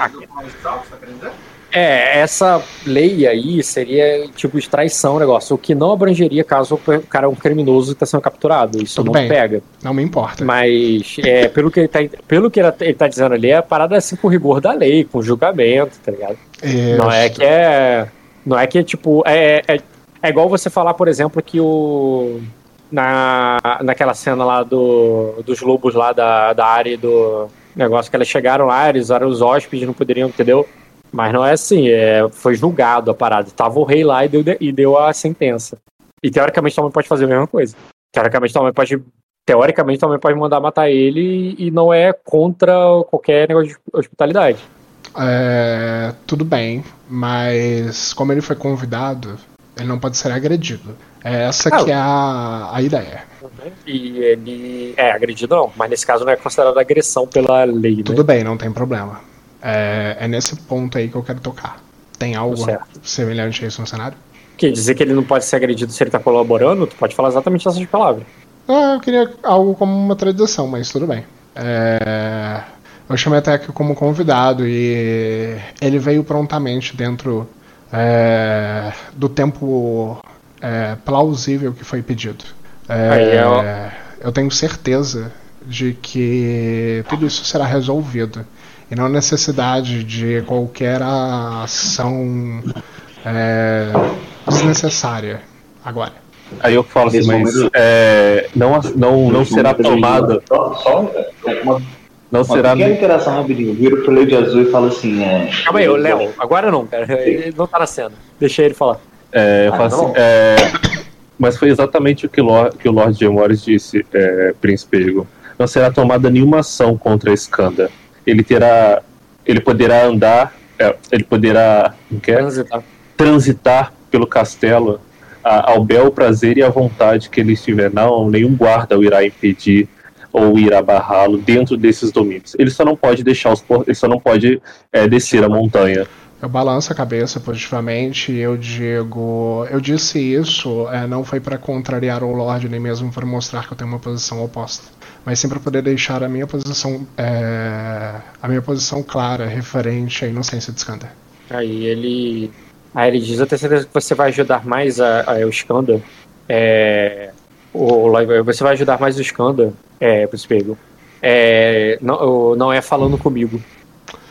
querendo dizer? É, essa lei aí seria tipo de traição, negócio. O que não abrangeria caso o cara é um criminoso e está sendo capturado. Isso Tudo não bem. pega. Não me importa. Mas é, pelo que ele tá, pelo que ele tá- ele tá dizendo ali, é a parada assim com rigor da lei, com julgamento, tá ligado? Não é Isso. que é. Não é que é tipo. É, é, é igual você falar, por exemplo, que o. Na, naquela cena lá do, dos lobos lá da, da área do negócio que elas chegaram lá, eles eram os hóspedes, não poderiam, entendeu? Mas não é assim, é, foi julgado a parada. Tava o rei lá e deu, e deu a sentença. E teoricamente mãe pode fazer a mesma coisa. Teoricamente mãe pode. Teoricamente mãe pode mandar matar ele e não é contra qualquer negócio de hospitalidade. É, tudo bem, mas como ele foi convidado, ele não pode ser agredido. É essa Ah, que é a, a ideia. E ele é agredido, não, mas nesse caso não é considerado agressão pela lei, né? Tudo bem, não tem problema. É, é nesse ponto aí que eu quero tocar. Tem algo Certo. semelhante a isso no cenário? Quer dizer que ele não pode ser agredido se ele tá colaborando? Tu pode falar exatamente essas palavras. Ah, eu queria algo como uma tradição, mas tudo bem. É, eu chamei até aqui como convidado e ele veio prontamente dentro é, do tempo é, plausível que foi pedido. É, Aí é Eu tenho certeza de que tudo isso será resolvido e não há necessidade de qualquer ação é, desnecessária agora. Aí eu falo assim, mas é, não, não, não será tomada. Só, só uma, Não uma será. pequena interação rapidinho. Vira pro Lady Azul e fala assim: é, Calma aí, ô, Léo, agora não, cara. Ele não tá na cena. Deixa ele falar. É, eu Ah, falo assim, é, mas foi exatamente o que o Lord, que o Lord. Morris disse, é, Príncipe Egon. Não será tomada nenhuma ação contra Skanda. Ele terá. Ele poderá andar. é, ele poderá. como que é? Transitar. transitar pelo castelo a- ao bel prazer e à vontade que ele estiver. Não, nenhum guarda o irá impedir ou irá barrá-lo dentro desses domínios. Ele só não pode deixar os ele só não pode é, descer a montanha. Eu balanço a cabeça positivamente e eu digo. Eu disse isso, é, não foi para contrariar o Lorde, nem mesmo para mostrar que eu tenho uma posição oposta. Mas sim para poder deixar a minha posição. é, a minha posição clara, referente à inocência de Skanda. Aí ele. Aí ele diz: Eu tenho certeza que você vai ajudar mais a, a, o Skanda. É. O, você vai ajudar mais o Skanda, é, Príncipe Egon. É, não, não é falando comigo,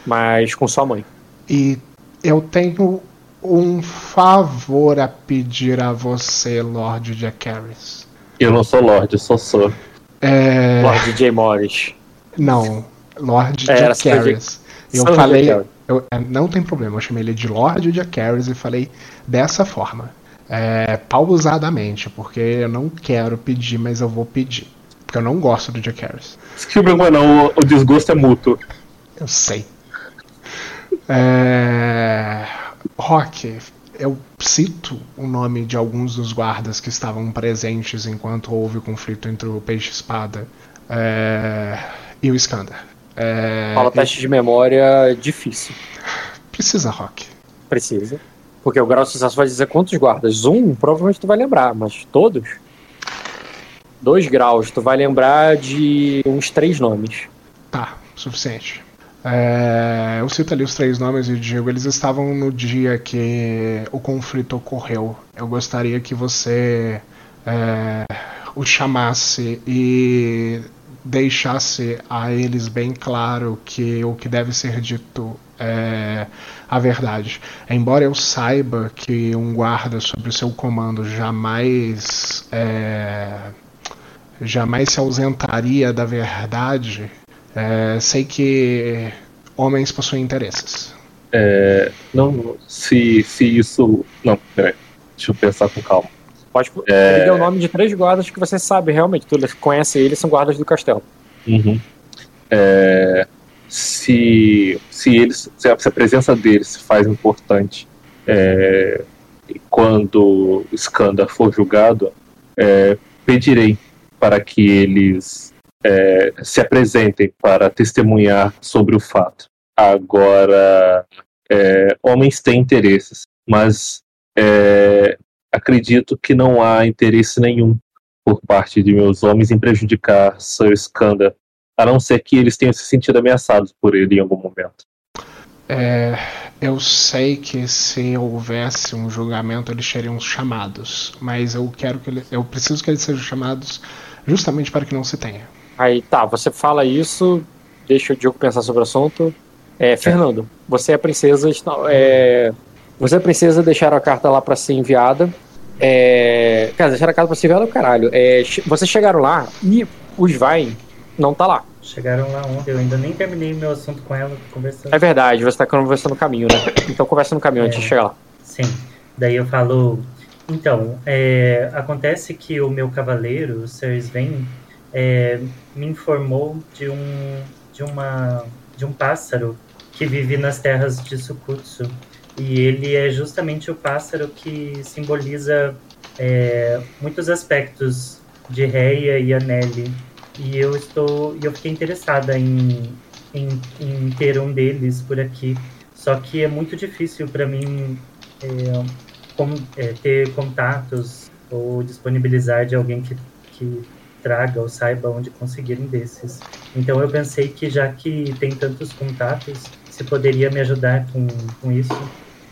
mas com sua mãe. E eu tenho um favor a pedir a você, Lorde Jack Harris. Eu não sou Lorde, eu sou Sir. É. Lord J. Morris. Não, Lorde É, Harris. Eu Sir falei. Eu- é, não tem problema, eu chamei ele de Lorde Jack Harris e falei dessa forma. É, pausadamente, porque eu não quero pedir, mas eu vou pedir. Porque eu não gosto do Jack Harris. Desculpa, não, o, o desgosto é mútuo. Eu sei. É... Rock, eu cito o nome de alguns dos guardas que estavam presentes enquanto houve o conflito entre o Peixe Espada é, e o Skander. É, Fala teste de memória difícil. Precisa, Rock. Precisa. Porque o grau de sucesso vai dizer quantos guardas. Um, provavelmente tu vai lembrar, mas todos? Dois graus, tu vai lembrar de uns três nomes. Tá, suficiente. É, eu cito ali os três nomes e digo, eles estavam no dia que o conflito ocorreu. Eu gostaria que você é, o chamasse e deixasse a eles bem claro que o que deve ser dito é a verdade. Embora eu saiba que um guarda sob o seu comando jamais é, jamais se ausentaria da verdade, é, sei que homens possuem interesses. É, não, se, se isso. Não, peraí. Deixa eu pensar com calma. Pode. É. Ele deu o nome de três guardas que você sabe realmente. Tu conhece eles, são guardas do castelo. Uhum. É, se, se eles se a, se a presença deles se faz importante é, e quando o Skanda for julgado, é, pedirei para que eles é, se apresentem para testemunhar sobre o fato. Agora, é, homens têm interesses, mas é, acredito que não há interesse nenhum por parte de meus homens em prejudicar Sir Skanda, a não ser que eles tenham se sentido ameaçados por ele em algum momento. É, eu sei que se houvesse um julgamento eles seriam chamados, mas eu quero que ele, eu preciso que eles sejam chamados justamente para que não se tenha. Aí tá, você fala isso, deixa o Diogo pensar sobre o assunto. É, Fernando, você é princesa. está- É, você é princesa, deixaram a carta lá pra ser enviada. É, cara, deixaram a carta pra ser enviada, caralho. É, vocês chegaram lá e o Svain não tá lá. Chegaram lá ontem, eu ainda nem terminei meu assunto com ela, conversando. É verdade, você tá conversando no caminho, né? Então conversa no caminho É. antes de chegar lá. Sim. Daí eu falo. Então, é, acontece que o meu cavaleiro, o Sir Sven, é, me informou de um, de, uma, de um pássaro que vive nas terras de Sukutsu. E ele é justamente o pássaro que simboliza é, muitos aspectos de Reia e Anelli. E eu estou, eu fiquei interessada em, em, em ter um deles por aqui. Só que é muito difícil para mim é, com- é, ter contatos ou disponibilizar de alguém que, que traga ou saiba onde conseguir um desses. Então eu pensei que já que tem tantos contatos, você poderia me ajudar com, com isso.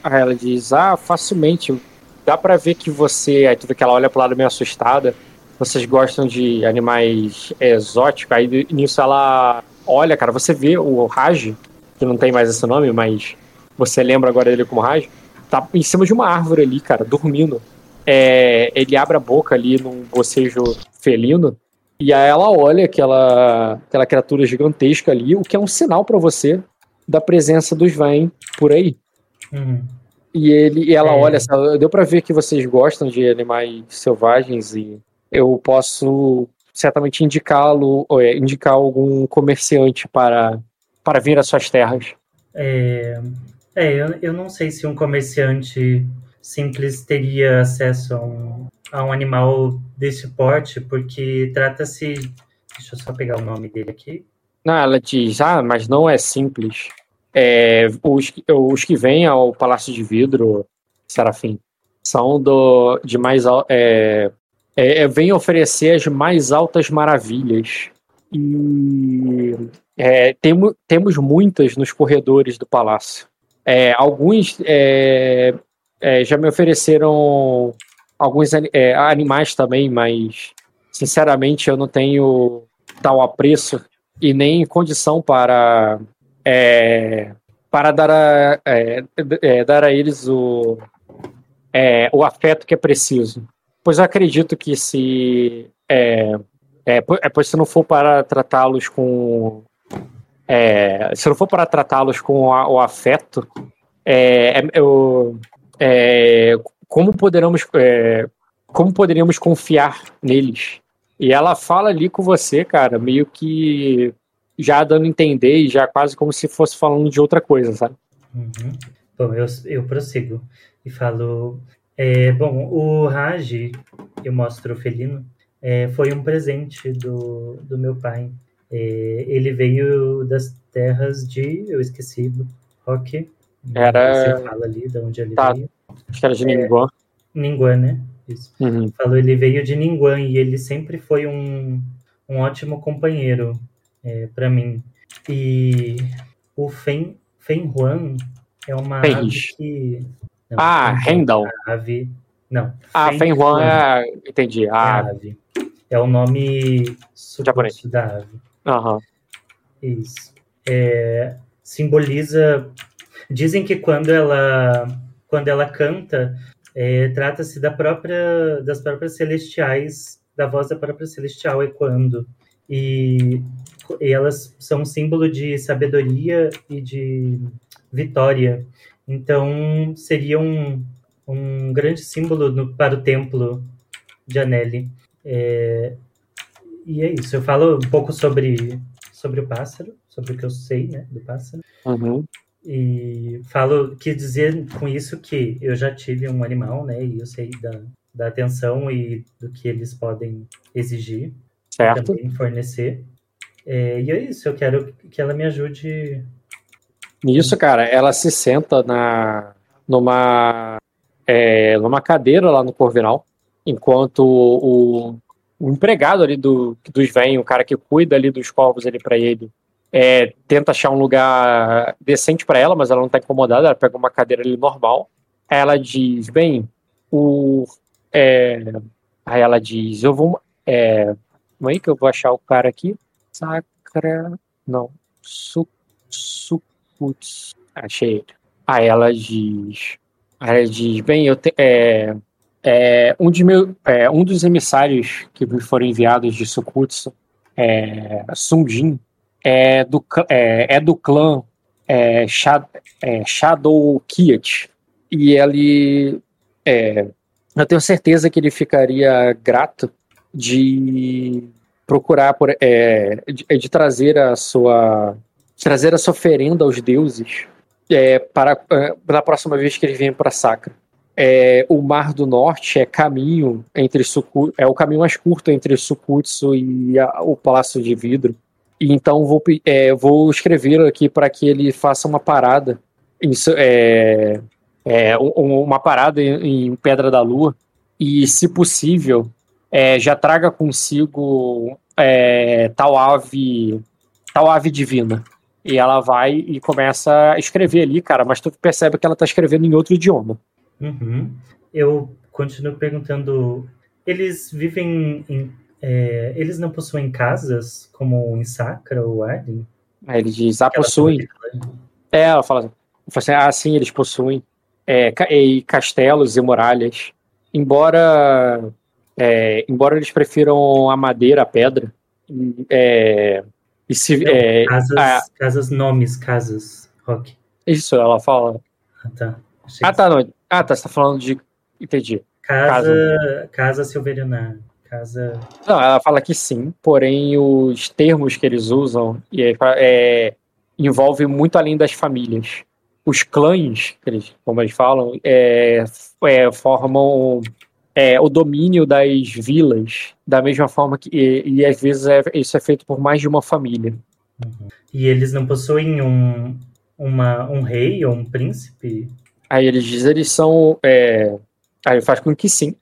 Aí ela diz, ah, facilmente. Dá pra ver que você. Aí tu vê que ela olha pro lado meio assustada. Vocês gostam de animais exóticos. Aí nisso ela olha, cara, você vê o Raj, que não tem mais esse nome, mas você lembra agora dele como Raj, tá em cima de uma árvore ali, cara, dormindo. É, ele abre a boca ali num bocejo felino. E aí ela olha aquela, aquela criatura gigantesca ali, o que é um sinal para você da presença dos Vain por aí. Uhum. E ele e ela É. olha, deu pra ver que vocês gostam de animais selvagens e eu posso certamente indicá-lo, é, indicar algum comerciante para para vir às suas terras. É, é eu, eu não sei se um comerciante simples teria acesso a um, a um animal desse porte, porque trata-se. Deixa eu só pegar o nome dele aqui. Não, ela diz, ah, mas não é simples. É, os, os que vêm ao Palácio de Vidro, Serafim, são do, de mais é, é, é, vêm oferecer as mais altas maravilhas. E é, temo, temos muitas nos corredores do palácio. É, alguns é, é, já me ofereceram alguns é, animais também, mas sinceramente eu não tenho tal apreço e nem condição para é, para dar a, é, é, dar a eles o, é, o afeto que é preciso. Pois eu acredito que se po- pois se não for para tratá-los com se não for para tratá-los com a- o afeto, é, eu- é, como poderemos é, como poderíamos confiar neles? E ela fala ali com você, cara, meio que já dando a entender e já quase como se fosse falando de outra coisa, sabe? Uhum. Bom, eu, eu prossigo e falo. é, bom, o Raj, eu mostro o felino, é, foi um presente do, do meu pai. É, ele veio das terras de. Eu esqueci, Rock. Era- Você fala ali de onde ele Tá. veio. Acho que era de Ninguan. Ninguan, né? Isso. Uhum. Falou, ele veio de Ninguan e ele sempre foi um, um ótimo companheiro é, para mim. E o Fen, Fen Huan é uma ave Fenris. que. Não, Ah, Rendal. é Ave. Não. Ah, Fen Fen Huan é. Entendi. é ave. É o nome Japonês. da ave. aham. Isso. É, simboliza. Dizem que quando ela quando ela canta, é, trata-se da própria das próprias celestiais, da voz da própria celestial ecoando. E, e elas são um símbolo de sabedoria e de vitória. Então seria um, um grande símbolo no- para o templo de Anelli. É, e é isso. Eu falo um pouco sobre, sobre o pássaro, sobre o que eu sei né, do pássaro. Uhum. E falo que dizer com isso que eu já tive um animal, né? E eu sei da, da atenção e do que eles podem exigir e Certo. também fornecer. É, e é isso, eu quero que ela me ajude. Nisso, cara, ela se senta na numa é, numa cadeira lá no Corvinal, enquanto o, o empregado ali do dos vem, o cara que cuida ali dos corvos ali para ele, é, tenta achar um lugar decente para ela, mas ela não tá incomodada, ela pega uma cadeira ali normal. Ela diz, bem, o é, aí ela diz, eu vou é, como é que eu vou achar o cara aqui? Sacra, não, su, su Putz, achei ele. Aí ela diz. Aí ela diz, bem, eu te, é, é, um, de meu, é, um dos emissários que me foram enviados de Sukutsu, é, é do, é, é do clã é, é, Shadow Kiat. E ele. é, eu tenho certeza que ele ficaria grato de procurar por, é, de, de trazer a sua trazer essa oferenda aos deuses é, para é, na próxima vez que eles vêm para Sacra. É, o Mar do Norte é caminho entre Suku, é o caminho mais curto entre Sukutsu e a- o Palácio de Vidro. Então vou, é, vou escrever aqui para que ele faça uma parada é, é, um- um- uma parada em, em Pedra da Lua e, se possível, é, já traga consigo é, tal ave, tal ave divina. E ela vai e começa a escrever ali, cara, mas tu percebe que ela tá escrevendo em outro idioma. Uhum. Eu continuo perguntando, eles vivem em, é, eles não possuem casas como em Sacra ou Arden? Ele diz, ah, possuem. É, ela fala, fala assim, ah, sim, eles possuem é, e castelos e muralhas. Embora, é, embora eles prefiram a madeira, a pedra, é, e se, Não, é, casas, ah, casas, nomes, casas, Rock. isso, ela fala. Ah, tá. Achei Ah, tá, não. Ah, tá, você tá falando de. Entendi. Casa, casa Silveriana. Casa. Não, ela fala que sim, porém os termos que eles usam é, é, envolve muito além das famílias. Os clãs, eles, como eles falam, é, é, formam é, o domínio das vilas, da mesma forma que. E, e às vezes é- isso é feito por mais de uma família. E eles não possuem um, uma, um rei ou um príncipe? Aí eles dizem eles são. É, aí faz com que sim.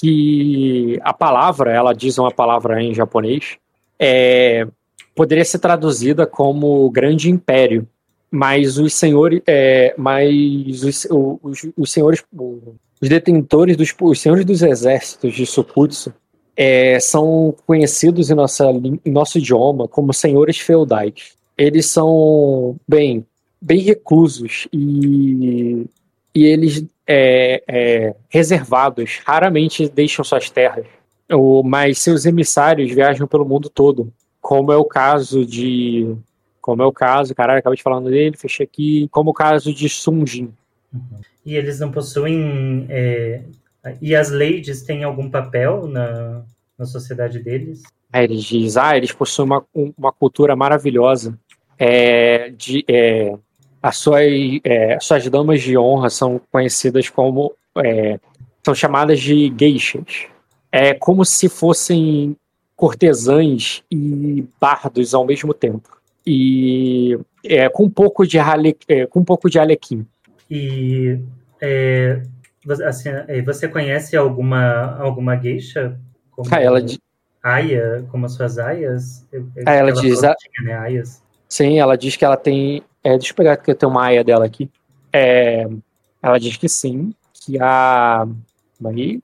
Que a palavra, ela diz uma palavra em japonês, é, poderia ser traduzida como grande império. Mas os senhores. É, mas os, os, os senhores. Os detentores dos. Os senhores dos exércitos de Sukutsu é, são conhecidos em, nossa, em nosso idioma como senhores feudais. Eles são, bem, bem reclusos e, e eles é, é, reservados, raramente deixam suas terras, O- mas seus emissários viajam pelo mundo todo, como é o caso de. Como é o caso, caralho, acabei de falando dele, fechei aqui, como o caso de Sunjin. E eles não possuem. é, e as ladies têm algum papel na, na sociedade deles? Aí eles dizem, ah, eles possuem uma, um- uma cultura maravilhosa. É, de, é, as, suas, é, as suas damas de honra são conhecidas como. é, são chamadas de geishas. É como se fossem cortesãs e bardos ao mesmo tempo. E é, com um pouco de, é, com um pouco de alequim. E é, você, assim, é, você conhece alguma, alguma geisha? Como Ah, ela Aya, como as suas aias? Ah, ela ela diz, que tinha, né, aias. Sim, ela diz que ela tem. É, deixa eu pegar que eu tenho uma aia dela aqui. É, ela diz que sim, que a. Aí,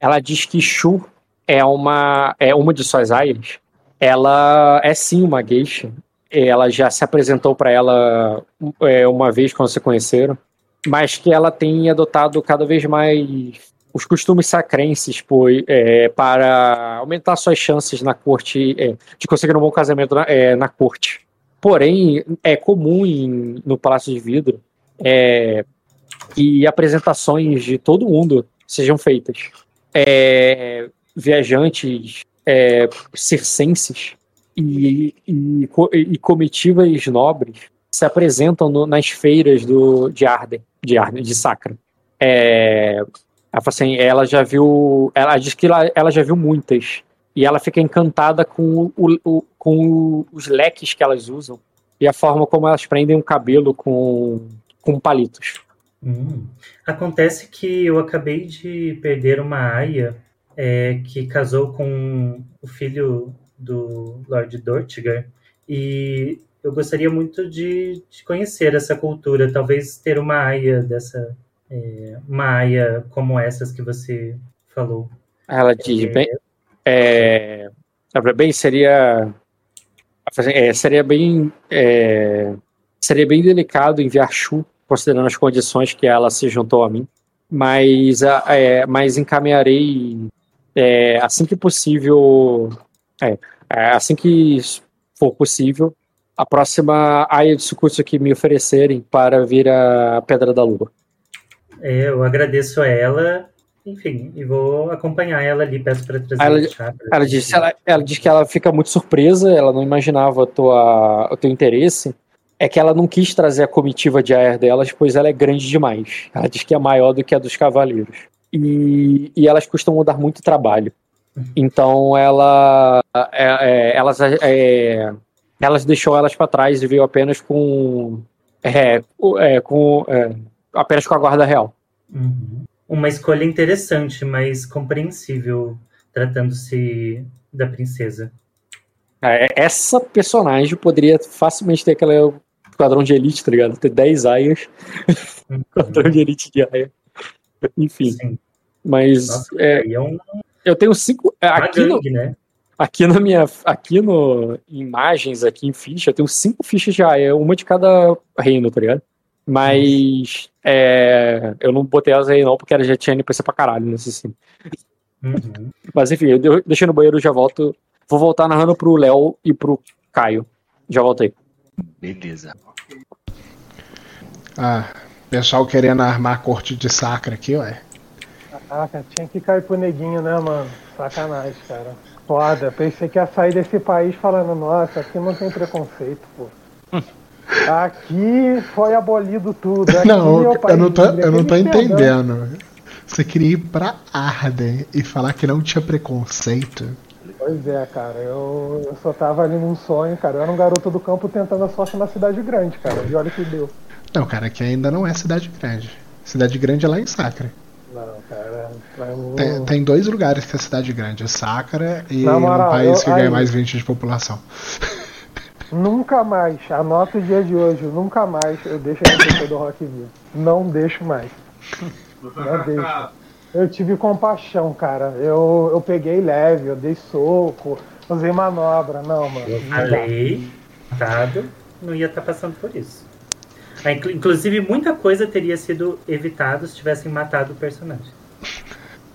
ela diz que Shu é uma, é uma de suas aias. Ela é sim uma geisha. Ela já se apresentou para ela é, uma vez quando se conheceram, mas que ela tem adotado cada vez mais os costumes sacrenses pois, é, para aumentar suas chances na corte é, de conseguir um bom casamento na, é, na corte. Porém, é comum em- no Palácio de Vidro é, que apresentações de todo mundo sejam feitas. É, viajantes é, circenses e, e, e comitivas nobres se apresentam no- nas feiras do, de Arden, de Arden, de Sacra. É, ela, assim, ela já viu, ela diz que ela, ela já viu muitas e ela fica encantada com, o, o- com os leques que elas usam e a forma como elas prendem o cabelo com, com palitos. Hum. Acontece que eu acabei de perder uma aia é, que casou com o filho do Lord Dortigar e eu gostaria muito de, de conhecer essa cultura, talvez ter uma aia dessa, é, uma aia como essas que você falou. Ela diz, bem, é, bem seria, é, seria bem, é, seria bem delicado enviar Chu, considerando as condições que ela se juntou a mim, mas, é, mas encaminharei é, assim que possível, é, é, assim que for possível, a próxima área de sucurso que me oferecerem para vir a Pedra da Lua. É, eu agradeço a ela, enfim, e vou acompanhar ela ali, peço para trazer Ela, o chá ela, disse, ela, ela diz que ela fica muito surpresa, ela não imaginava a tua, o teu interesse. É que ela não quis trazer a comitiva de Aer delas, pois ela é grande demais. Ela diz que é maior do que a dos cavaleiros. E, e elas costumam dar muito trabalho. Então ela, é, é, elas, é, elas deixou elas para trás e veio apenas com, é, é, com é, apenas com a guarda real. Uhum. Uma escolha interessante, mas compreensível, tratando-se da princesa. É, Essa personagem poderia facilmente ter aquela quadrão de elite, tá ligado? Ter 10 aias. quadrão de elite de aia. Enfim. Mas Nossa, é, é um eu tenho cinco. é, Aqui, no, gangue, né? aqui na minha. Aqui no. Imagens, aqui em ficha, eu tenho cinco fichas de aia, uma de cada reino, tá ligado? Mas é, eu não botei elas aí não, porque ela já tinha NPC pra caralho nesse sim. Uhum. Mas enfim, eu de- deixei no banheiro, já volto. Vou voltar narrando pro Léo e pro Caio. Já voltei. Beleza. Ah, pessoal querendo armar a corte de sacra aqui, ué. Caraca, tinha que cair pro neguinho, né, mano? Sacanagem, cara. Foda, pensei que ia sair desse país falando, nossa, aqui não tem preconceito, pô. Aqui foi abolido tudo. Aqui Não, é o eu não tô, eu não tô entendendo. Você queria ir pra Arden e falar que não tinha preconceito? Pois é, cara, eu, eu só tava ali num sonho, cara. Eu era um garoto do campo tentando a sorte na cidade grande, cara. E olha o que deu. Não, cara, aqui ainda não é cidade grande. Cidade grande é lá em Sacra. Não, cara. eu- Tem, tem dois lugares que é cidade grande, é Sacra e moral, um país eu- que ganha mais 20 de população. Nunca mais, anota o dia de hoje, nunca mais eu deixo a NPC do Rock vir. Não deixo mais. Não deixo. Eu tive compaixão, cara. Eu, eu peguei leve, eu dei soco, usei manobra. Não, mano. Eu falei, dado, não ia estar passando por isso. Ah, inclu- Inclusive, muita coisa teria sido evitado se tivessem matado o personagem.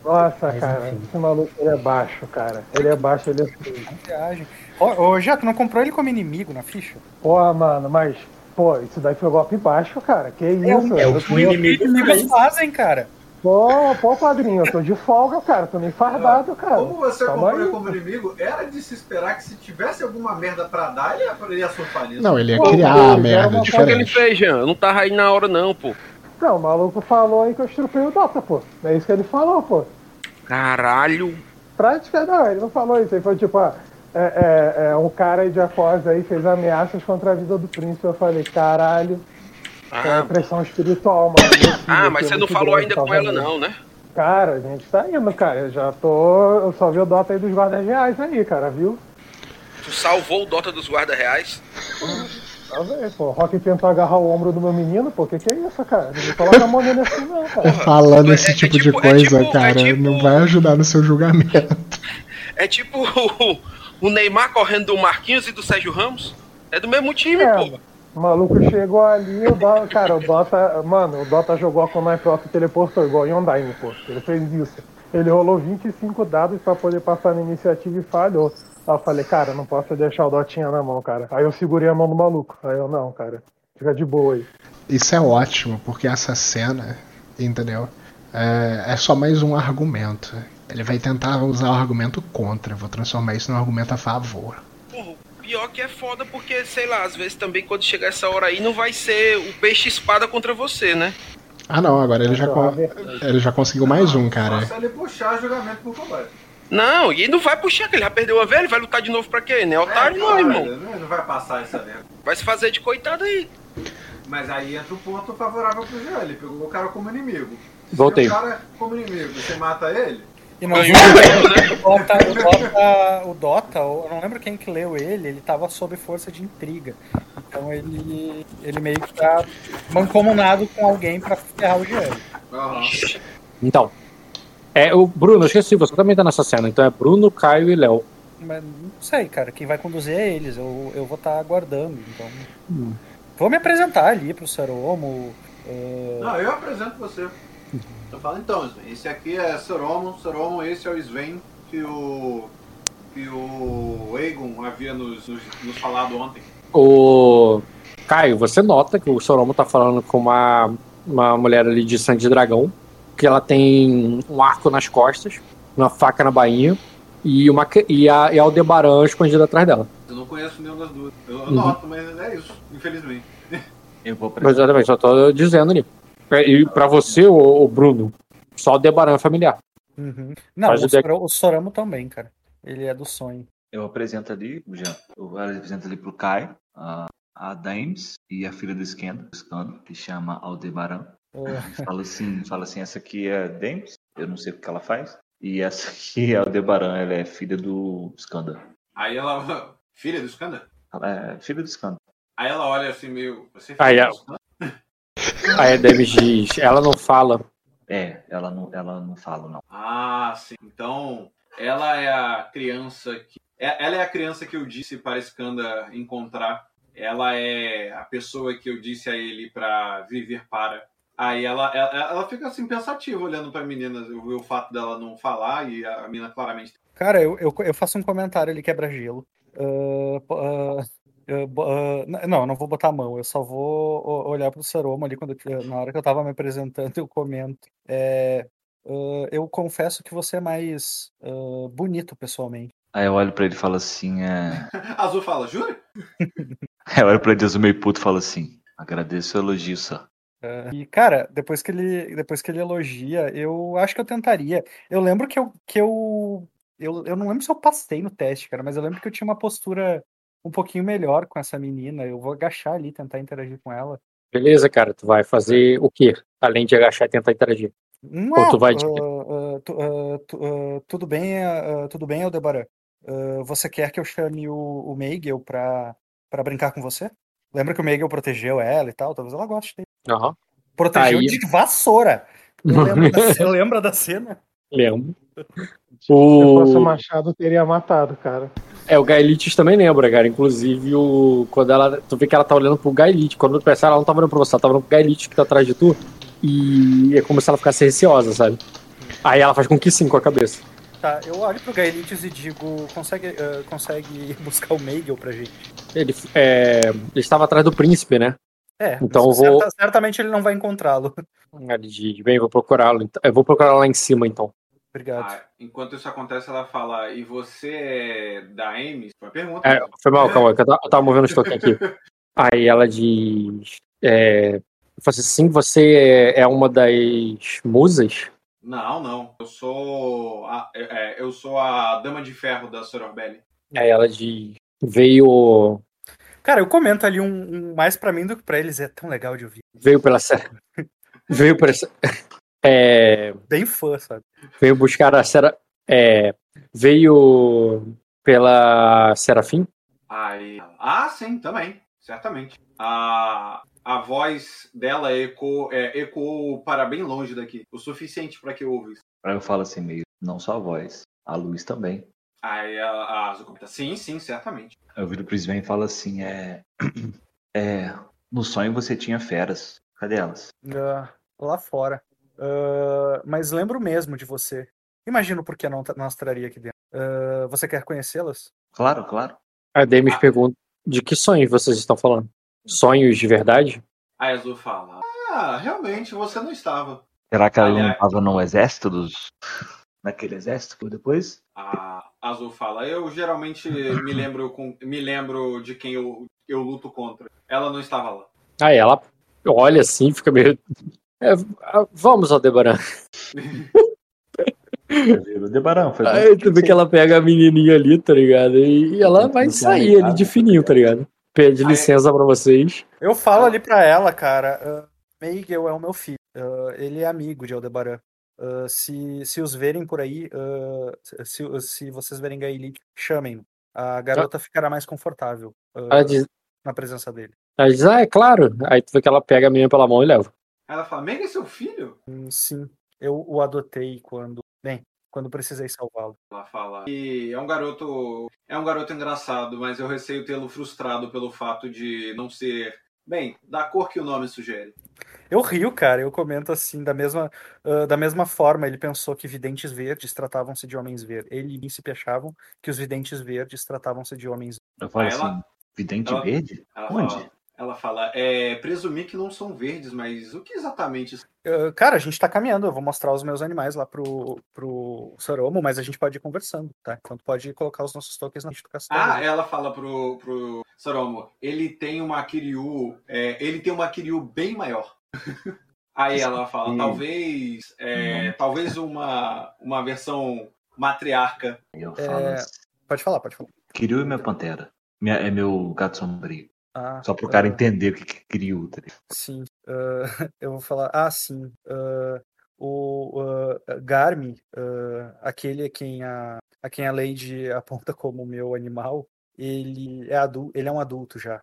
Nossa, Mas, cara, enfim. esse maluco ele é baixo, cara. Ele é baixo, ele é feio. Ô, ô Já, tu não comprou ele como inimigo na ficha? Porra, mano, mas, pô, isso daí foi golpe baixo, cara. Que isso? é o Eu que tô- o inimigo Inimigos fazem, cara. Pô, pô, padrinho, eu tô de folga, cara. Tô nem fardado, cara. Como você Calma comprou ele aí. como inimigo, era de se esperar que se tivesse alguma merda pra dar, ele ia, ele ia surfar nisso. Não, ele ia Pô, criar pô, a merda uma O que ele diferente. fez, Jean? Eu não tava aí na hora, não, pô. Não, o maluco falou aí que eu estrupei o Dota, pô. É isso que ele falou, pô. Caralho. Prática não, ele não falou isso. Ele foi tipo, ah, é, é, é, um cara de Acós aí fez ameaças contra a vida do príncipe. Eu falei, caralho, é Ah, pressão espiritual, mano. Ah mas é você não falou grande, ainda com ela, não, né? Cara, a gente tá indo, cara. Eu já tô. Eu só vi o Dota aí dos guardas reais aí, cara, viu? Tu salvou o Dota dos guarda reais. Tá pô. Rock tentou agarrar o ombro do meu menino, pô. Que que é isso, cara? Não coloca a mão nele assim, não, cara. Falando esse É- é tipo de tipo- é coisa, tipo- é cara, tipo- não vai ajudar no seu julgamento. É tipo o, o Neymar correndo do Marquinhos e do Sérgio Ramos. É do mesmo time, É, pô. O maluco chegou ali, o Dota, cara, o Dota, mano, o Dota jogou a Konami Proto e teleportou igual em Undyne, pô. Ele fez isso. Ele rolou 25 dados pra poder passar na iniciativa e falhou. Aí eu falei, cara, não posso deixar o Dotinha na mão, cara. Aí eu segurei a mão do maluco. Aí eu, não, cara, fica de boa aí. Isso é ótimo, porque essa cena, entendeu? É, é só mais um argumento. Ele vai tentar usar o argumento contra. Eu vou transformar isso num argumento a favor. Porra, pior que é foda porque, sei lá, às vezes também quando chegar essa hora aí não vai ser o peixe espada contra você, né? Ah não, agora ele já, con- ele já conseguiu mais um, cara. ele puxar julgamento por combate. Não, e não vai puxar, que ele já perdeu uma vez, ele vai lutar de novo pra quê? Nem otário, não, claro, irmão. Ele não vai passar essa merda. Vai se fazer de coitado aí. Mas aí entra o ponto favorável pro Jean. Ele pegou o cara como inimigo. Se Voltei. o cara como inimigo, você mata ele? E nós Ganhou vimos mesmo, né? o Dota, o Dota, o Dota, eu não lembro quem que leu ele, ele tava sob força de intriga. Então ele, ele meio que tá mancomunado com alguém pra ferrar o Jean. Aham. Então. É o Bruno, eu esqueci, você também tá nessa cena. Então é Bruno, Caio e Léo. Mas não sei, cara, quem vai conduzir é eles. Eu, eu vou estar aguardando. Então. Vou me apresentar ali pro Saromo. é, Não, eu apresento você. Eu falo, então, Sven, esse aqui é Soromo, Soromo, esse é o Sven que o. que o Egon havia nos, nos, nos falado ontem. O Caio, você nota que o Soromo tá falando com uma, uma mulher ali de sangue de dragão, que ela tem um arco nas costas, uma faca na bainha e uma e a, e a Aldebaran escondida atrás dela. Eu não conheço nenhum das duas. Eu Uhum. noto, mas é isso, infelizmente. Eu vou Mas exatamente, só tô dizendo ali. É, E pra você, o, o Bruno, só a Aldebaran é familiar. uhum. Não, Faz o, Soro- o Soramo também, cara. Ele é do sonho. Eu apresento ali, o Jean, eu apresento ali pro Caio, a, a Dames e a filha do Skando, que chama Aldebaran. Fala assim, fala assim, essa aqui é Demis, eu não sei o que ela faz. E essa aqui é Aldebaran, ela é filha do Skanda. Aí ela. Filha do Skanda? Ela é filha do Skanda. Aí ela olha assim meio. Você é Aí filha ela- do Skanda? Aí a Demis diz, ela não fala. É, ela não, ela não fala, não. Ah, sim. Então, ela é a criança que. é- Ela é a criança que eu disse para Skanda encontrar. Ela é a pessoa que eu disse a ele para viver para. Aí ela, ela, ela fica assim pensativa olhando para a menina, eu vi o fato dela não falar e a menina claramente. Cara, eu, eu, eu faço um comentário ali quebra-gelo. Ah, po- ah, ah, não, eu não vou botar a mão, eu só vou o- olhar pro Saromo ali quando eu- na hora que eu tava me apresentando, eu comento. É, ah, eu confesso que você é mais ah, bonito pessoalmente. Aí eu olho pra ele e falo assim, é. Azul fala, jura? Eu olho pra ele Deus meio puto e falo assim, agradeço o elogio, só. Ah, e, cara, depois que ele, depois que ele elogia, eu acho que eu tentaria. Eu lembro que eu, que eu, eu, eu não lembro se eu passei no teste, cara, mas eu lembro que eu tinha uma postura um pouquinho melhor com essa menina. Eu vou agachar ali, tentar interagir com ela. Beleza, cara, tu vai fazer o quê? Além de agachar e tentar interagir. Não, Ou tu vai de- ah, tu- ah, tudo bem, ah, ah, tudo bem, Aldebaran. Ah, você quer que eu chame o, o Meigel pra, pra brincar com você? Lembra que o Meigel protegeu ela e tal? Talvez ela goste dele. Aham. Protegeu Aí- de vassoura. Eu lembro da, lembra da cena? Lembro. Se fosse o O... Machado, teria matado, cara. É, o Gaelites também lembra, cara. Inclusive, o... quando ela. Tu vê que ela tá olhando pro Gaelite. Quando tu pensar, ela não tava olhando pra você, ela tava olhando pro Gaelite que tá atrás de tu. E é como se ela ficasse receosa, sabe? Aí ela faz com que sim com a cabeça. Tá, eu olho pro Gaelites e digo, consegue, ah, consegue buscar o Meigel pra gente? Ele, é, ele estava atrás do príncipe, né? É, Então vou. certa- certamente ele não vai encontrá-lo. Ele diz, bem, vou procurá-lo. então- Eu vou procurar lá em cima, então. Obrigado. Ah, enquanto isso acontece, ela fala, e você é da Ames? Foi uma pergunta. É, foi mal, calma, que eu tava, eu tava movendo o estoque aqui. Aí ela diz. É, assim, sim, você é uma das musas? Não, não. Eu sou a, é, é, eu sou a Dama de Ferro da Sororbelli. Aí ela diz. Veio. Cara, eu comento ali um, um mais pra mim do que pra eles, é tão legal de ouvir. Veio pela. Veio pela. É, Bem fã, sabe? veio buscar a Sera. É, veio pela Serafim? Aí, ah, sim, também, certamente. A, a voz dela ecoou, é, ecoou para bem longe daqui, o suficiente para que eu ouvisse. Aí eu falo assim meio, não só a voz, a luz também. Aí a, a Azul comenta, sim, sim, certamente. Eu viro pro Sven e falo assim, é. É. No sonho você tinha feras. Cadê elas? Ah, lá fora. Ah, mas lembro mesmo de você. Imagino por que não, as traria aqui dentro. Ah, você quer conhecê-las? Claro, claro. A Demis pergunta: de que sonhos vocês estão falando? Sonhos de verdade? Aí a Azul fala, ah, realmente, você não estava. Será que ela não Aliás- tava no exército dos. Naquele exército que depois? A Azul fala, eu geralmente me lembro, com, me lembro de quem eu, eu luto contra. Ela não estava lá. Aí ela olha assim, fica meio. É, ah, vamos, Aldebaran. O Debaran, foi Aí tu vê que ela pega a menininha ali, tá ligado? E ela vai sair ali de fininho, tá ligado? Pede licença pra vocês. Eu falo ali pra ela, cara. ah, Meigel é o meu filho. ah, ele é amigo de Aldebaran. Ah, se, se os verem por aí, ah, se, se vocês verem Gaelite, chamem-no. A garota ficará mais confortável ah, diz, na presença dele. ela diz, ah, é claro. Aí tu vê que ela pega a menina pela mão e leva. Ela fala, Meg é seu filho? Hum, Sim, eu o adotei quando, bem, quando precisei salvá-lo. Ela fala. E é um garoto. É um garoto engraçado, mas eu receio tê-lo frustrado pelo fato de não ser. Bem, da cor que o nome sugere. Eu rio, cara, eu comento assim, da mesma, ah, da mesma forma, ele pensou que videntes verdes tratavam-se de homens verdes. Ele e Príncipe achavam que os videntes verdes tratavam-se de homens Eu falo ela- assim, vidente ela- verde? Ela Onde? fala, ela fala, é, presumir que não são verdes, mas o que exatamente Ah, cara, a gente tá caminhando, eu vou mostrar os meus animais lá pro, pro Soromo, mas a gente pode ir conversando, tá? Tu pode colocar os nossos tokens na frente do castelo. Ah, ela fala pro, pro Soromo, ele tem uma Kiryu, é, ele tem uma Kiryu bem maior. Aí ela fala, talvez, é, talvez uma, uma versão matriarca. Eu É, falo assim, Pode falar, pode falar. Kiryu é minha pantera. Minha, é meu gato sombrio. Ah, Só pro cara ah, entender o que, que criou. Tá? Sim. ah, eu vou falar. Ah, sim. ah, o Garmi, ah, aquele a quem a, a quem a Lady aponta como meu animal, ele é, adu ele é um adulto já.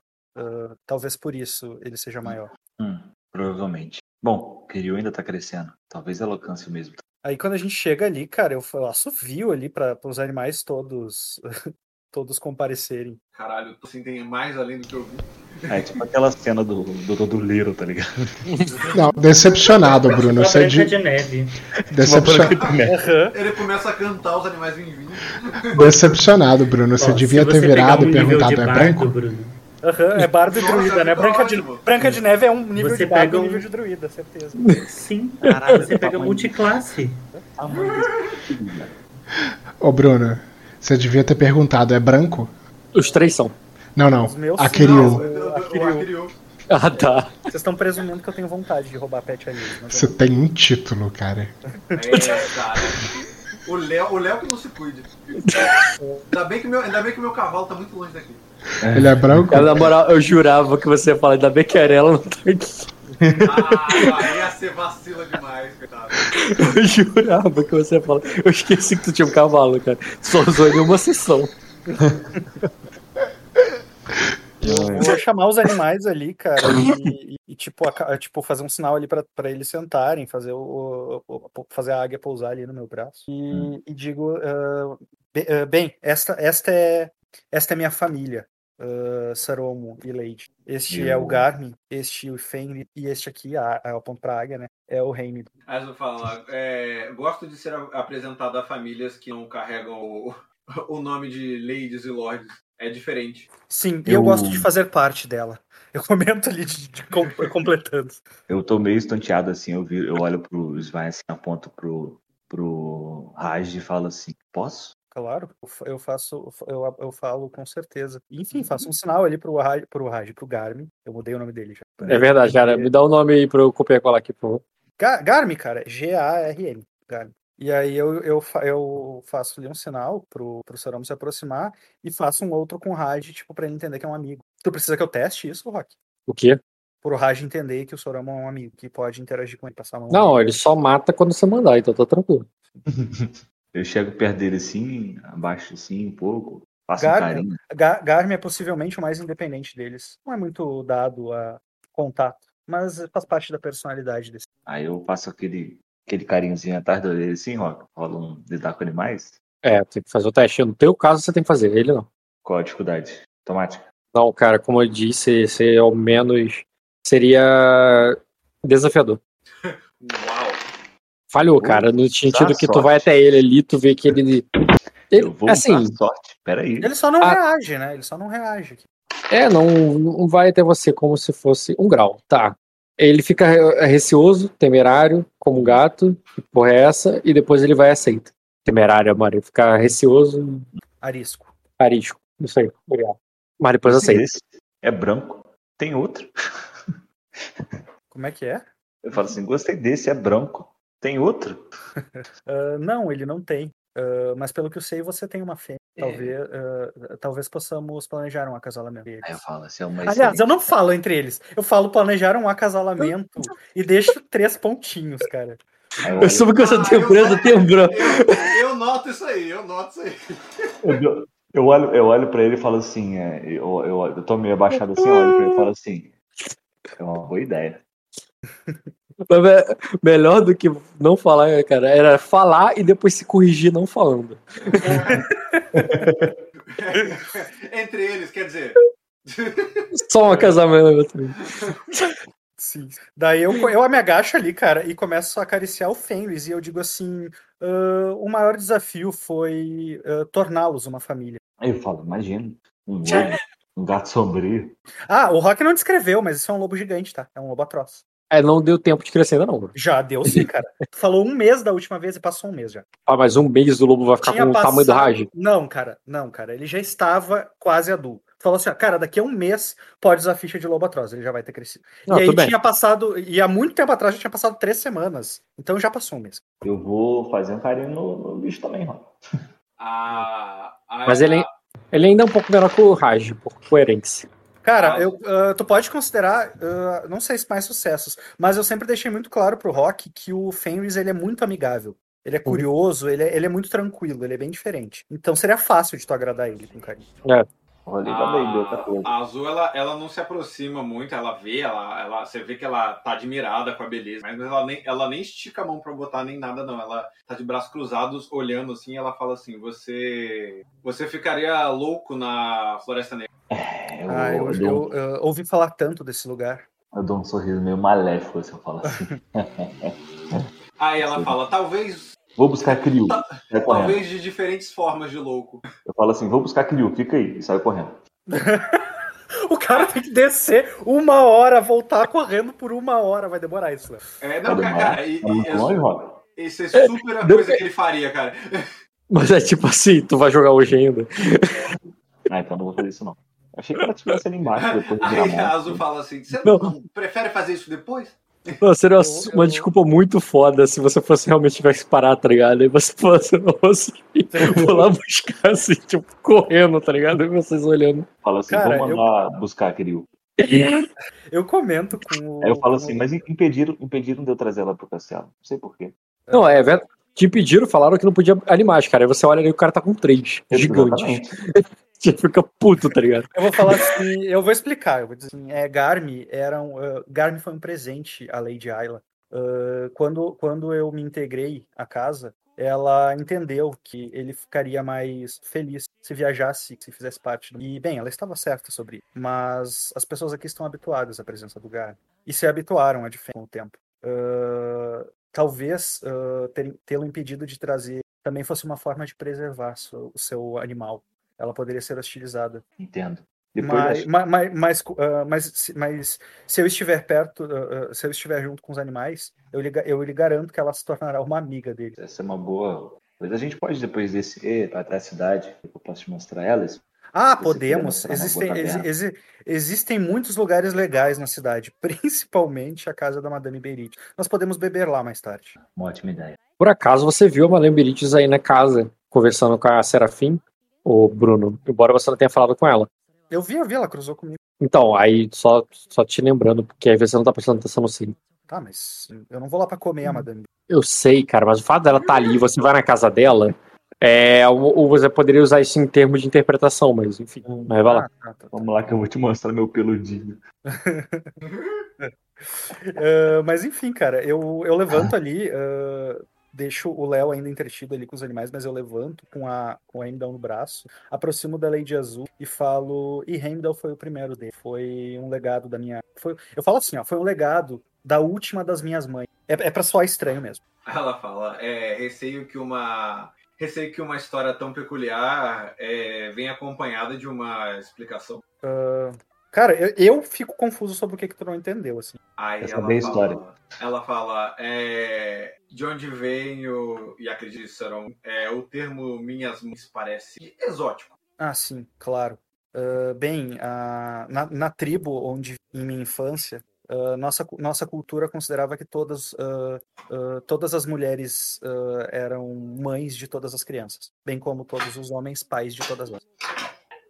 Talvez por isso ele seja maior. Hum, provavelmente. Bom, Kiryu ainda tá crescendo. Talvez ela alcance o mesmo. Aí quando a gente chega ali, cara, eu faço viu ali para os animais todos todos comparecerem. Caralho, tu assim, tem mais além do que eu vi. É tipo aquela cena do, do, do, do Little, tá ligado? Não, decepcionado, Bruno. Você é branca de... de neve. Decepcionado. Ele começa a cantar, os animais vindo. Decepcionado, Bruno. Você Ó, devia ter você pegar virado um e nível perguntado: de é bardo, branco? Bruno, Aham, é bardo e druida, né? Branca de. Branca de Neve é um nível Você de bardo pega um nível de druida, certeza. Sim, Caralho, você pega multiclasse. Ô, Bruno, você devia ter perguntado: é branco? Os três são. Não, não. Os meus A. Akiryu. Ah, tá. Vocês estão presumindo que eu tenho vontade de roubar pet eu Você tem um título, cara. É, cara. O Léo, o Léo que não se cuide. Ainda bem, que meu, ainda bem que meu cavalo tá muito longe daqui. Ele é branco? Cara, na moral, eu jurava que você ia falar, ainda bem que a Arela não tá aqui. Ah, aí ia ser vacila demais, coitado. Eu jurava que você ia falar. Eu esqueci que tu tinha um cavalo, cara. Só usou em uma sessão. Eu vou chamar os animais ali, cara, e, e- e, tipo, aca- tipo, fazer um sinal ali pra pra eles sentarem, fazer, o, o- o- fazer a águia pousar ali no meu braço. E, e digo, be- ah, bem, esta, esta, é, esta é minha família, ah, Saromo e Lady. Este é o Eu- Garmin, este o Fenrir, e este aqui, a, a, eu aponto pra águia, né? É o Reine. Mas eu falo, é, gosto de ser apresentado a famílias que não carregam o, o nome de ladies e lords. É diferente. Sim, e eu Eu- gosto de fazer parte dela. Eu comento ali de, de com- completando. Eu tô meio estonteado assim, eu, vi, eu olho pro Svain assim, aponto pro, pro Raj e falo assim, posso? Claro, eu fa- eu faço, eu, eu falo com certeza. Enfim, faço um sinal ali pro Raj, pro Raj, pro Garmin. Eu mudei o nome dele já. É verdade, cara. Me dá o nome aí pra eu copiar e colar aqui, por favor. Ga- Garmin, cara, G-A-R-M. Garmin. E aí eu, eu, fa- eu faço ali um sinal pro, pro Saromo se aproximar e faço um outro com o Raj, tipo, pra ele entender que é um amigo. Tu precisa que eu teste isso, Rock? O quê? Pro Raj entender que o Sorama é um amigo, que pode interagir com ele, passar a mão. Não, ele só mata quando você mandar, então tá tranquilo. Eu chego perto dele assim, abaixo assim um pouco, faço um Gar- Garmin é possivelmente o mais independente deles. Não é muito dado a contato, mas faz parte da personalidade desse. Aí eu passo aquele, aquele carinhozinho atrás dele assim, ó, rola um lidar com animais. É, tem que fazer o teste. No teu caso, você tem que fazer, ele não. Qual a dificuldade? Automática. Não, cara, como eu disse, esse é o menos. Seria desafiador. Falhou, cara, no sentido que tu vai até ele ali, tu vê que ele. ele Eu vou assim, sorte. Pera aí. Ele só não Ah. reage, né? Ele só não reage. é, não, não vai até você como se fosse um grau, tá. Ele fica re- receoso, temerário, como um gato, que porra é essa, e depois ele vai e aceita. Temerário, Mário, fica receoso, Arisco. arisco. Isso aí, obrigado. Mas depois aceita. Esse é branco. Tem outro. Como é que é? Eu falo assim, gostei desse, é branco. Tem outro? Ah, não, ele não tem. Ah, mas pelo que eu sei, você tem uma fêmea. É. Talvez, ah, talvez possamos planejar um acasalamento. Aí eu falo assim, é uma Aliás, excelente- eu não falo entre eles. Eu falo planejar um acasalamento e deixo três pontinhos, cara. Eu soube que Ah, tenho eu eu tenho branco. Eu, eu noto isso aí, eu noto isso aí. Eu, eu olho, eu olho pra ele e falo assim, é, eu, eu, eu tô meio abaixado assim, eu olho pra ele e falo assim, é uma boa ideia. É melhor do que não falar, cara, era falar e depois se corrigir não falando. Entre eles, quer dizer. Só um casamento. Sim. Daí eu, eu me agacho ali, cara, e começo a acariciar o Fenris. E eu digo assim: "Ah, o maior desafio foi ah, torná-los uma família. Aí eu falo, imagina, um um gato sombrio. Ah, o Rock não descreveu, mas isso é um lobo gigante, tá? É um lobo atroz. É, não deu tempo de crescer ainda não. bro. Já deu sim, cara. Tu falou um mês da última vez e passou um mês já. Ah, mas um mês do lobo vai ficar com o tamanho do Raj. Não, cara, não, cara. Ele já estava quase adulto. Tu falou assim, ó, cara, daqui a um mês pode usar a ficha de lobo atroz, ele já vai ter crescido. Não, e aí tinha passado, e há muito tempo atrás já tinha passado três semanas. Então já passou um mês. Eu vou fazer um carinho no, no bicho também, mano. A, a, Mas ele, ele ainda é um pouco menor que o Raj, por coerência. Cara, eu, ah, tu pode considerar, ah, não sei se mais sucessos, mas eu sempre deixei muito claro pro Rock que o Fenris ele é muito amigável. Ele é curioso, ele é, ele é muito tranquilo, ele é bem diferente. Então seria fácil de tu agradar ele com carinho. É. Olha, A, a Azul, ela, ela não se aproxima muito, ela vê, ela, ela, você vê que ela tá admirada com a beleza, mas ela nem, ela nem estica a mão pra botar nem nada, não. Ela tá de braços cruzados, olhando assim, ela fala assim: você. Você ficaria louco na Floresta Negra. Ah, eu, eu dou- eu, ah, ouvi falar tanto desse lugar. Eu dou um sorriso meio maléfico se eu falo assim. Aí ela fala: talvez. Vou buscar Crio. Sai correndo. Talvez de diferentes formas de louco. Eu falo assim, vou buscar Crio, fica aí. E sai correndo. O cara tem que descer uma hora, voltar correndo por uma hora. Vai demorar isso, né? É, não, cara, cara, e- Tá e- muito é longe, su- Rock? isso é super a coisa que ele faria, cara. Mas é tipo assim, tu vai jogar hoje ainda. Ah, então não vou fazer isso não. Achei que ela estivesse ali embaixo depois de Aí a. Azul fala assim: você Não. não prefere fazer isso depois? Não, seria uma, uma desculpa muito foda se você fosse realmente tivesse que parar, tá ligado? Aí você fosse, nossa, vou lá buscar assim, tipo, correndo, tá ligado? E vocês olhando. Fala assim, Cara, vou mandar buscar Crio. Eu comento com o. Aí eu falo assim, mas impediram, impediram de eu trazer ela pro castelo. Não sei porquê. Não, é verdade. Te pediram, falaram que não podia animais, cara. Aí você olha ali e o cara tá com três. Gigante. Você fica puto, tá ligado? Eu vou falar assim, eu vou explicar. Eu vou dizer assim, é, Garmi era um, uh, Garmi foi um presente à Lady Ayla. Uh, quando, quando eu me integrei à casa, ela entendeu que ele ficaria mais feliz se viajasse, se fizesse parte do... E, bem, ela estava certa sobre isso. Mas as pessoas aqui estão habituadas à presença do Garmi. E se habituaram a diferença com o tempo. Uh, talvez uh, tê-lo impedido de trazer também fosse uma forma de preservar o seu animal. Ela poderia ser hostilizada. Entendo. Mas, ma- mas, ah, mas, se- mas se eu estiver perto, ah, ah, se eu estiver junto com os animais, eu lhe, eu lhe garanto que ela se tornará uma amiga dele. Essa é uma boa. Mas a gente pode depois descer até a cidade. Eu posso te mostrar elas. Ah, você podemos. uma Existem, taverna. exi- existem muitos lugares legais na cidade, principalmente a casa da Madame Berit. Nós podemos beber lá mais tarde. Uma ótima ideia. Por acaso você viu a Malemberites aí na casa, conversando com a Serafim, ou Bruno, embora você não tenha falado com ela. Eu vi, eu vi, ela cruzou comigo. Então, aí só, só te lembrando, porque às vezes você não tá prestando atenção no sim. Tá, mas eu não vou lá pra comer Hum. a Madame. Eu sei, cara, mas o fato dela estar ali, você vai na casa dela, é, ou ou você poderia usar isso em termos de interpretação, mas enfim, mas vai lá. Ah, tá, Vamos lá que eu vou te mostrar meu peludinho. Ah, mas enfim, cara, eu, eu levanto ali, ah, deixo o Léo ainda entretido ali com os animais, mas eu levanto com a, com a Heimdall no braço, aproximo da Lady Azul e falo. E Heimdall foi o primeiro dele. Foi um legado da minha. Foi, eu falo assim, ó, foi um legado da última das minhas mães. É, é pra soar estranho mesmo. Ela fala, é, receio que uma receio que uma história tão peculiar é, venha acompanhada de uma explicação. Ah, cara, eu, eu fico confuso sobre o que, que tu não entendeu, assim. Aí Quer saber a história? ela fala, é, de onde vem o, e acredito que serão, é, o termo minhas mães parece exótico. Ah, sim, claro. Ah, bem, ah, na, na tribo onde em minha infância, ah, nossa, nossa cultura considerava que todas, todas as mulheres eram mães de todas as crianças, bem como todos os homens pais de todas elas.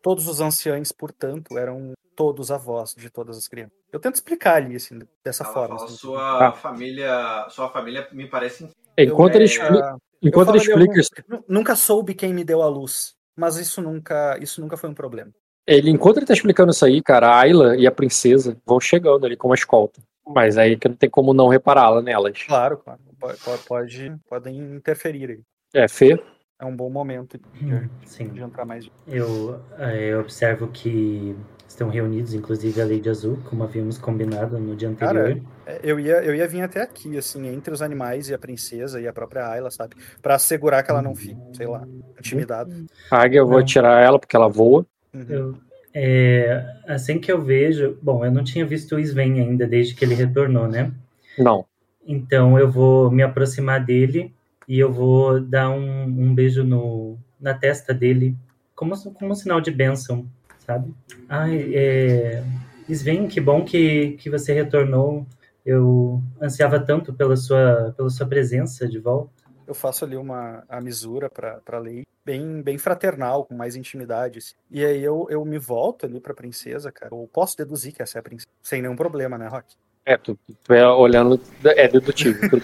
Todos os anciães, portanto, eram todos avós de todas as crianças. Eu tento explicar ali, assim, dessa Ela forma. assim. sua Ah. família, sua família me parece Enquanto Eu, ele é, explica, enquanto ele explica, nu- nunca soube quem me deu a luz, mas isso nunca, isso nunca foi um problema. ele, enquanto ele tá explicando isso aí, cara, a Ayla e a princesa vão chegando ali com uma escolta. Mas aí que não tem como não repará-la nelas. Claro, claro. Pode, pode, pode- podem interferir aí. É, Fê? É um bom momento Hum, Sim. de entrar mais. Eu, eh, eu observo que estão reunidos, inclusive a Lady Azul, como havíamos combinado no dia anterior. Cara, é, eu ia, eu ia vir até aqui, assim, entre os animais e a princesa e a própria Ayla, sabe? Pra assegurar que ela não fique, sei lá, intimidada. A águia eu vou tirar ela porque ela voa. Uhum. Eu, é, assim que eu vejo. Bom, eu não tinha visto o Sven ainda desde que ele retornou, né? Não. Então eu vou me aproximar dele e eu vou dar um, um beijo no, na testa dele, como, como um sinal de bênção, sabe? Ai, é, Sven, que bom que, que você retornou. Eu ansiava tanto pela sua, pela sua presença de volta. Eu faço ali uma a misura pra, pra lei. bem, bem fraternal, com mais intimidade. assim. E aí eu, eu me volto ali pra princesa, cara. Eu posso deduzir que essa é a princesa, sem nenhum problema, né, Rock? É, tu, tu é olhando, é dedutivo. tudo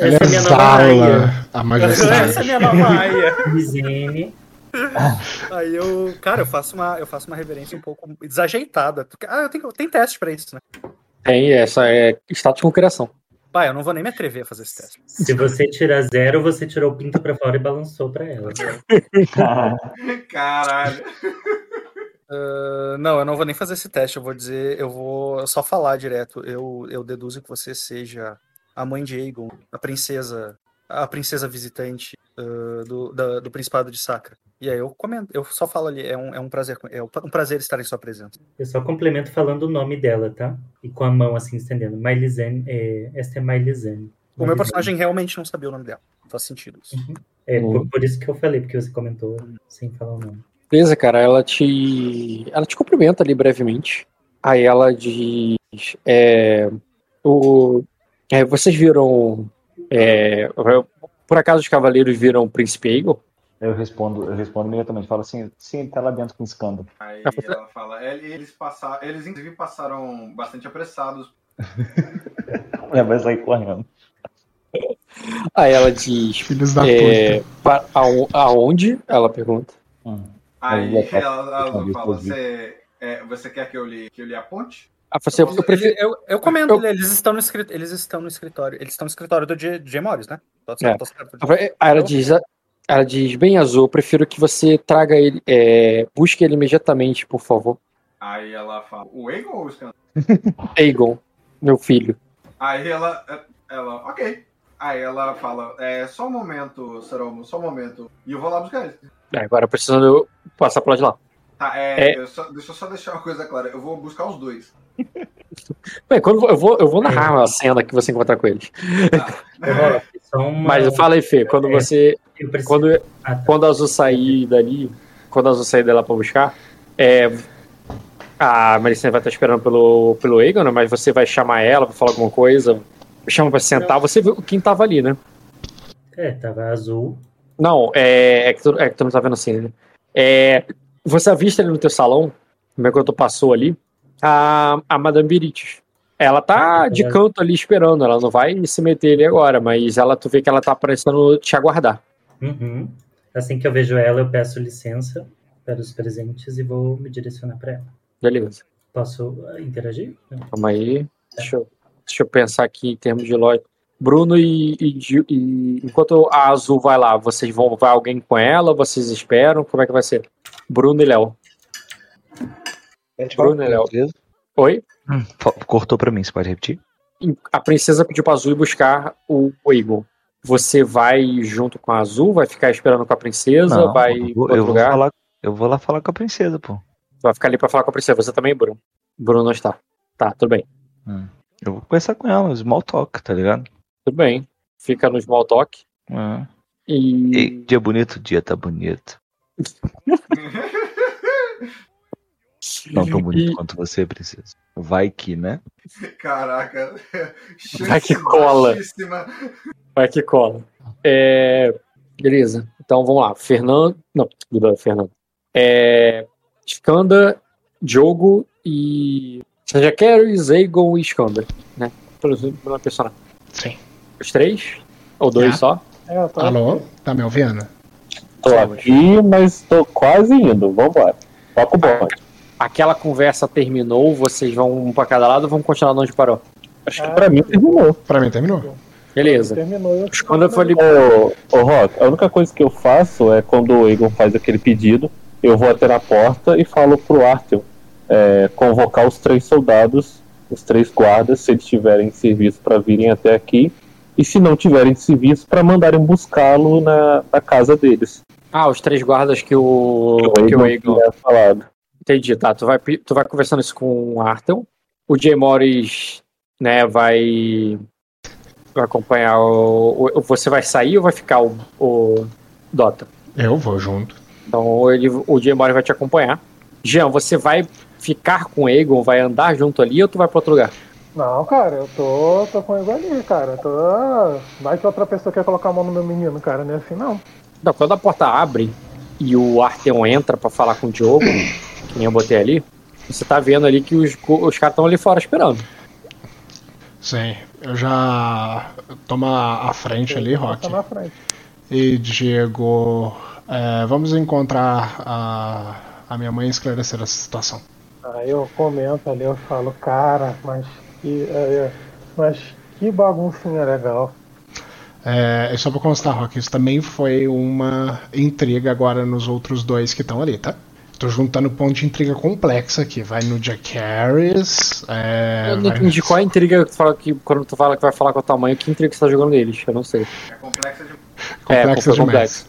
Essa é minha nova raia. exala a majestade. Essa é a minha nova aia. Aí eu, cara, eu faço uma, eu faço uma reverência um pouco desajeitada. Ah, eu tenho, tem teste pra isso, né? Tem, essa é status com criação. Pai, eu não vou nem me atrever a fazer esse teste. Se você tirar zero, você tirou o pinto pra fora e balançou pra ela. Caralho. Ah, não, eu não vou nem fazer esse teste. Eu vou dizer, eu vou só falar direto. Eu, eu deduzo que você seja a mãe de Aegon, a princesa, a princesa visitante ah, do, da- do Principado de Sacra. E aí eu comento, eu só falo ali, é um, é um prazer, é um prazer estar em sua presença. Eu só complemento falando o nome dela, tá? E com a mão assim estendendo. Mailizene, é, esta é Mailizene. O meu personagem realmente não sabia o nome dela. Faz sentido isso. É, por, por isso que eu falei, porque você comentou sem falar o nome. Beleza, cara, ela te. Ela te cumprimenta ali brevemente. Aí ela diz. É, o, é, vocês viram. É, por acaso os cavaleiros viram o príncipe Aegon? Eu respondo, eu respondo imediatamente, falo assim, sim, ele tá lá dentro com escândalo. Aí Ah, ela fala, "É, eles passaram, eles inclusive passaram bastante apressados. É, vai sair correndo. Aí ela diz. Filhos da é, puta. aonde? Ela pergunta. Aí Aí, ela, ela eu- fala, você, é, você quer que eu lhe, que eu lhe aponte? Ah, você, eu prefiro. Eu, eu comento, ele- eles estão no escritório, eles estão no escritório, eles estão no escritório do J. J. Morris, né? Tô certo, É. tô certo. Aí ela diz, ela diz, bem azul, eu prefiro que você traga ele, é, busque ele imediatamente, por favor. Aí ela fala, o Egon ou o Scan? Aegon, meu filho. Aí ela, ela, ok. Aí ela fala, é, só um momento, Seromo, só um momento. E eu vou lá buscar ele. É, agora precisando eu passar pro lado de lá. Tá, é, É. eu só- deixa eu só deixar uma coisa clara. Eu vou buscar os dois. Bem, quando eu vou, eu vou narrar a cena que você encontrar com eles. Só uma- Mas fala aí, Fê, quando É, você. eu preciso- Quando, Ah, tá. quando a Azul sair dali, quando a Azul sair dela pra buscar, é, a Maricena vai estar esperando pelo, pelo Aegon, né? Mas você vai chamar ela pra falar alguma coisa, chama pra sentar, você viu quem tava ali, né? É, tava azul. Não, é, é, que tu, é que tu não tá vendo assim, né? É, você avista ali no teu salão, como é que tu passou ali, a, a Madame Birites. Ela tá de canto ali esperando, ela não vai se meter ali agora, mas ela, tu vê que ela tá parecendo te aguardar. Uhum. Assim que eu vejo ela, eu peço licença para os presentes e vou me direcionar para ela. Beleza. Posso ah, interagir? Calma aí. Deixa eu, deixa eu pensar aqui em termos de lógica. Bruno e, e e enquanto a Azul vai lá, vocês vão vai alguém com ela? Vocês esperam? Como é que vai ser? Bruno e Léo. Bruno e Léo. Oi? Hum, Cortou pra mim, você pode repetir? A princesa pediu pra Azul ir buscar o, o Eagle. Você vai junto com a Azul? Vai ficar esperando com a princesa? Não, vai eu pra vou, outro eu vou lugar? falar, eu vou lá falar com a princesa, pô. Vai ficar ali pra falar com a princesa. Você também, Bruno? Bruno não está. Tá, tudo bem. Hum. Eu vou conversar com ela, small talk, tá ligado? Tudo bem. Fica no small talk. É. E... E dia bonito, dia tá bonito. Não tão bonito quanto você, princesa. Vai que, né? Caraca. Vai que cola. baixíssima. Vai que cola. É, Beleza. Então vamos lá. Fernando. Não, desculpa, Fernando. É... Skanda, Diogo e. Você já quer Aegon e Skanda, né? Pelo personagem. Sim. Os três? Ou dois só? É, eu tô Alô? Tá me ouvindo? Tô aqui, mas tô quase indo. Vambora. Toca o bonde. Aquela conversa terminou, vocês vão um pra cada lado ou vão continuar onde parou? Acho que pra mim terminou. Pra mim terminou. Beleza. Terminou. Eu Quando eu falei. Ô, ô Rock, a única coisa que eu faço é quando o Egon faz aquele pedido, eu vou até na porta e falo pro Arthur é, convocar os três soldados, os três guardas, se eles tiverem serviço para virem até aqui, e se não tiverem serviço, para mandarem buscá-lo na, na casa deles. Ah, os três guardas que o. Que o Eagle. tinha falado. Entendi, tá. Tu vai, tu vai conversando isso com o Arthur. O Jay Morris, né, vai. Vai acompanhar o, o- Você vai sair ou vai ficar o, o Dota? Eu vou junto. Então ele, o Jay Morris vai te acompanhar. Jean, você vai ficar com o Egon, vai andar junto ali ou tu vai pra outro lugar? Não, cara, eu tô, tô com ele ali, cara. Eu Tô... Vai que outra pessoa quer colocar a mão no meu menino, cara, não é assim não. Não, quando a porta abre, e o Arteon entra pra falar com o Diogo, que nem eu botei ali, você tá vendo ali que os, os caras estão ali fora esperando. Sim, eu já toma a frente ali, Rock. Tá na frente. E Diego, é, vamos encontrar a, a minha mãe e esclarecer essa situação. Aí eu comento ali, eu falo, cara, mas que, é, é, mas que baguncinha legal. É, é só pra constar, Rock, isso também foi uma intriga agora nos outros dois que estão ali, tá? Tô juntando ponto de intriga complexa aqui. Vai no Jack Harris. É, eu não entendi qual é a intriga que tu fala que quando tu fala que vai falar com a tua mãe, que intriga que você tá jogando neles, eu não sei. É complexa de. Complexa foi demais. complexo.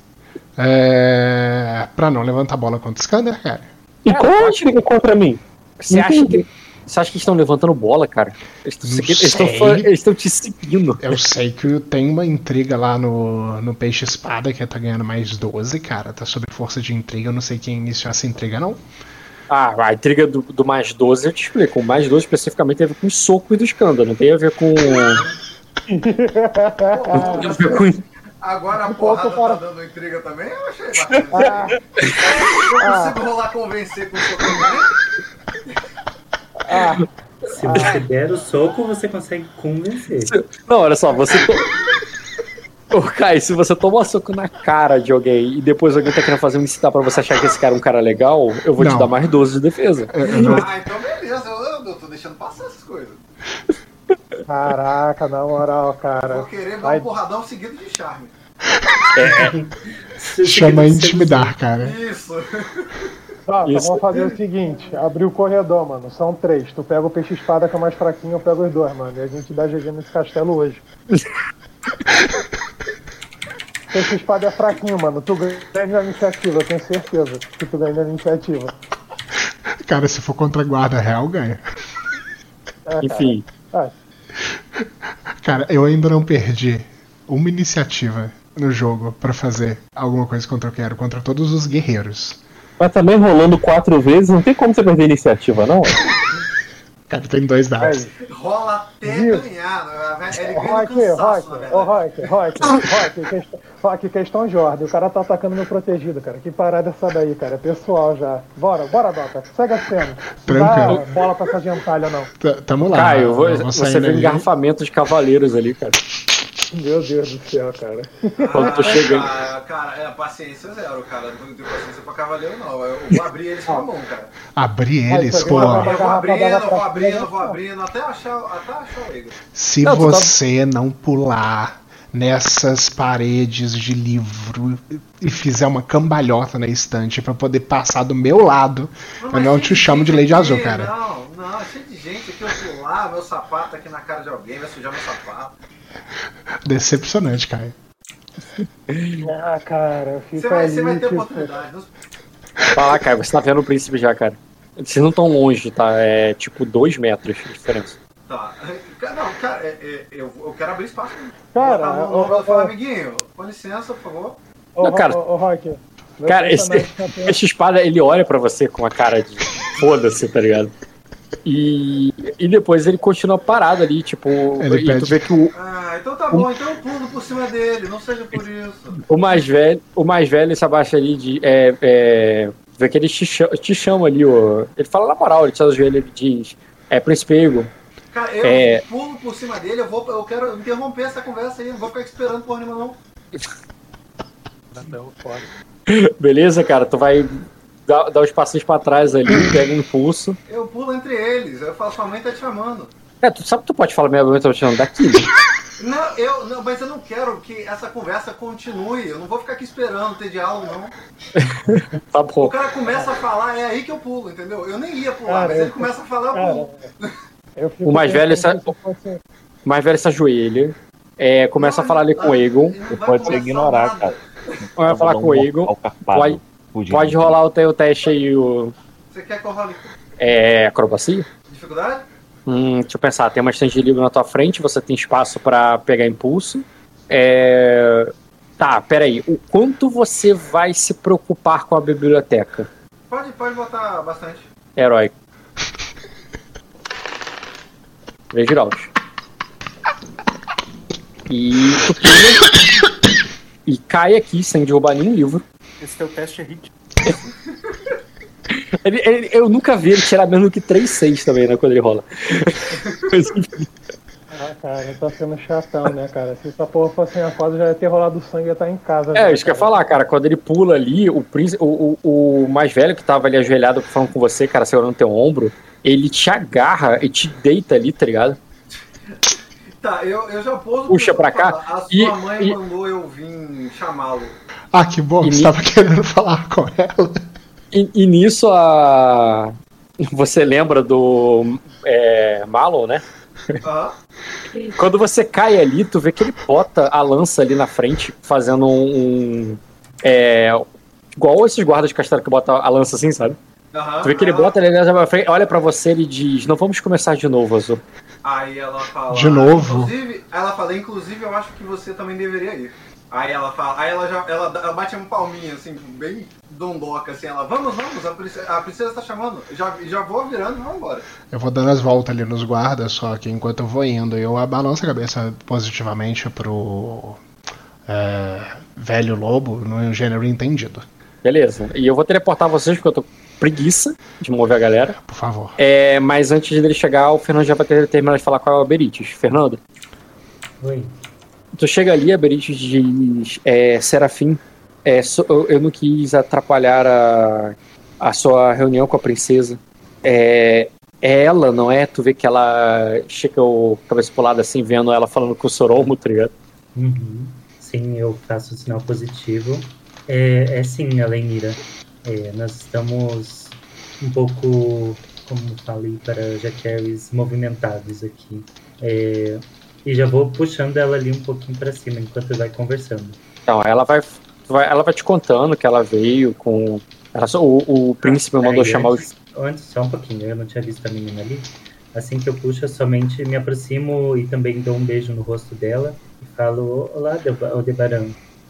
É, pra não levantar a bola contra o Skander, cara. E qual é a intriga contra mim? Você acha que. Você acha que estão levantando bola, cara? Eles estão te seguindo. Eu sei que tem uma intriga lá no, no Peixe Espada que tá ganhando mais 12, cara. Tá sob força de intriga. Eu não sei quem iniciou essa intriga, não. Ah, a intriga do, do mais 12 eu te explico. O mais 12 especificamente tem a ver com o soco e do escândalo, não tem a ver com. Não tem a ver com. Agora a porrada fora- tá dando intriga também, eu achei bacana. Eu consigo rolar convencer com o soco também? Ah, Se você der o soco, você consegue convencer. Não, olha só, você. To... Ô, Kai, se você toma um soco na cara de alguém e depois alguém tá querendo fazer um incitar pra você achar que esse cara é um cara legal, eu vou te Não. dar mais 12 de defesa. Ah, então beleza, eu, eu tô deixando passar essas coisas. Caraca, na moral, cara. Vou querer dar Ai, um porradão seguido de charme. Chama intimidar, cara. Isso. Tá, então vamos fazer o seguinte: abrir o corredor, mano. São três. Tu pega o peixe espada que é mais fraquinho, eu pego os dois, mano. E a gente dá GG nesse castelo hoje. peixe espada é fraquinho, mano. Tu ganha na iniciativa, eu tenho certeza que tu ganha na iniciativa. Cara, se for contra a guarda real, ganha. É, cara. Enfim. Ah, Cara, eu ainda não perdi uma iniciativa no jogo pra fazer alguma coisa contra eu quero, contra todos os guerreiros. Mas também rolando quatro vezes, não tem como você perder a iniciativa, não? Cara, tem dois dados. Rola até Viu? ganhar. né? Ele Rock, cansaço, Rock, ô Rock, Rock, Rock, questão, Rock, questão de ordem. O cara tá atacando meu protegido, cara. Que parada é essa daí, cara? É pessoal já. Bora, bora, Dota. Segue a cena. Não dá Tranquilo. bola pra essa gentalha, não. T- Tamo lá. Caio, vou- você vê um engarrafamento de cavaleiros ali, cara. Meu Deus do céu, cara. Quando tu Ah, chega. Cara, cara, é paciência zero, cara. Não tenho paciência pra cavaleiro, não. Eu vou abrir eles com a mão, cara. Abrir eles, pô. Eu vou abrindo, eu vou abrindo, vou não. abrindo, até achar, até achar o Eagle. Se Não, tá- você não pular nessas paredes de livro e fizer uma cambalhota na estante pra poder passar do meu lado, eu mas não te chamo de Lady Azul, cara. Não, não, é cheio de gente aqui. Eu pular, meu sapato tá aqui na cara de alguém, vai sujar meu sapato. Decepcionante, cara. Ah, cara, Você fica vai, ali, você vai ter tipo, oportunidade. Vai lá, Caio, você tá vendo o príncipe já, cara. Vocês não estão longe, tá? É tipo 2 metros de diferença. Tá. Não, cara, é- é- eu, eu quero abrir espaço. Cara, Botar a mão no ô, ombro e ô, falar, amiguinho, com licença, por favor. Ô, Não, cara- ô, ô, Rock. Cara, esse, esse espada, ele olha pra você com a cara de foda-se, tá ligado? E, e depois ele continua parado ali, tipo, Ele e pede- tu vê que o, Ah, então tá bom, então eu pulo por cima dele, não seja por isso. o mais velho, o mais velho se abaixa ali de. É, é, vê que ele te chama, te chama ali, ó. Ele fala na moral, ele te ajoelha e diz. É príncipe Ego. Cara, eu É. pulo por cima dele, eu vou, eu quero interromper essa conversa aí, não vou ficar esperando por nenhuma não. Não, pode. Beleza, cara? Tu vai dar, dar uns passinhos pra trás ali, pega um impulso. Eu pulo entre eles, eu falo, sua mãe tá te chamando. É, tu sabe que tu pode falar minha mãe tá te chamando daqui, né? Não, eu, não, mas eu não quero que essa conversa continue. Eu não vou ficar aqui esperando ter diálogo, não. Tá O bom. cara começa a falar, é aí que eu pulo, entendeu? Eu nem ia pular, Cara, mas ele começa a falar, eu Cara, pulo. eu O mais velho pensando sa- se fosse- O mais velho se ajoelha. É, começa a falar ali com o Egon. Não vai Pode ser ignorar, nada. cara. Vai falar com o Egon. Pode, pode rolar o teu teste aí, o. Você quer que eu role É. acrobacia? dificuldade? Hum, deixa eu pensar, tem uma estante de livro na tua frente, você tem espaço pra pegar impulso. É... Tá, peraí. O quanto você vai se preocupar com a biblioteca? Pode, pode botar bastante. Herói. Três graus. E tu pula e cai aqui sem derrubar nenhum livro. Esse teu teste é hit. Ele- ele- eu nunca vi ele tirar menos do que 3-6 também, né? Quando ele rola. Mas, enfim. Ah, cara, tá sendo chatão, né, cara? Se essa porra fosse minha foda, já ia ter rolado sangue e ia estar em casa. É, né, isso que eu ia cara? falar, cara. Quando ele pula ali, o, príncipe, o, o, o mais velho que tava ali ajoelhado falando com você, cara, segurando teu ombro, ele te agarra e te deita ali, tá ligado? Tá, eu, eu já pôs Puxa pra cá, A sua e- mãe e- mandou eu vir chamá-lo. Ah, que bom, E você ni- tava querendo falar com ela. E, e nisso a. Você lembra do é, Malon, né? Aham. Quando você cai ali, tu vê que ele bota a lança ali na frente, fazendo um. um, é, igual esses guardas de castelo que botam a lança assim, sabe? Aham. Tu vê que ele bota ele na frente, olha pra você e diz: Não vamos começar de novo, Azul. Aí ela fala. De novo? Inclusive, ela fala, inclusive eu acho que você também deveria ir. Aí ela fala, aí ela já. Ela, ela bate um palminho, assim, bem dondoca, assim, ela, vamos, vamos, a princesa, a princesa tá chamando. Já, já vou virando e vamos embora. Eu vou dando as voltas ali nos guardas, só que enquanto eu vou indo, eu balanço a cabeça positivamente pro é, velho lobo no gênero entendido. Beleza. E eu vou teleportar vocês porque eu tô preguiça de mover a galera. Por favor. É, mas antes dele chegar, o Fernando já vai ter terminado de falar com a Berites. Fernando, Oi. tu chega ali, a Berites diz: é, Serafim, é, so- eu, eu não quis atrapalhar a, a sua reunião com a princesa. É, é ela, não é? Tu vê que ela chega o cabeça pulada assim, vendo ela falando com o Soromo, tá ligado? Uhum. Sim, eu faço o sinal positivo. É, é sim, Alenira. É, nós estamos um pouco, como falei para Jaqueries, movimentados aqui. É, e já vou puxando ela ali um pouquinho para cima enquanto vai conversando. Então, ela vai, vai- ela vai te contando que ela veio com. ela só- o, o príncipe mandou Peraí, chamar antes, antes, só um pouquinho, eu não tinha visto a menina ali. Assim que eu puxo, eu somente me aproximo e também dou um beijo no rosto dela e falo: Olá, Deba- Aldebaran.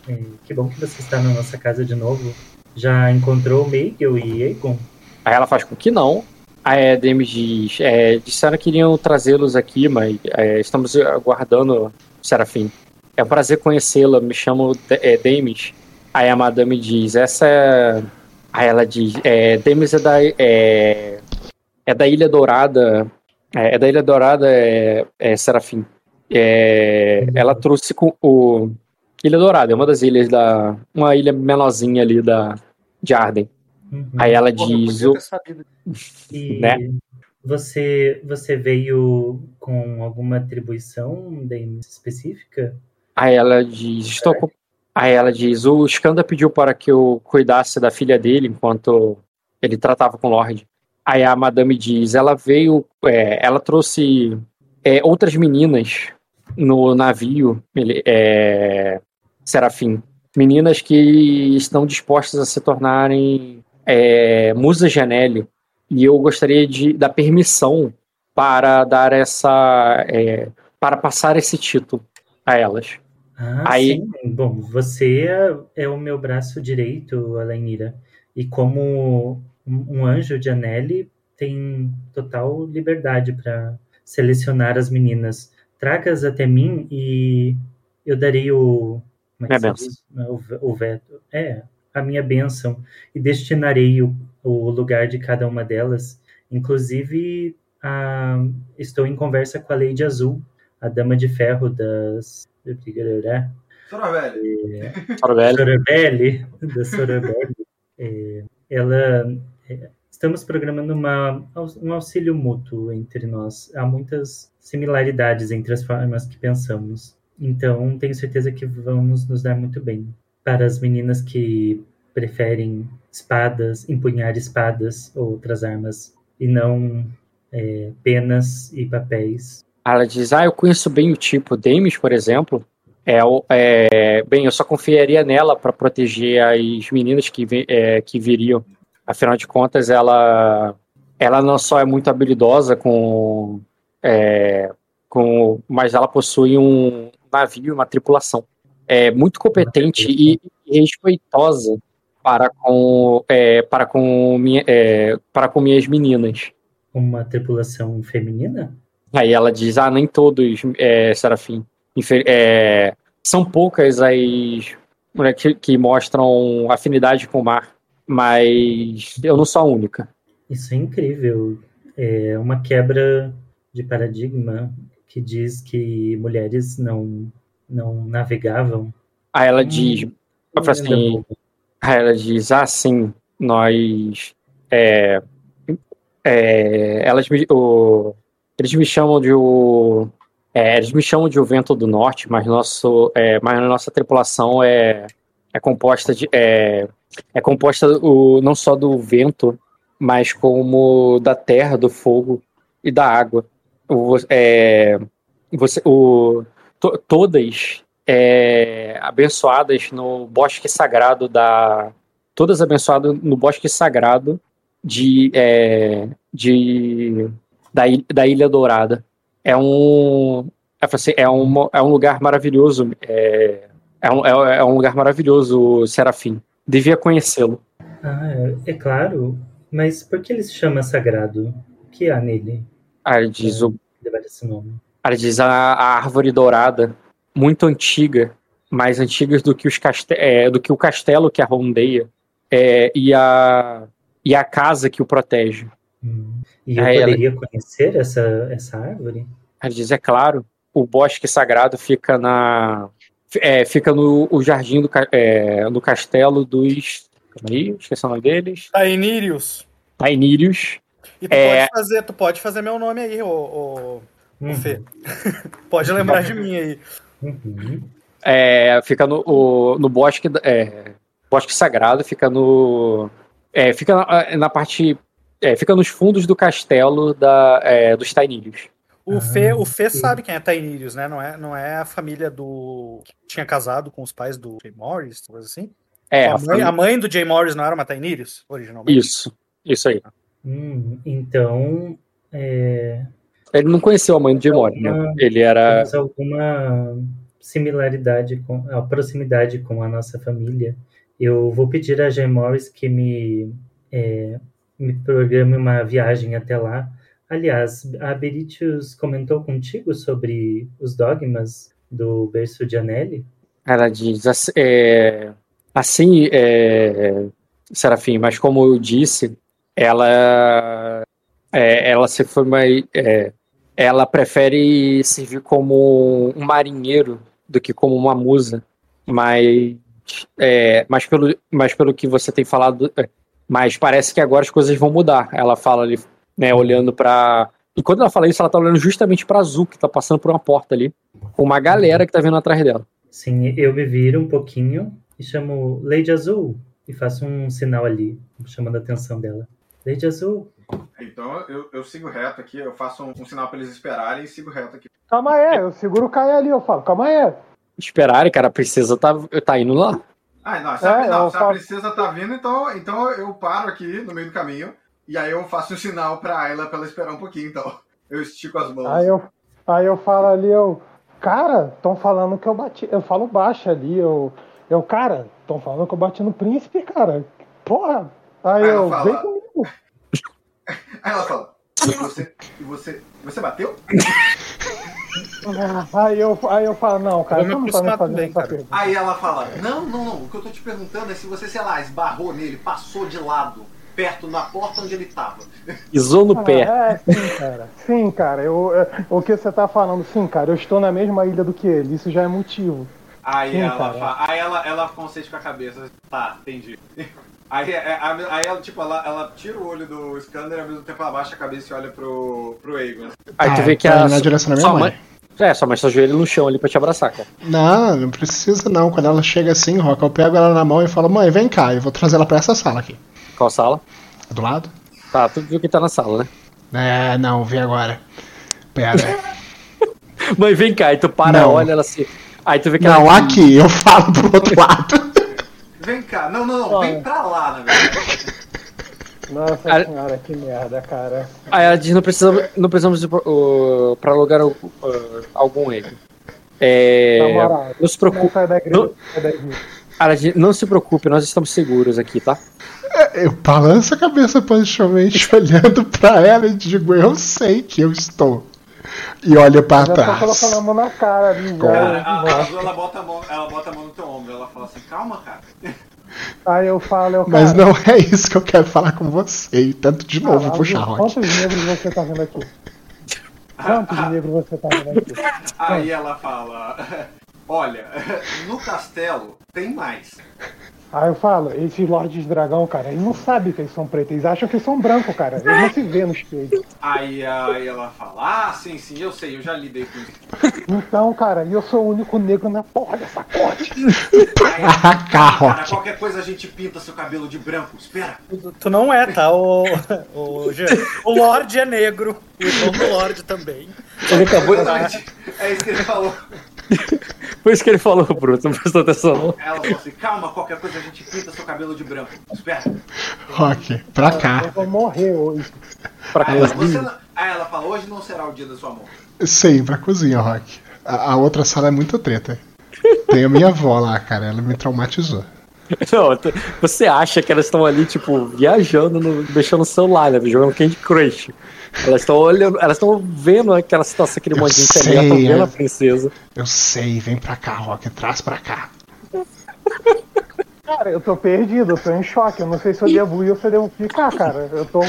É, que bom que você está na nossa casa de novo. Já encontrou Meigel e Egon? Aí ela faz com que não. A Demis diz: é, disseram que iriam trazê-los aqui, mas é, estamos aguardando o Serafim. É um prazer conhecê-la, me chamo De- é, Demis. Aí a madame diz: essa é. Aí ela diz: é, Demis é da, é, é da Ilha Dourada. É, é da Ilha Dourada, é, é Serafim. É, ela trouxe com o. Ilha Dourada, é uma das ilhas da. Uma ilha menorzinha ali da, de Arden. Aí ela Porra, eu diz. ter sabido. E Né? você, você veio com alguma atribuição específica? Aí ela diz, estou com... Aí ela diz, o Skanda pediu para que eu cuidasse da filha dele enquanto ele tratava com o Lorde. Aí a madame diz, ela veio, é, ela trouxe é, outras meninas no navio, ele, é, Serafim. Meninas que estão dispostas a se tornarem é, musas de Anélio. E eu gostaria de dar permissão para dar essa, é, para passar esse título a elas. Ah, Aí- sim. Bom, você é, o meu braço direito, Alenira. E como um, um anjo de Anelli, tem total liberdade para selecionar as meninas. Traga-as até mim e eu darei o. Como é Minha diz? O, o veto. É, a minha bênção. E destinarei o, o lugar de cada uma delas. Inclusive, ah, estou em conversa com a Lady Azul, a Dama de Ferro das. Sorobelli. Sorobelli. Sorobelli, da Sorobelli. É, ela. é, estamos programando uma, um auxílio mútuo entre nós. Há muitas similaridades entre as formas que pensamos. Então, tenho certeza que vamos nos dar muito bem. Para as meninas que preferem espadas, empunhar espadas ou outras armas, e não é, penas e papéis. Ela diz, ah, eu conheço bem o tipo. Demis, por exemplo, é, é bem, eu só confiaria nela para proteger as meninas que, é, que viriam. Afinal de contas, ela, ela não só é muito habilidosa com, é, com, mas ela possui um navio, uma tripulação. É muito competente e, e respeitosa para com, é, para com, minha, é, para com minhas meninas. Uma tripulação feminina? Aí ela diz, ah, nem todos, é, Serafim. É, são poucas as, né, que, que mostram afinidade com o mar, mas eu não sou a única. Isso é incrível. É uma quebra de paradigma que diz que mulheres não, não navegavam. Aí ela diz, ela assim, aí ela diz, ah, sim, nós, é, é, elas me, o, eles me chamam de o, é, eles me chamam de o vento do norte, mas nosso, é, mas a nossa tripulação é, é composta de, é, é composta o, não só do vento, mas como da terra, do fogo e da água. O, é, você, o, to, todas é, abençoadas no bosque sagrado da. Todas abençoadas no bosque sagrado de, é, de da, da Ilha Dourada. É um. É, é, um, é um lugar maravilhoso. É, é, um, é, é um lugar maravilhoso, Serafim. Devia conhecê-lo. Ah, é, é claro. Mas por que ele se chama sagrado? O que há nele? Ele diz, o, a, a árvore dourada, muito antiga, mais antigas do que, os caste é, do que o castelo que a rondeia é, e, a, e a casa que o protege. E eu Aí ela- poderia conhecer essa, essa árvore? Diz, é claro, o bosque sagrado fica na. é, fica no o jardim do, é, do castelo dos. Calma aí, esqueci o nome deles. Tainírios. Tainírios. E tu, É, pode fazer, tu pode fazer meu nome aí, ô, ô, Uhum. ô Fê. pode lembrar de mim aí. É, fica no, o- no bosque, é, bosque sagrado, fica no, é, fica na, na parte, é, fica nos fundos do castelo da, é, dos Tainírios. O Fê, o Fê sabe quem é Tainírios, né? Não é, não é a família do. que tinha casado com os pais do Jay Morris, coisa assim? É, a, a mãe, família- a mãe do Jay Morris não era uma Tainírios, originalmente? Isso, isso aí. Hum, então, é, Ele não conheceu a mãe Jim Morris, né? Ele era, temos alguma similaridade com a proximidade com a nossa família. Eu vou pedir a Jay Morris que me, é, me programe uma viagem até lá. Aliás, a Beritius comentou contigo sobre os dogmas do berço de Anelli? ela diz assim, é, assim é, Serafim, mas como eu disse, ela, é, ela se foi mais, é, ela prefere servir como um marinheiro do que como uma musa, mas, é, mas, pelo, mas pelo que você tem falado, é, mas parece que agora as coisas vão mudar. Ela fala ali, né, olhando para e quando ela fala isso, ela tá olhando justamente para Azul, que tá passando por uma porta ali, com uma galera que tá vindo atrás dela. Sim, eu me viro um pouquinho e chamo Lady Azul e faço um sinal ali, chamando a atenção dela. Lady Azul, Então eu, eu sigo reto aqui, eu faço um, um sinal pra eles esperarem e sigo reto aqui. Calma aí, eu seguro o Caio ali, eu falo, calma aí. Esperarem, cara, a princesa tá, tá indo lá. Ah, não, se, a, É, não, se a princesa tá vindo, então, então eu paro aqui no meio do caminho e aí eu faço um sinal pra ela pra ela esperar um pouquinho, então. Eu estico as mãos. Aí eu, aí eu falo ali, eu, cara, estão falando que eu bati. Eu falo baixo ali, eu, eu cara, estão falando que eu bati no príncipe, cara. Porra. Aí Aí eu, fala- vem comigo. Aí ela fala, e você, e você, você bateu? Aí eu, aí eu falo, não, cara, Eu não tá me fazendo também, essa cara. pergunta. Aí ela fala, não, não, não, o que eu tô te perguntando é se você, sei lá, esbarrou nele, passou de lado, perto, na porta onde ele tava. Pisou no Ah, pé. É, sim, cara. Sim, cara. Eu, é, o que você tá falando, sim, cara, eu estou na mesma ilha do que ele. Isso já é motivo. Aí Sim, ela cara. fa- aí ela, ela concede com a cabeça. Tá, entendi. Aí, é- a- aí ela, tipo, ela, ela tira o olho do Scanner e ao mesmo tempo ela abaixa a cabeça e olha pro, pro Aegon. Aí tu Ah, vê que tá a. na direção da minha sua mãe. É, sua mãe está joelho no chão ali pra te abraçar, cara. Não, não precisa não. Quando ela chega assim, Rock, eu pego ela na mão e falo, mãe, vem cá, eu vou trazer ela pra essa sala aqui. Qual sala? Do lado? Tá, tu viu que tá na sala, né? É, não, vem agora. Pera. Mãe, vem cá, e tu para, Não. olha ela assim. Aí tu vê que não, ela. aqui, eu falo pro outro lado. Vem cá, não, não, não, vem pra lá, na verdade. Nossa Ah. senhora, que merda, cara. Aí ela diz: não, precisa, não precisamos ir pro- o- pra lugar uh, algum erro. É, Na moral, não se preocupe. Não, ela diz, se preocupe, nós estamos seguros aqui, tá? Eu balanço a cabeça positivamente olhando pra ela e digo, eu sei que eu estou. E olha pra Já tá trás. colocando a mão na cara ali. Cara, A, a Nossa. Azul, ela bota, a mão, ela bota a mão no teu ombro. Ela fala assim: calma, cara. Aí eu falo, eu, Mas não é isso que eu quero falar com você. E tanto de novo cara, puxar Rock. Quantos negros você tá vendo aqui? Quantos negros você tá vendo aqui? Aí ela fala: olha, no castelo tem mais. Aí eu falo, esses lords dragão, cara, eles não sabem que eles são pretos, eles acham que eles são brancos, cara. Eles não se vê no espelho. Aí, aí ela fala: ah, sim, sim, eu sei, eu já lidei com isso. Então, cara, eu sou o único negro na porra dessa corte. Cara, qualquer coisa a gente pinta seu cabelo de branco. Espera. Tu não é, tá? O, o, o Lorde é negro. O irmão do Lorde também. Ele acabou. Exatamente. É isso que ele falou. Foi isso que ele falou, Bruno. Não prestou atenção. Ela falou assim: calma, qualquer coisa a gente pinta seu cabelo de branco. Espera. Rock, pra Eu cá. vou morrer hoje. Pra cá. não- aí ela fala: hoje não será o dia da sua morte. Sim, pra cozinha, Rock. A, a outra sala é muito treta. Tem a minha avó lá, cara. Ela me traumatizou. Não, você acha que elas estão ali, tipo, viajando, no, mexendo no celular, né? Jogando Candy Crush. Elas estão olhando, elas estão vendo aquela situação, aquele monte de sei, internet, estão vendo é. a princesa. Eu sei, vem pra cá, Rock. Traz pra cá. Cara, eu tô perdido, eu tô em choque. Eu não sei se eu devo ir ou se eu devo ficar, cara. Eu tô.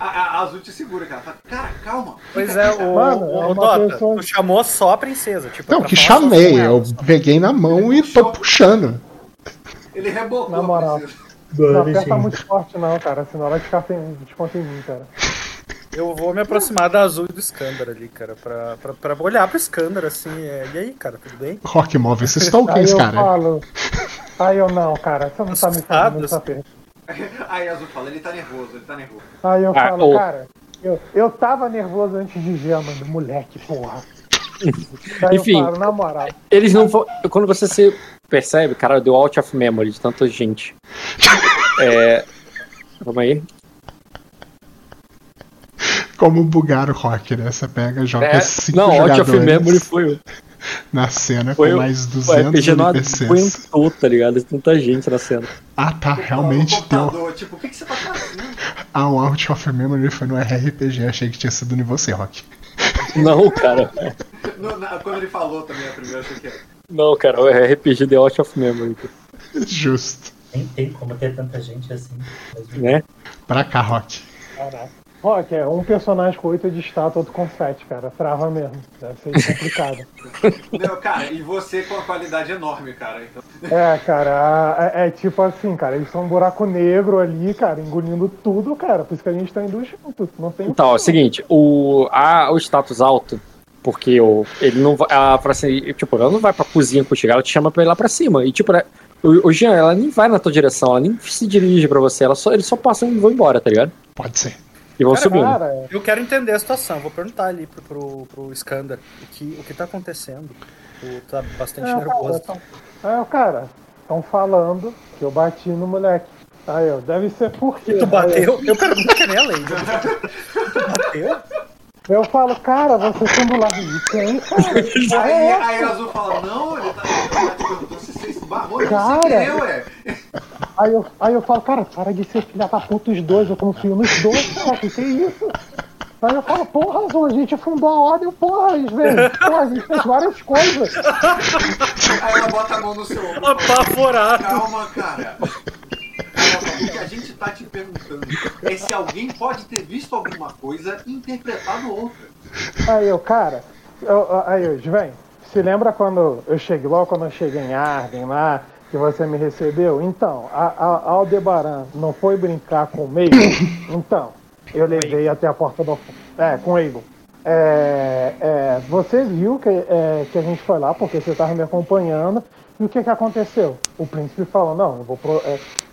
A, a, Azul te segura, cara. Fala, cara, calma. Pois é, o, Mano, o, é o uma Dota, pessoa- tu chamou só a princesa. Tipo, Não, que chamei. Eu peguei na mão e tô puxando. Ele rebocou. Na moral. Não aperta muito forte, não, cara. Senão ela desconta em, desconta em mim, cara. Eu vou me aproximar da Azul e do Skandar ali, cara, pra, pra, pra olhar pro Skandar, assim. é, E aí, cara, tudo bem? Rock, esses Aí tokens, eu cara. falo. Aí eu não, cara, você não tá me muito Assustados. aperto. Aí a Azul fala: ele tá nervoso, ele tá nervoso. Aí eu Ah, falo, cara, eu, eu tava nervoso antes de ver do moleque, porra. Enfim. falo, na moral. Eles não vão. Quando você se percebe, cara, deu out of memory de tanta gente. É. Vamos aí. Como bugar o Rock, né? Você pega, joga É, cinco não, out of jogadores memory foi o. na cena Foi com o- mais O 200 RPG não NPCs. aguentou, tá ligado? Tanta gente na cena. Ah, tá, realmente O deu. computador, tipo, o que, que você tá fazendo? Ah, o Out of Memory foi no RPG. Achei que tinha sido em você, Rock. Não, cara. No- na- quando ele falou também a primeira, eu achei que era. Não, cara, o RPG The Out of Memory. Justo. Nem tem como ter tanta gente assim. Né? Pra cá, Rock. Caraca. Rock, é um personagem com 8 de status, outro com 7, cara. Trava mesmo. Deve ser complicado. Não, cara, e você com a qualidade enorme, cara. Então... É, cara, é, é tipo assim, cara, eles são um buraco negro ali, cara, engolindo tudo, cara. Por isso que a gente tá indo junto. Não tem Então, é o seguinte, o, a, o status alto, porque o, ele não vai. Ela, assim, tipo, ela não vai pra cozinha contigo, ela te chama pra ir lá pra cima. E tipo, né, o, o Jean, ela nem vai na tua direção, ela nem se dirige pra você, ela só, eles só passam e vão embora, tá ligado? Pode ser. E vão Cara, subindo. Cara, Eu quero entender a situação, vou perguntar ali pro, pro, pro Skandar o que, o que tá acontecendo. Tu tá bastante é, nervoso. cara, tão, é, cara, estão falando que eu bati no moleque. Aí, ó, deve ser porque. Tu bateu? Eu pergunto que nem a Lady. Tu bateu? Eu falo, cara, você sendo do lado de quem? Cara, Aí, é aí a essa? Azul fala, não, ele tá. Te perguntou se você esbarrou, Cara. querer, ué. Aí eu, aí eu falo, cara, para de ser filha da puta os dois, eu confio nos dois, cara, que que é isso? Aí eu falo, porra, Azul, a gente fundou a ordem, porra, velho, porra, a gente fez várias coisas. Aí ela bota a mão no seu ombro. Apavorado. Calma, cara. O que a gente tá te perguntando é se alguém pode ter visto alguma coisa e interpretado outra. Aí eu, cara, eu, aí eu, vem, se lembra quando eu cheguei, logo quando eu cheguei em Arden lá, que você me recebeu? Então, a, a a Aldebaran não foi brincar com o meio? Então, eu levei até a porta do. É, com o Eagle. É, é, você viu que, é, que a gente foi lá porque você estava me acompanhando. E o que, que aconteceu? O príncipe falou, não, eu vou, pro-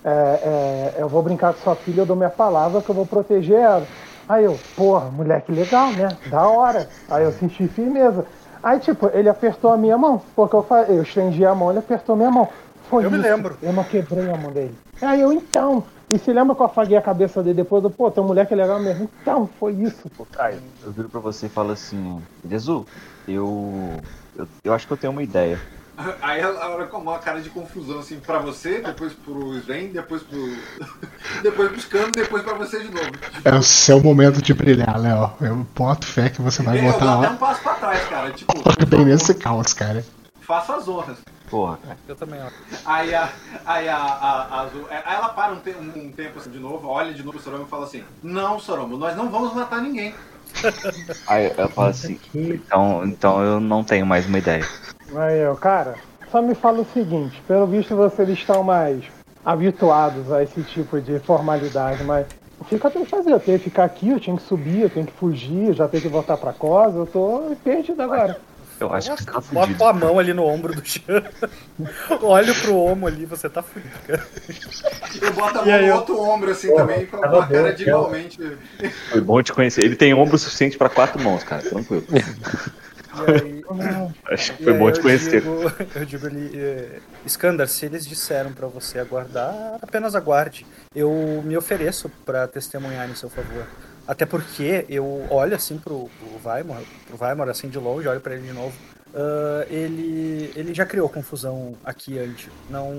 é, é, eu vou brincar com sua filha, eu dou minha palavra que eu vou proteger ela. Aí eu, porra, moleque legal, né? Da hora. Aí eu senti firmeza. Aí, tipo, ele apertou a minha mão, porque eu, fa- eu estendi a mão, ele apertou a minha mão. Foi Eu me isso. lembro. Eu não quebrei a mão dele. Aí eu, então. E se lembra que eu afaguei a cabeça dele depois? Eu, Pô, teu moleque é legal mesmo. Então, foi isso, pô. Aí, Eu viro pra você e falo assim, Jesus, eu, eu. Eu acho que eu tenho uma ideia. Aí ela olha com uma cara de confusão, assim, pra você, depois pro Sven, depois pro. depois pro Scano, depois pra você de novo. É o seu momento de brilhar, Léo. Eu boto fé que você vai eu dou botar até um lá passo pra trás, cara. Tipo, bem nesse caos, cara. faça as honras. Porra, cara. Eu também, ó. Aí a. Aí a, a, a Azul. é, Aí ela para um, te- um tempo assim de novo, olha de novo pro Soromo e fala assim: Não, Soromo, nós não vamos matar ninguém. Aí eu falo assim, então, então eu não tenho mais uma ideia. Aí eu, cara, só me fala o seguinte, pelo visto vocês estão mais habituados a esse tipo de formalidade, mas o que, que eu tenho que fazer? Eu tenho que ficar aqui, eu tinha que subir, eu tenho que fugir, eu já tenho que voltar pra casa, eu tô perdido agora. Eu acho que tá Bota fudido. a mão ali no ombro do Jean. Olha pro ombro ali, você tá fudido, cara. Eu boto a E mão aí no eu- outro ombro assim Porra, também, com uma cara de igualmente. Foi bom te conhecer. Ele tem ombro suficiente pra quatro mãos, cara. Tranquilo. E aí, Acho que foi bom te conhecer. Digo, eu digo ali, eh, Skandar, se eles disseram pra você aguardar, apenas aguarde. Eu me ofereço pra testemunhar em seu favor. Até porque eu olho assim pro, pro Weimar, pro Weimar assim de longe, olho pra ele de novo. Ah, ele, ele já criou confusão aqui antes. Não,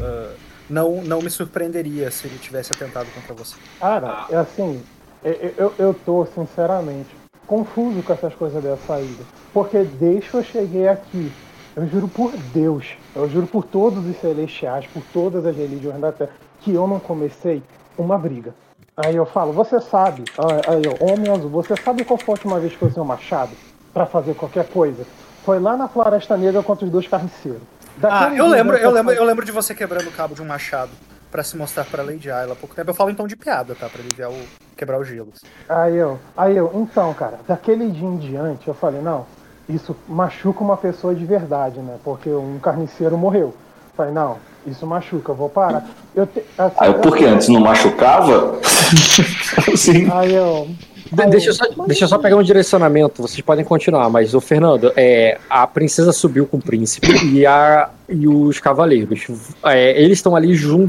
ah, não, não me surpreenderia se ele tivesse atentado contra você. Cara, é assim, eu, eu, eu tô, sinceramente, confuso com essas coisas dessa saída. Porque desde que eu cheguei aqui, eu juro por Deus, eu juro por todos os celestiais, por todas as religiões da Terra, que eu não comecei uma briga. Aí eu falo, você sabe, aí eu, homem azul, você sabe qual foi a última vez que eu usei um machado pra fazer qualquer coisa? Foi lá na Floresta Negra contra os dois carniceiros. Ah, eu lembro, eu lembro, eu lembro de você quebrando o cabo de um machado pra se mostrar pra Lady Ayla há pouco tempo. Eu falo tom de piada, tá? Pra aliviar o. quebrar o gelo. Aí eu, aí eu, então, cara, daquele dia em diante, eu falei, não, isso machuca uma pessoa de verdade, né? Porque um carniceiro morreu. Falei, não, isso machuca, eu vou parar. Eu te, assim, Aí porque eu- antes não machucava? Sim. Aí eu. De- deixa, eu só, deixa eu só pegar um direcionamento, vocês podem continuar, mas o Fernando, é, a princesa subiu com o príncipe e, a, e os cavaleiros. É, eles estão ali jun,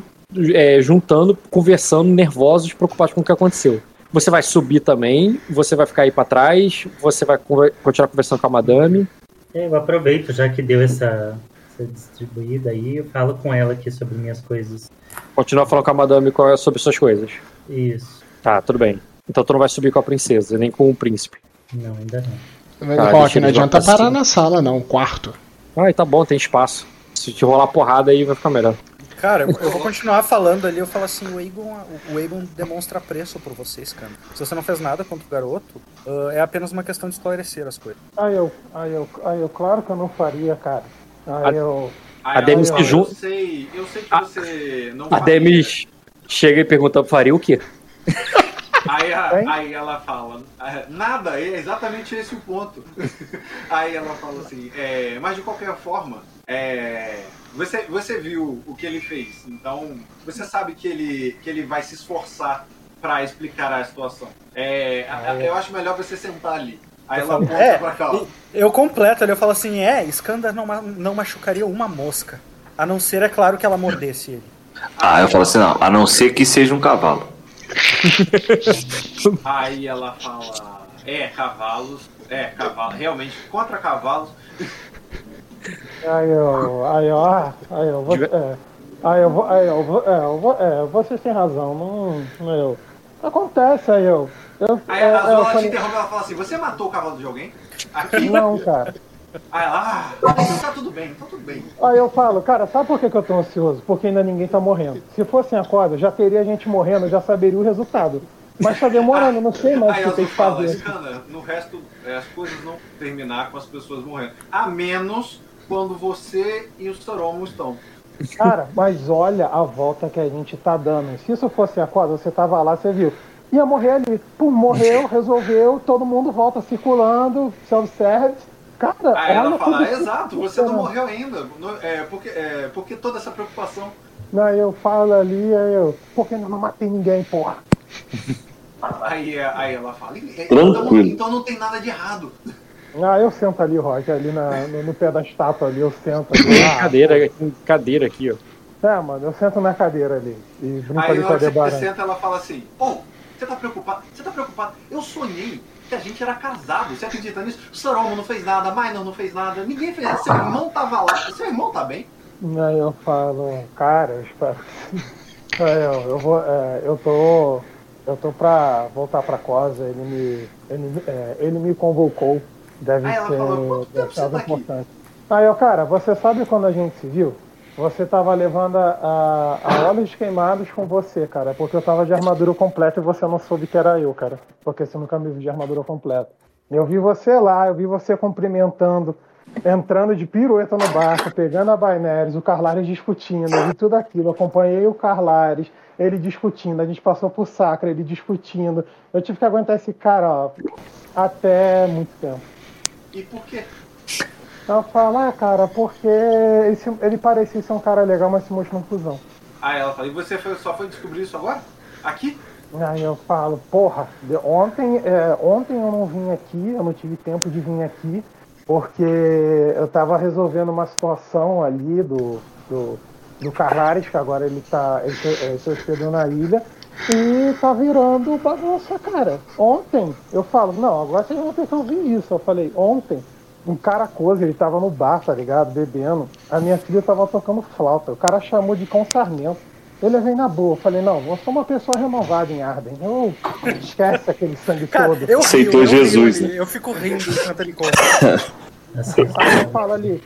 é, juntando, conversando, nervosos, preocupados com o que aconteceu. Você vai subir também, você vai ficar aí pra trás, você vai continuar conversando com a madame. É, Eu aproveito, já que deu essa, essa distribuída aí, eu falo com ela aqui sobre minhas coisas. Continua falando com a madame qual é- sobre suas coisas. Isso. Tá, tudo bem. Então tu não vai subir com a princesa, nem com o príncipe. Não, ainda não. Mas, Tá, que não adianta parar na sala, não. Quarto. Ai, tá bom, tem espaço. Se te rolar porrada aí vai ficar melhor. Cara, eu, eu vou continuar falando ali. Eu falo assim: o Aegon, o Aegon demonstra apreço por vocês, cara. Se você não fez nada contra o garoto, ah, é apenas uma questão de esclarecer as coisas. Aí eu, aí eu, aí eu, claro que eu não faria, cara. Aí eu. Aí A Demi ela se fala, jun- Eu sei, eu sei que você não A. Demis chega e pergunta, faria o quê? Aí, a- aí ela fala, "Ah, nada, é exatamente esse o ponto. Aí ela fala assim, é, mas de qualquer forma, é, você, você viu o que ele fez, então você sabe que ele, que ele vai se esforçar pra explicar a situação. É, a- a- eu acho melhor você sentar ali. Aí ela aponta É, pra cá. ó. eu completo ali, eu falo assim: é, Skandar não, não machucaria uma mosca. A não ser, é claro, que ela mordesse ele. Ah, eu falo assim, não, a não ser que seja um cavalo. Aí ela fala, é, cavalos, é, cavalo, realmente, contra cavalos, Aí eu. Aí eu. Ah, aí eu vou. É, aí eu vou. Aí eu vou. É, eu vou é, vocês têm razão. Não. não eu. Acontece, aí eu. eu Aí é, a é, Azul eu ela te falei, interrompe ela fala assim: Você matou o cavalo de alguém? Aqui? Não, cara. Aí ela, ah, então tá tudo bem, tá tudo bem. Aí eu falo, cara, sabe por que, que eu tô ansioso? Porque ainda ninguém tá morrendo. Se fosse a corda, já teria gente morrendo, já saberia o resultado. Mas tá demorando, não sei mais o que tem que fala: fazer. Scana, no resto, é, as coisas não terminar com as pessoas morrendo. A menos quando você e o Soromo estão. Cara, mas olha a volta que a gente tá dando. Se isso fosse a corda, você tava lá, você viu. Ia morrer ali. Pum, morreu, resolveu, todo mundo volta circulando, se observe. Cara, Aí ela fala: é, Exato, você não morreu ainda. É, porque, é, porque toda essa preocupação. Não, eu falo ali, aí eu. Porque eu não matei ninguém, porra. Aí, é, aí ela fala: então, Tranquilo. então não tem nada de errado. Ah, eu sento ali, Roger, ali na- no, no pé da estátua ali, eu sento ali. Ah, cadeira, cadeira aqui, ó. É, mano, eu sento na cadeira ali. E brinco Aí ali com a você senta, ela fala assim: Oh, você tá preocupado? Você tá preocupado? Eu sonhei que a gente era casado. Você acredita nisso? O Soromo não fez nada, Minor não fez nada, ninguém fez nada. Seu irmão tava lá. Seu irmão tá bem? Aí eu falo, cara, eu espero eu, eu vou, é, eu tô, eu tô pra voltar pra Cosa, ele me, ele, é, ele me convocou, deve Aí ela ser, falou, "Quanto tempo você tá aqui?" importante. Aí eu, cara, você sabe quando a gente se viu? Você tava levando a, a, a olhos queimados com você, cara, porque eu tava de armadura completa e você não soube que era eu, cara, porque você nunca me viu de armadura completa. Eu vi você lá, eu vi você cumprimentando, entrando de pirueta no barco, pegando a Baineres, o Carlares discutindo, eu vi tudo aquilo, eu acompanhei o Carlares, ele discutindo, a gente passou por Sacra, ele discutindo. Eu tive que aguentar esse cara, ó, até muito tempo. E por quê? Eu falo, ah, cara, porque esse- ele parecia ser um cara legal, mas se mostrou um cuzão. Aí ela fala, e você foi- só foi descobrir isso agora? Aqui? Aí eu falo, porra, ontem, é, ontem eu não vim aqui, eu não tive tempo de vir aqui, porque eu tava resolvendo uma situação ali do, do, do Carlares, que agora ele tá. ele, se- ele se hospedou na ilha, e tá virando bagunça, cara. Ontem eu falo, não, agora vocês vão ter que ouvir isso. Eu falei, ontem, um cara coisa, ele tava no bar, tá ligado? Bebendo. A minha filha tava tocando flauta. O cara chamou de com sarmento. Ele veio na boa. Eu falei, não, eu sou uma pessoa renovada em Arden. Eu esquece aquele sangue Cara, todo. eu Aceitou rio, eu Jesus, rio né? Eu fico rindo enquanto ele conta. Aí eu falo ali,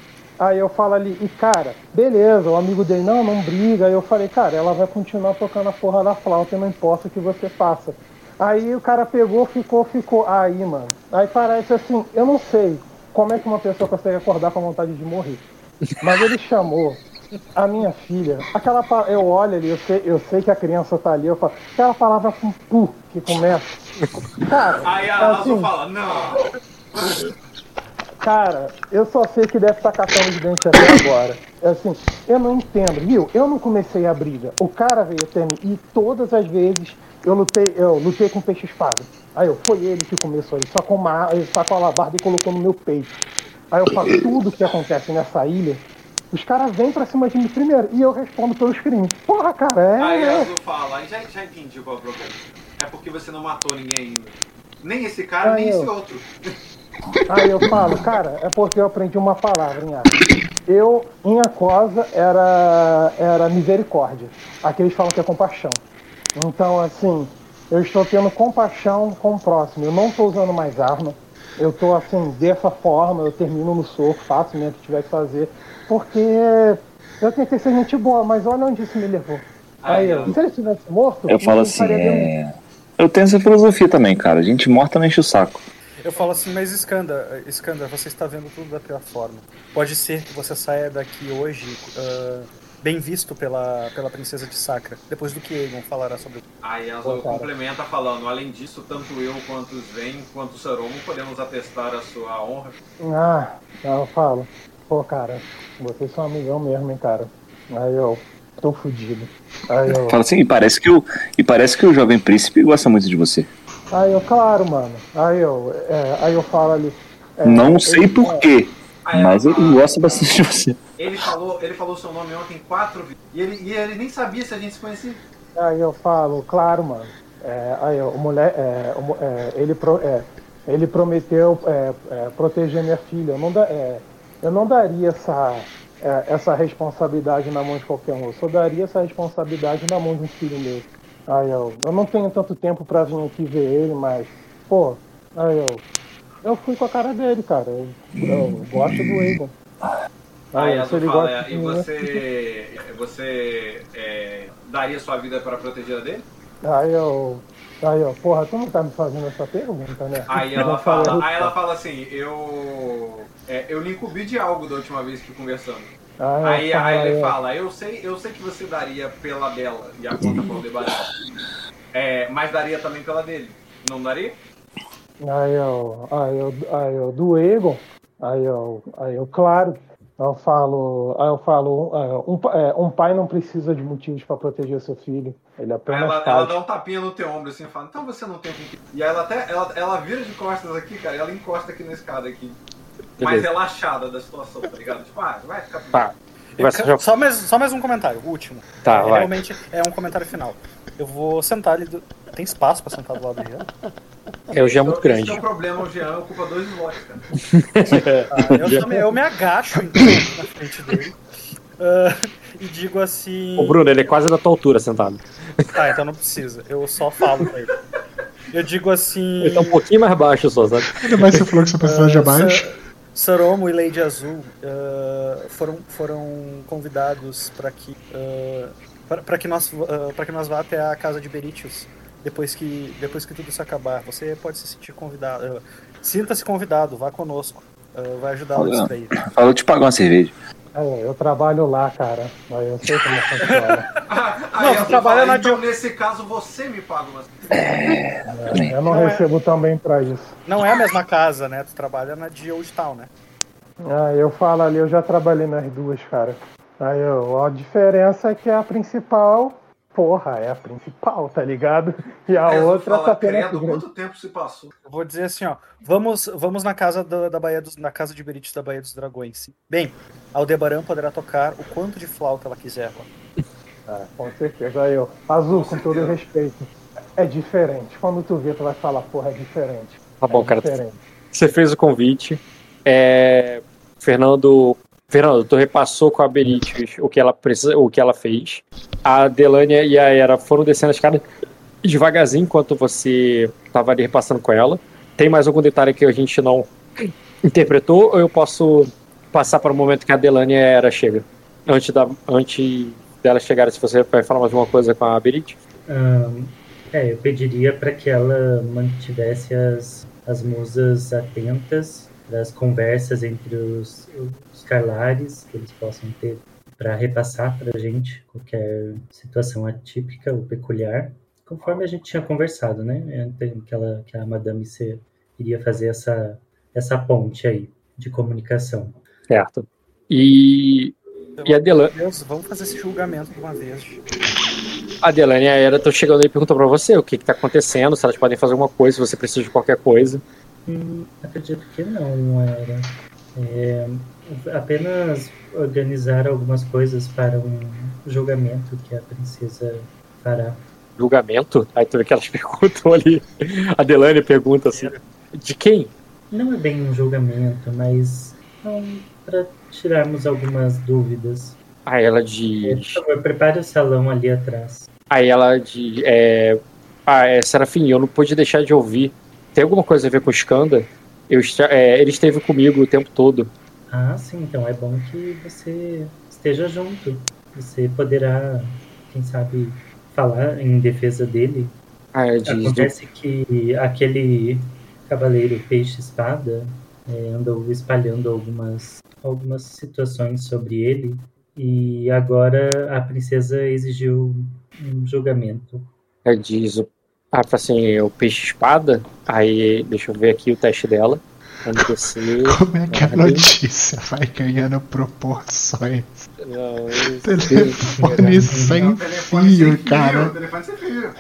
aí eu falo ali, e cara, beleza, o amigo dele, não, não briga. Aí eu falei, cara, ela vai continuar tocando a porra da flauta e não importa o que você faça. Aí o cara pegou, ficou, ficou. Aí, mano. Aí parece assim, eu não sei como é que uma pessoa consegue acordar com a vontade de morrer. Mas ele chamou a minha filha. Aquela eu olho ali, eu sei, eu sei que a criança tá ali, eu falo, aquela palavra com pu que começa. Cara, Aí a assim, fala, não. Cara, eu só sei que deve estar catando de dente até agora. É Assim, eu não entendo, viu? Eu não comecei a briga. O cara veio até mim e todas as vezes eu lutei, eu lutei com peixe espada. Aí eu, foi ele que começou, ele sacou, uma, ele sacou a labarda e colocou no meu peito. Aí eu falo, tudo que acontece nessa ilha, os caras vêm pra cima de mim primeiro e eu respondo pelos crimes. Porra, cara, é. Aí a é. Azul fala, já, já entendi qual é o problema. É porque você não matou ninguém ainda. Nem esse cara, Aí nem eu- esse outro. Aí eu falo, cara, é porque eu aprendi uma palavra em arte. Eu, em Acosa, era, era misericórdia. Aqui eles falam que é compaixão. Então, assim, eu estou tendo compaixão com o próximo. Eu não estou usando mais arma. Eu estou, assim, dessa forma, eu termino no soco, faço mesmo o que tiver que fazer. Porque eu tentei ser gente boa, mas olha onde isso me levou. Aí eu, se ele tivesse morto, Eu falo assim, é... Eu tenho essa filosofia também, cara. Gente morta não enche o saco. Eu falo assim, mas Skanda, Skanda, você está vendo tudo da pior forma. Pode ser que você saia daqui hoje ah, bem visto pela, pela princesa de Sacra, depois do que Egon falará sobre Aí a Azul Pô, cara. complementa falando, além disso, tanto eu quanto os Ven, quanto o Saromo podemos atestar a sua honra. Ah, aí eu falo, pô, cara, vocês são amigão mesmo, hein, cara. Aí eu, tô fudido. Aí eu, Fala assim, e parece que o, e parece que o jovem príncipe gosta muito de você. Aí eu, claro, mano. Aí eu, é, aí eu falo ali. é, não sei ele- por quê, mas ele gosta bastante de você. Ele falou, ele falou seu nome ontem quatro vezes. E ele, e ele nem sabia se a gente se conhecia. Aí eu falo, claro, mano. É, aí eu, o mulher, é, é, ele, pro- é, ele prometeu é, é, proteger minha filha. Eu não, da, é, eu não daria essa, é, essa responsabilidade na mão de qualquer um. Eu só daria essa responsabilidade na mão de um filho meu. Aí eu, eu não tenho tanto tempo pra vir aqui ver ele, mas, pô, aí eu, eu fui com a cara dele, cara. Eu, eu gosto do Egon. Aí a se Azul ele fala, gosta é, e mim, você, você é, daria sua vida para proteger a dele? Aí eu. Aí eu, porra, tu não tá me fazendo essa pergunta, né? Aí ela fala, aí ela fala assim, eu, é, eu lhe incumbi de algo da última vez que conversamos. Aí, Aí, eu aí ele falei, fala, eu sei, eu sei que você daria pela dela e a conta por Aldebaran. É, mas daria também pela dele. Não daria? Aí eu, aí eu, aí eu do Egon, aí eu, aí eu, claro, eu falo, aí eu falo, é, um, é, um pai não precisa de motivos pra proteger seu filho. Ele Aí apenas ela, ela dá um tapinha no teu ombro assim e fala, então você não tem que. E aí ela até. Ela, ela vira de costas aqui, cara, e ela encosta aqui na escada aqui. Mais Beleza. relaxada da situação, tá ligado? Tipo, ah, vai ficar tudo Tá. Vai, só, mais, só mais um comentário, o último. Tá, É, vai. Realmente é um comentário final. Eu vou sentar ali. Do... Tem espaço pra sentar do lado do Jean? É, o Jean é muito Esse grande. que é o problema, o Jean ocupa dois slots, cara. Ah, eu, me, eu me agacho então na frente dele. Ah, e digo assim. O Bruno, ele é quase da tua altura sentado. Tá, então não precisa. Eu só falo pra ele. Eu digo assim. Ele tá um pouquinho mais baixo só, sabe? Ainda mais você falou que seu personagem é baixo. Saromo e Lady Azul ah, foram, foram convidados para que ah, para que nós para que nós vá até a casa de Beritius depois que depois que tudo isso acabar. Você pode se sentir convidado. ah, Sinta-se convidado, vá conosco. Vai Olha. isso daí. Falou te pagar uma cerveja. É, eu trabalho lá, cara. Mas eu sei como funciona. Aí você eu trabalha na então, nesse caso, você me paga uma É, eu não, Não é. recebo também pra isso. Não é a mesma casa, né? Tu trabalha na de Old Town, né? Ah, eu falo ali, eu já trabalhei nas duas, cara. Aí eu, a diferença é que a principal, porra, é a principal, tá ligado? E a eu outra tá tendo quanto tempo se passou? Eu vou dizer assim, ó. Vamos, vamos na casa da, da Baía dos, na casa de Beritius da Baía dos Dragões. Bem, Aldebaran poderá tocar o quanto de flauta ela quiser. Ah, com certeza. Aí eu, Azul, com todo respeito, é diferente. Quando tu vê, tu vai falar, porra, é diferente. Tá bom, é cara. Diferente. Você fez o convite. É, Fernando. Fernando, tu repassou com a Beritius o que ela precisa, o que ela fez. A Delânia e a Era foram descendo as escada devagarzinho enquanto você estava ali repassando com ela. Tem mais algum detalhe que a gente não interpretou ou eu posso passar para o momento que a Delânia e a Era chega? Antes, da, antes dela chegar, se você vai falar mais alguma coisa com a? Ahn, é, eu pediria para que ela mantivesse as, as musas atentas das conversas entre os, os Carlares, que eles possam ter para repassar para a gente qualquer situação atípica ou peculiar, conforme a gente tinha conversado, né? Entre Que, ela, que a Madame C iria fazer essa, essa ponte aí de comunicação. Certo. E, e a Delânia. Deus, vamos fazer esse julgamento de uma vez. A Delane e a Era estão chegando aí e perguntam pra você o que, que tá acontecendo, se elas podem fazer alguma coisa, se você precisa de qualquer coisa. Hum, acredito que não, era. É, apenas organizar algumas coisas para um julgamento que a princesa fará. Julgamento? Aí tu vê que elas perguntam ali. A Delane pergunta assim: de quem? Não é bem um julgamento, mas para tirarmos algumas dúvidas. Aí ela diz. por favor, prepare o salão ali atrás. Aí ela diz. É, ah, é, Serafim, eu não pude deixar de ouvir. Tem alguma coisa a ver com o Skanda? Eu, é, ele esteve comigo o tempo todo. Ah, sim, então é bom que você esteja junto. Você poderá, quem sabe, falar em defesa dele. Ah. Acontece que aquele cavaleiro peixe-espada é, andou espalhando algumas, algumas situações sobre ele e agora a princesa exigiu um julgamento. Ela diz. o- Ah, assim, o peixe-espada. Aí, deixa eu ver aqui o teste dela. Como é que a Ordem. notícia vai ganhando proporções? Não, esse- Telefone sem fio, cara. Telefone sem fio.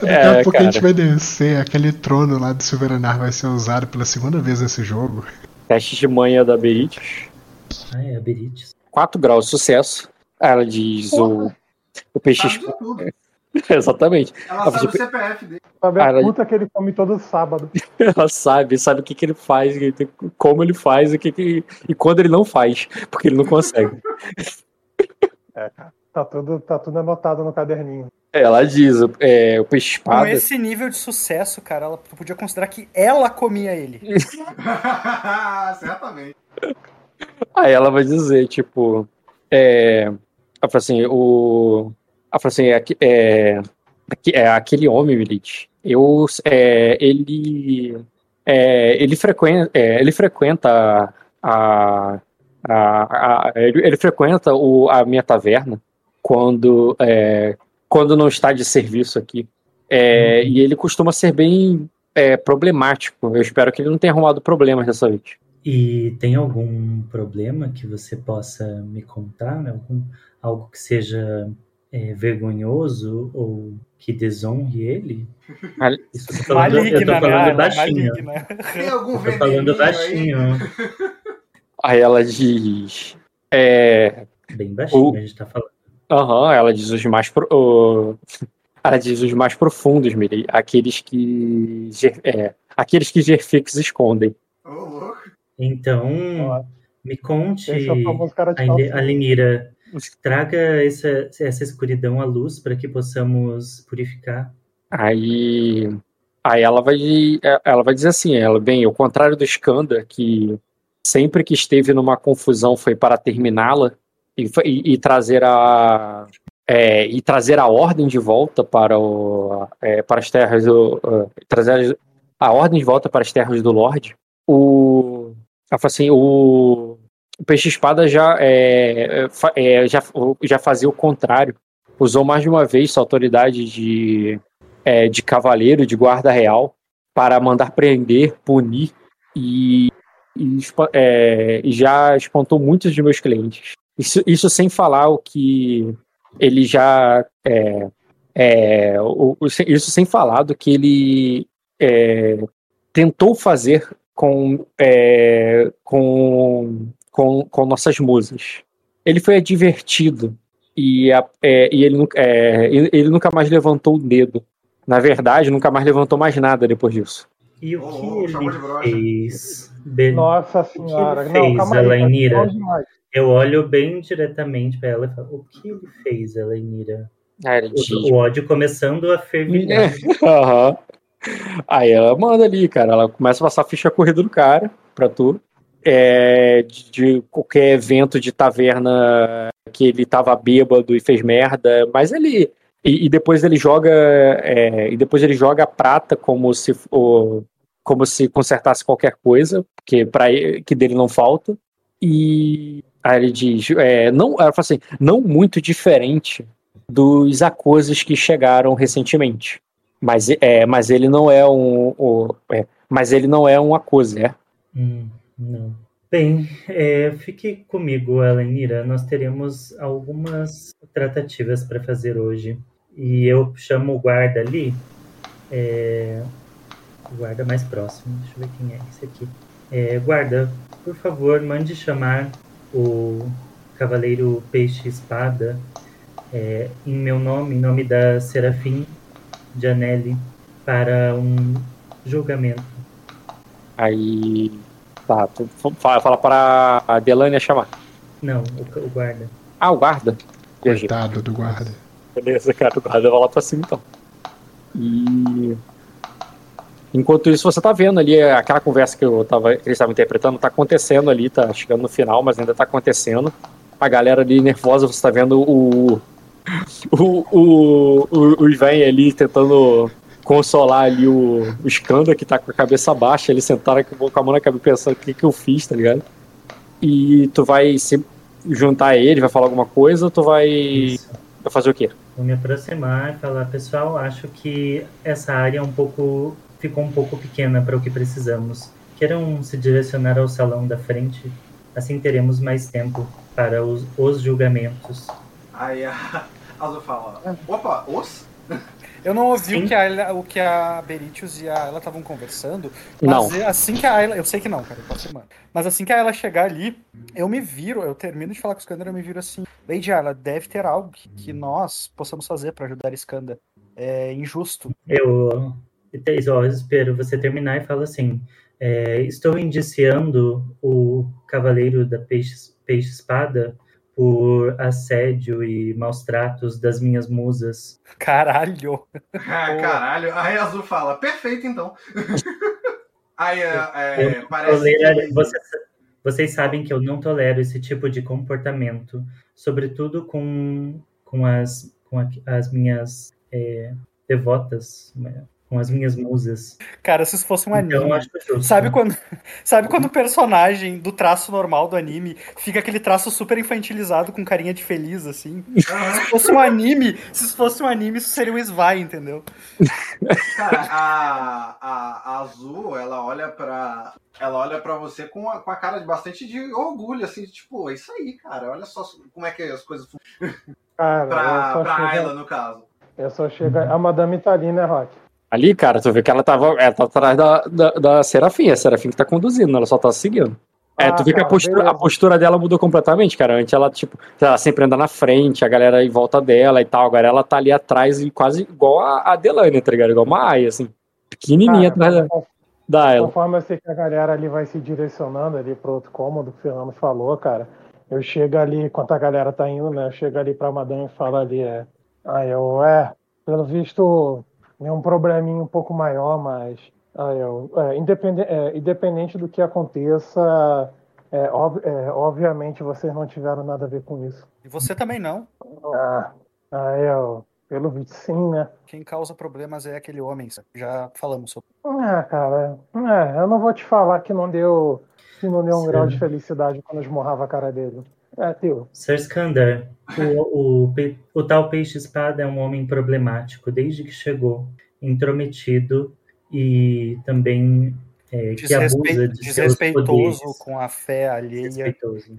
Daqui É, a pouco a gente vai descer, aquele trono lá do Silveranar vai ser usado pela segunda vez nesse jogo. Teste de manha da Beritius. Ah, é a Berites. 4 graus, sucesso. Ela diz o, o peixe. Tudo. Exatamente. Ela Ela, sabe o CPF dele. Sabe a Cara, puta que ele come todo sábado. ela sabe, sabe o que, que ele faz, como ele faz o que que- e quando ele não faz, porque ele não consegue. É. Tá tudo, tá tudo anotado no caderninho. Ela diz, é, o peixe Com espada. esse nível de sucesso, cara, ela tu podia considerar que ela comia ele. Certamente. Aí ela vai dizer, tipo, é, ela fala assim, o, ela fala assim, é, é, é aquele homem, Milite, eu, é, ele, é, ele frequenta, é, ele frequenta a, a, a- ele, ele frequenta o, a minha taverna quando, é, quando não está de serviço aqui, É, e ele costuma ser bem é, problemático. Eu espero que ele não tenha arrumado problemas dessa vez. E tem algum problema que você possa me contar? né? Algum, algo que seja é, vergonhoso ou que desonre ele? Isso eu tô falando, eu tô Maligna, né? falando Ela, baixinho. maligna. Tem algum Eu tô falando aí? baixinho. Aí ela diz. É, Bem baixinho O- a gente tá falando. Aham, ela diz os mais. Pro... o- Ela diz os mais profundos, Mirei. Aqueles que. É, aqueles que Gerfix escondem. Então, me conte, Esse é traga essa, essa escuridão à luz para que possamos purificar. Aí, aí ela vai, ela vai dizer assim, ela, bem, ao contrário do Skanda, que sempre que esteve numa confusão foi para terminá-la e, e- e trazer a é, e trazer a ordem de volta para o, é, para as terras do é, trazer a ordem de volta para as terras do Lorde. O assim, o, o peixe espada já é, fa- é, já já fazia o contrário. Usou mais de uma vez sua autoridade de é, de cavaleiro, de guarda real, para mandar prender, punir e, e é, já espantou muitos de meus clientes. Isso, isso sem falar o que ele já. É, é, o- isso sem falar do que ele é, tentou fazer com, é, com, com, com nossas musas. Ele foi advertido e, a- é, e ele, é, ele nunca mais levantou o dedo. Na verdade, nunca mais levantou mais nada depois disso. E o que ele fez? Nossa o que senhora. ele Não, fez, calma tá longe demais. Eu olho bem diretamente para ela e falo: O que ele fez, Elainira? Ah, ele O, o ódio começando a fervilhar. Aham. Aí ela manda ali, cara. Ela começa a passar a ficha corrida do cara pra tu. É, de, de qualquer evento de taverna que ele tava bêbado e fez merda, mas ele. E, e depois ele joga. é, e depois ele joga a prata como se o, como se consertasse qualquer coisa, que, pra, que dele não falta. E aí ele diz, é, não, ela fala assim, não muito diferente dos acusos que chegaram recentemente. Mas, é, mas ele não é um. é, mas ele não é um acuso, é? Hum, não. Bem, é, fique comigo, Elenira. Nós teremos algumas tratativas para fazer hoje. E eu chamo o guarda ali. é, o guarda mais próximo. Deixa eu ver quem é esse aqui. É, guarda, por favor, mande chamar o Cavaleiro Peixe Espada é, em meu nome, em nome da Serafim Janelli, para um julgamento. Aí. Tá, tu fala, fala para a Delânia chamar. Não, o, o guarda. Ah, o guarda. Coitado do guarda. Beleza, cara, o guarda vai lá pra cima então. E. Enquanto isso, você tá vendo ali aquela conversa que, eu tava, que eles estavam interpretando, tá acontecendo ali, tá chegando no final, mas ainda tá acontecendo. A galera ali nervosa, você tá vendo o. O, o, o, o Sven ali tentando consolar ali o, o Skanda, que tá com a cabeça baixa, ele sentado com a mão na cabeça pensando o que, que eu fiz, tá ligado? E tu vai se juntar a ele, vai falar alguma coisa, ou tu vai, vai fazer o quê? Vou me aproximar e falar, pessoal, acho que essa área é um pouco ficou um pouco pequena para o que precisamos. Queiram se direcionar ao salão da frente, assim teremos mais tempo para os, os julgamentos. Aí a Azul fala: opa, os? Eu não ouvi Sim. o que, a, Ayla- o que a Beritius e a Ayla estavam conversando. Não. Mas é assim que a Ayla. Eu sei que não, cara, eu tô afirmando. Mas assim que a Ayla chegar ali, eu me viro, eu termino de falar com o Skander, eu me viro assim. Lady Ayla, deve ter algo que, que nós possamos fazer pra ajudar Skander. É injusto. Eu, ó, eu espero você terminar e fala assim: é, estou indiciando o cavaleiro da peixe, peixe espada por assédio e maus tratos das minhas musas. Caralho! Ah, caralho. Aí a Azul fala: perfeito então. Aí é, é, parece. tolero- que- vocês, vocês sabem que eu não tolero esse tipo de comportamento, sobretudo com, com, as, com a- as minhas é, devotas, com as minhas musas. Cara, se isso fosse um Então, anime. acho justo. Sabe quando, sabe quando o personagem do traço normal do anime fica aquele traço super infantilizado com carinha de feliz, assim? Se fosse um anime, se isso fosse um anime, isso seria o Svai, entendeu? Cara, a, a, a Azul, ela olha pra. Ela olha pra você com a, com a cara de bastante de orgulho, assim, tipo, é isso aí, cara. Olha só como é que as coisas funcionam. Cara, Pra, eu pra chego- Ayla, no caso. Eu só chego. A Madame tá ali, né, Rock? Ali, cara, tu vê que ela tava, ela tá atrás da, da, da Serafim, a Serafim que tá conduzindo, ela só tá seguindo. É, Ah, tu vê que a cara, postura, a postura dela mudou completamente, cara. Antes ela, tipo, ela sempre anda na frente, a galera em volta dela e tal. Agora ela tá ali atrás e quase igual a a Delane, tá ligado? Igual uma Aya, assim. Pequenininha Cara, atrás da, da ela. Conforme eu sei que a galera ali vai se direcionando ali pro outro cômodo que o Fernando falou, cara, eu chego ali, enquanto a galera tá indo, né? Eu chego ali pra Madame e falo ali, é. Aí eu, é, pelo visto, é um probleminha um pouco maior, mas. Aí eu, é, independente, é, independente do que aconteça, é, ob- é, obviamente vocês não tiveram nada a ver com isso. E você também não. Ah, aí eu, pelo visto sim, né? Quem causa problemas é aquele homem. Já falamos sobre. Ah, cara, é, eu não vou te falar que não deu, que não deu um Sim. grau de felicidade quando esmurrava a cara dele. É, teu. Sir Skander, o, o, o tal peixe-espada é um homem problemático desde que chegou, intrometido e também é, que abusa de seus Desrespeitoso poderes. com a fé alheia. Desrespeitoso.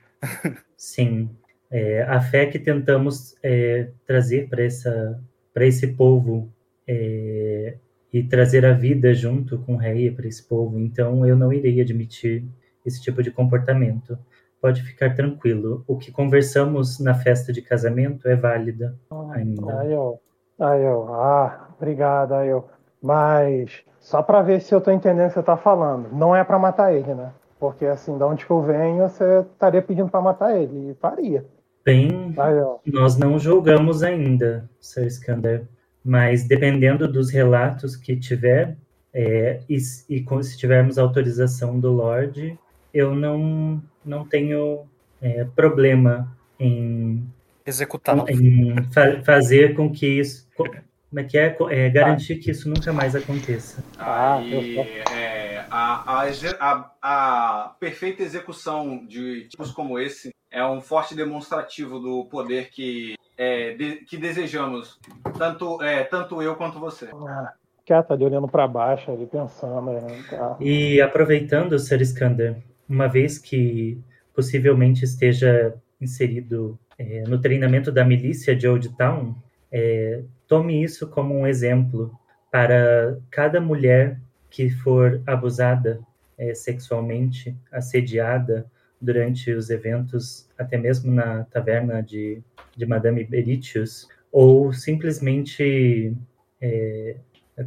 Sim. É, a fé que tentamos é, trazer para esse povo é, e trazer a vida junto com o rei para esse povo. Então eu não irei admitir esse tipo de comportamento. Pode ficar tranquilo. O que conversamos na festa de casamento é válido ainda. Aí eu, aí eu, ah, obrigado, aí eu. Mas só pra ver se eu tô entendendo o que você tá falando. Não é pra matar ele, né? Porque assim, da onde que eu venho, você estaria pedindo pra matar ele. E faria. Bem, Aí, nós não julgamos ainda, Sir Skander, mas dependendo dos relatos que tiver, é, e, e se tivermos autorização do Lorde, eu não, não tenho é, problema em, Executá-lo. em fa- fazer com que isso. co- Como é que é? É, garantir que isso nunca mais aconteça. Aí, é, a, a, a- a perfeita execução de tipos como esse é um forte demonstrativo do poder que, é, de- que desejamos, tanto, é, tanto eu quanto você. Ah, quieta ali olhando pra baixo, ali pensando. né? Tá. E aproveitando, Sr. Skander, uma vez que possivelmente esteja inserido é, no treinamento da milícia de Old Town, é, tome isso como um exemplo para cada mulher que for abusada é, sexualmente, assediada durante os eventos, até mesmo na taverna de, de Madame Beritius, ou simplesmente é,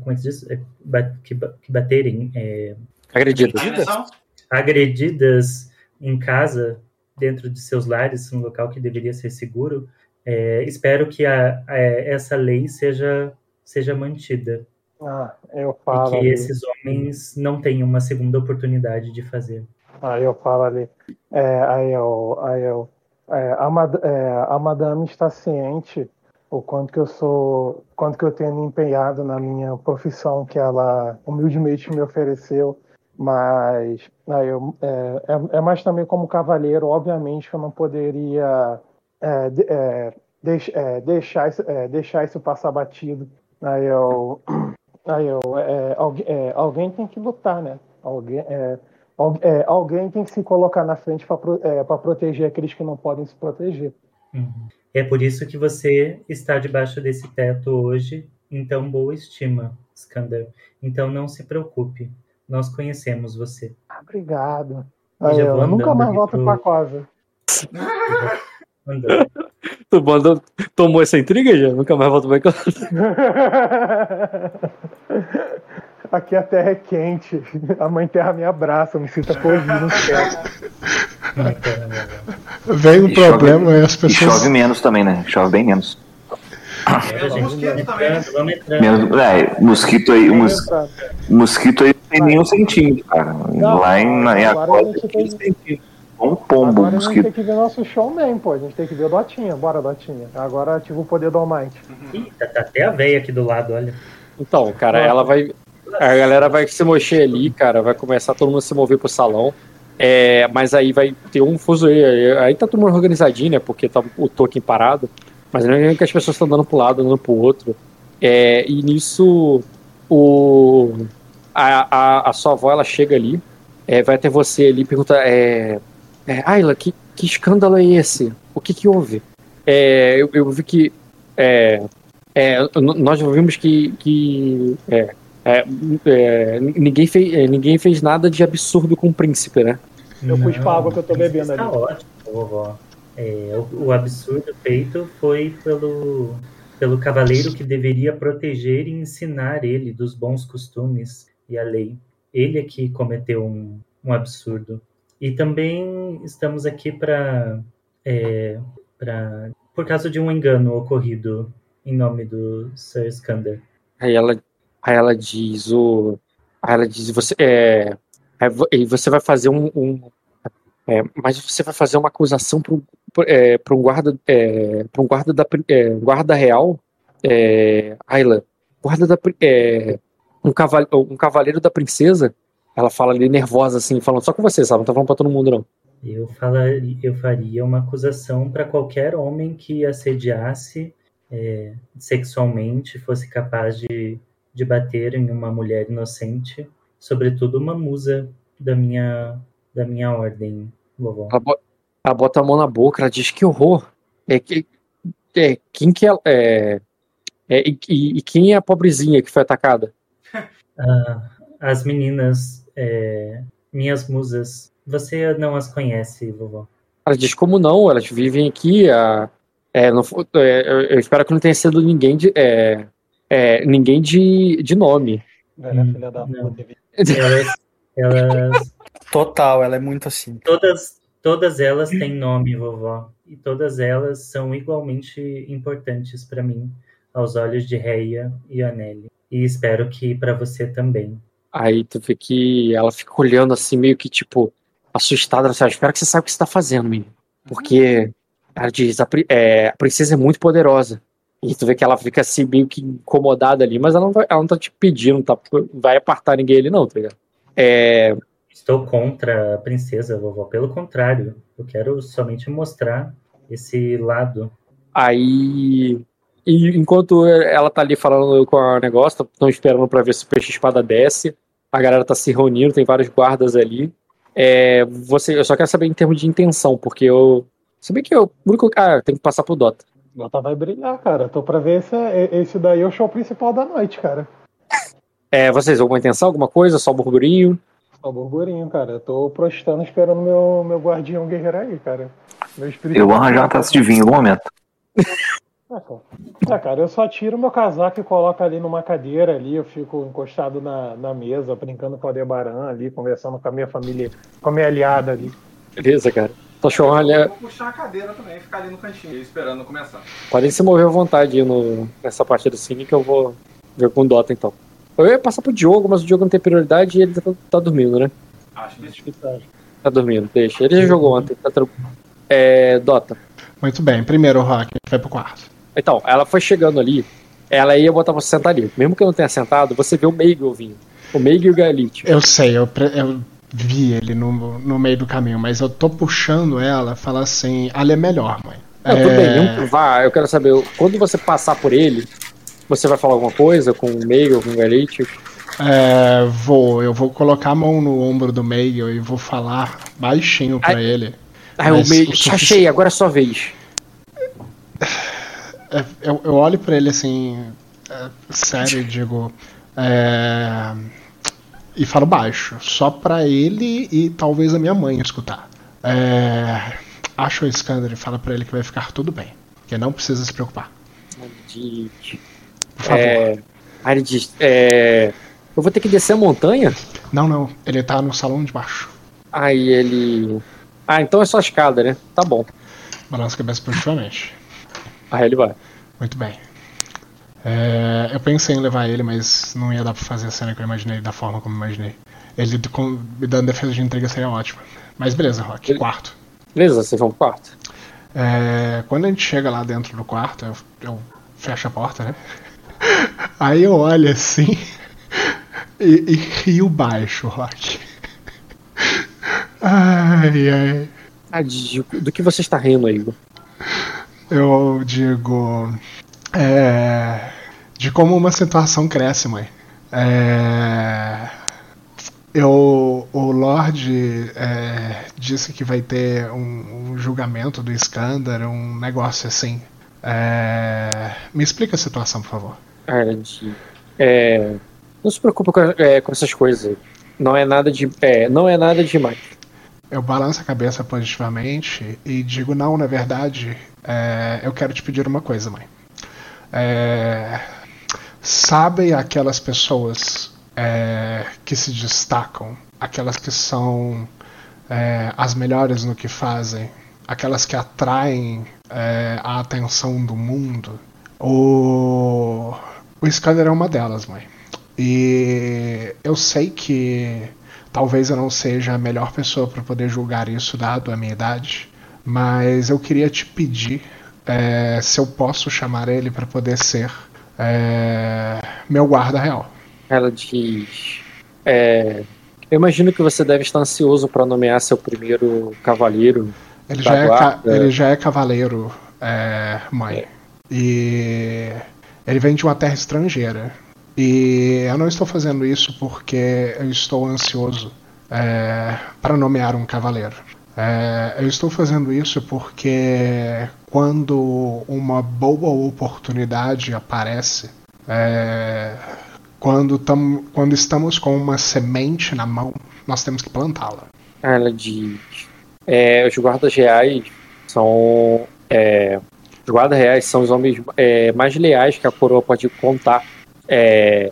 como é que se diz? É, que baterem é, Agredidas. agredidas em casa, dentro de seus lares, um local que deveria ser seguro. É, espero que a, a- essa lei seja, seja mantida Ah, eu e falo que ali. esses homens não tenham uma segunda oportunidade de fazer. Aí eu falo ali. É, aí eu, aí eu, é, a, mad- é, a madame está ciente o quanto que eu sou, quanto que eu tenho empenhado na minha profissão que ela humildemente me ofereceu, mas aí eu, é, é, é mais também como cavalheiro, obviamente que eu não poderia é, é, deix- é, deixar, isso, é, deixar isso passar batido. Aí eu, aí eu, alguém, alguém tem que lutar, né? Alguém, Al- alguém tem que se colocar na frente para proteger aqueles que não podem se proteger. Uhum. É por isso que você está debaixo desse teto hoje, em tão boa estima, Skander. Então não se preocupe, nós conhecemos você. Obrigado. Eu Aí eu, nunca mais volto pro- pra casa. Andando. Tu mandou, tomou essa intriga já? Nunca mais volto pra cá. Aqui a terra é quente. A mãe terra me abraça, me sinto acolhido no céu. Vem um E problema chove, e as E pessoas. chove menos também, né? Chove bem menos. Entrando, vamos entrando. Menos é, mosquito aí, mos, mosquito aí tem nem um centímetro, cara. Não, Lá em, na, em agora tem tem- centímetro. Um pombo, Agora a gente mosquito. tem que ver nosso showman, pô. A gente tem que ver o Dotinha. Bora, Dotinha. Agora ativa o poder do Almighty. Ih, tá, tá até a veia aqui do lado, olha. Então, cara, ela vai. A galera vai se mexer ali, cara. Vai começar todo mundo a se mover pro salão. É, mas aí vai ter um fuzuê. Aí tá todo mundo organizadinho, né? Porque tá o Tolkien parado. Mas não é que as pessoas estão dando pro lado, andando pro outro. É, e nisso, o, a, a, a sua avó ela chega ali, é, vai até você ali e pergunta: é, é, Ayla, que, que escândalo é esse? O que que houve? É, eu, eu vi que. É, é, nós vimos que, que é, é, é, ninguém, fez, é, ninguém fez nada de absurdo com o príncipe, né? Eu cuspo a água que eu tô bebendo Está ali. ótimo, vovó. É, o, o absurdo feito foi pelo, pelo cavaleiro que deveria proteger e ensinar ele dos bons costumes e a lei. Ele é que cometeu um, um absurdo. E também estamos aqui para. É, por causa de um engano ocorrido em nome do Sir Skander. Aí ela, aí ela diz o. Aí ela diz, você. É, aí vo- você vai fazer um. um- é, mas você vai fazer uma acusação para é, um guarda. É, para um guarda da é, guarda real. É, Ayla, guarda da. É, um, caval, um cavaleiro da princesa. Ela fala ali nervosa, assim, falando só com você, sabe? Não tá falando pra todo mundo, não. Eu, falaria, eu faria uma acusação para qualquer homem que assediasse é, sexualmente, fosse capaz de, de bater em uma mulher inocente, sobretudo uma musa da minha, da minha ordem, vovó. Ela, bo- ela bota a mão na boca, ela diz que horror. É, que, é, quem que ela. É, é, e, e- e quem é a pobrezinha que foi atacada? Ah, as meninas, é, minhas musas, você não as conhece, vovó. Ela diz como não, elas vivem aqui. A, é, não é, eu, eu espero que não tenha sido ninguém de, é, é, ninguém de, de nome. Velha filha da puta. Elas, elas Total, ela é muito assim. Todas, todas elas têm nome, vovó. E todas elas são igualmente importantes para mim, aos olhos de Reia e Anelli. E espero que para você também. Aí tu vê que ela fica olhando assim, meio que tipo, assustada. Ela fala, espero que você saiba o que você tá fazendo, menino. Porque ela diz, a, é, a princesa é muito poderosa. E tu vê que ela fica assim, meio que incomodada ali, mas ela não, vai, ela não tá te pedindo, tá, vai apartar ninguém ali, não, tá ligado? É, Estou contra a princesa, vovó. Pelo contrário, eu quero somente mostrar esse lado. Aí, e enquanto ela tá ali falando com o negócio, estão esperando pra ver se o peixe espada desce. A galera tá se reunindo, tem vários guardas ali. É, você, eu só quero saber em termos de intenção, porque eu. Se bem que eu. único- Ah, tem que passar pro Dota. Dota vai brilhar, cara. Tô pra ver esse, esse daí é o show principal da noite, cara. É, vocês, alguma intenção, alguma coisa? Só burburinho? Só burburinho, cara. Eu tô prostando esperando meu, meu guardião guerreiro aí, cara. Meu espírito. Eu vou arranjar uma taça de vinho em algum momento. Ah, cara. É, cara, eu só tiro meu casaco e coloco ali numa cadeira ali, eu fico encostado na, na mesa, brincando com a Debaran ali, conversando com a minha família, com a minha aliada ali. Beleza, cara. Tô achando, olha, Vou puxar a cadeira também e ficar ali no cantinho, esperando começar. podem se mover à vontade aí no, nessa parte do cine que eu vou ver com o Dota então. Eu ia passar pro Diogo, mas o Diogo não tem prioridade e ele tá, tá dormindo, né? Acho que Tá dormindo, deixa. Ele já jogou ontem, tá tranquilo. É, Dota. Muito bem, primeiro Rock, a gente vai pro quarto. Então, ela foi chegando ali, ela ia botar você sentar ali. Mesmo que eu não tenha sentado, você vê o Meigel vindo. O Meigel e o Galite. Eu sei, eu, eu vi ele no, no meio do caminho, mas eu tô puxando ela, fala assim, ali é melhor, mãe. Não, tudo É, bem, vá, eu quero saber, quando você passar por ele, você vai falar alguma coisa com o Meigel, com o Galite? é, vou, eu vou colocar a mão no ombro do Meigel e vou falar baixinho pra ele. Ah, o Meigel, achei, agora é sua vez. É, eu, eu olho pra ele assim, é, sério, e digo. é, e falo baixo, só pra ele e talvez a minha mãe escutar. É, acho o Skander e fala pra ele que vai ficar tudo bem, que não precisa se preocupar. Por favor. É, aí ele diz, é, eu vou ter que descer a montanha? Não, não, ele tá no salão de baixo. Aí ele... Ah, então é só escada, né? Tá bom. Balança a cabeça positivamente. Aí ele vai. Muito bem. É, eu pensei em levar ele, mas não ia dar pra fazer a cena que eu imaginei da forma como eu imaginei. Ele com- me dando defesa de intriga seria ótimo. Mas beleza, Rock. Quarto. Beleza, vocês vão pro quarto. É, quando a gente chega lá dentro do quarto, eu, eu fecho a porta, né? Aí eu olho assim e, e rio baixo, Rock. Ai, ai. Ah, do que você está rindo, Igor? Eu digo. é, de como uma situação cresce, mãe. É, eu, o Lorde é, disse que vai ter um, um julgamento do Iskander, um negócio assim. É, me explica a situação, por favor. Ah, é, não se preocupe com, é, com essas coisas. Não é nada de, não é nada demais. eu balanço a cabeça positivamente e digo: não, na verdade, é, eu quero te pedir uma coisa, mãe. É, sabe aquelas pessoas é, que se destacam, aquelas que são é, as melhores no que fazem, aquelas que atraem é, a atenção do mundo? O, o Scanner é uma delas, mãe. E eu sei que talvez eu não seja a melhor pessoa para poder julgar isso, dado a minha idade, mas eu queria te pedir é, se eu posso chamar ele para poder ser é, meu guarda real. Ela diz: é, Eu imagino que você deve estar ansioso para nomear seu primeiro cavaleiro. Ele, já é, ele já é cavaleiro, é, mãe. E ele vem de uma terra estrangeira. E eu não estou fazendo isso porque eu estou ansioso é, para nomear um cavaleiro. É, eu estou fazendo isso porque quando uma boa oportunidade aparece, é, quando, tam, quando estamos com uma semente na mão, nós temos que plantá-la. Ela diz: é, os guardas reais são é, os guardas reais são os homens é, mais leais que a coroa pode contar. É,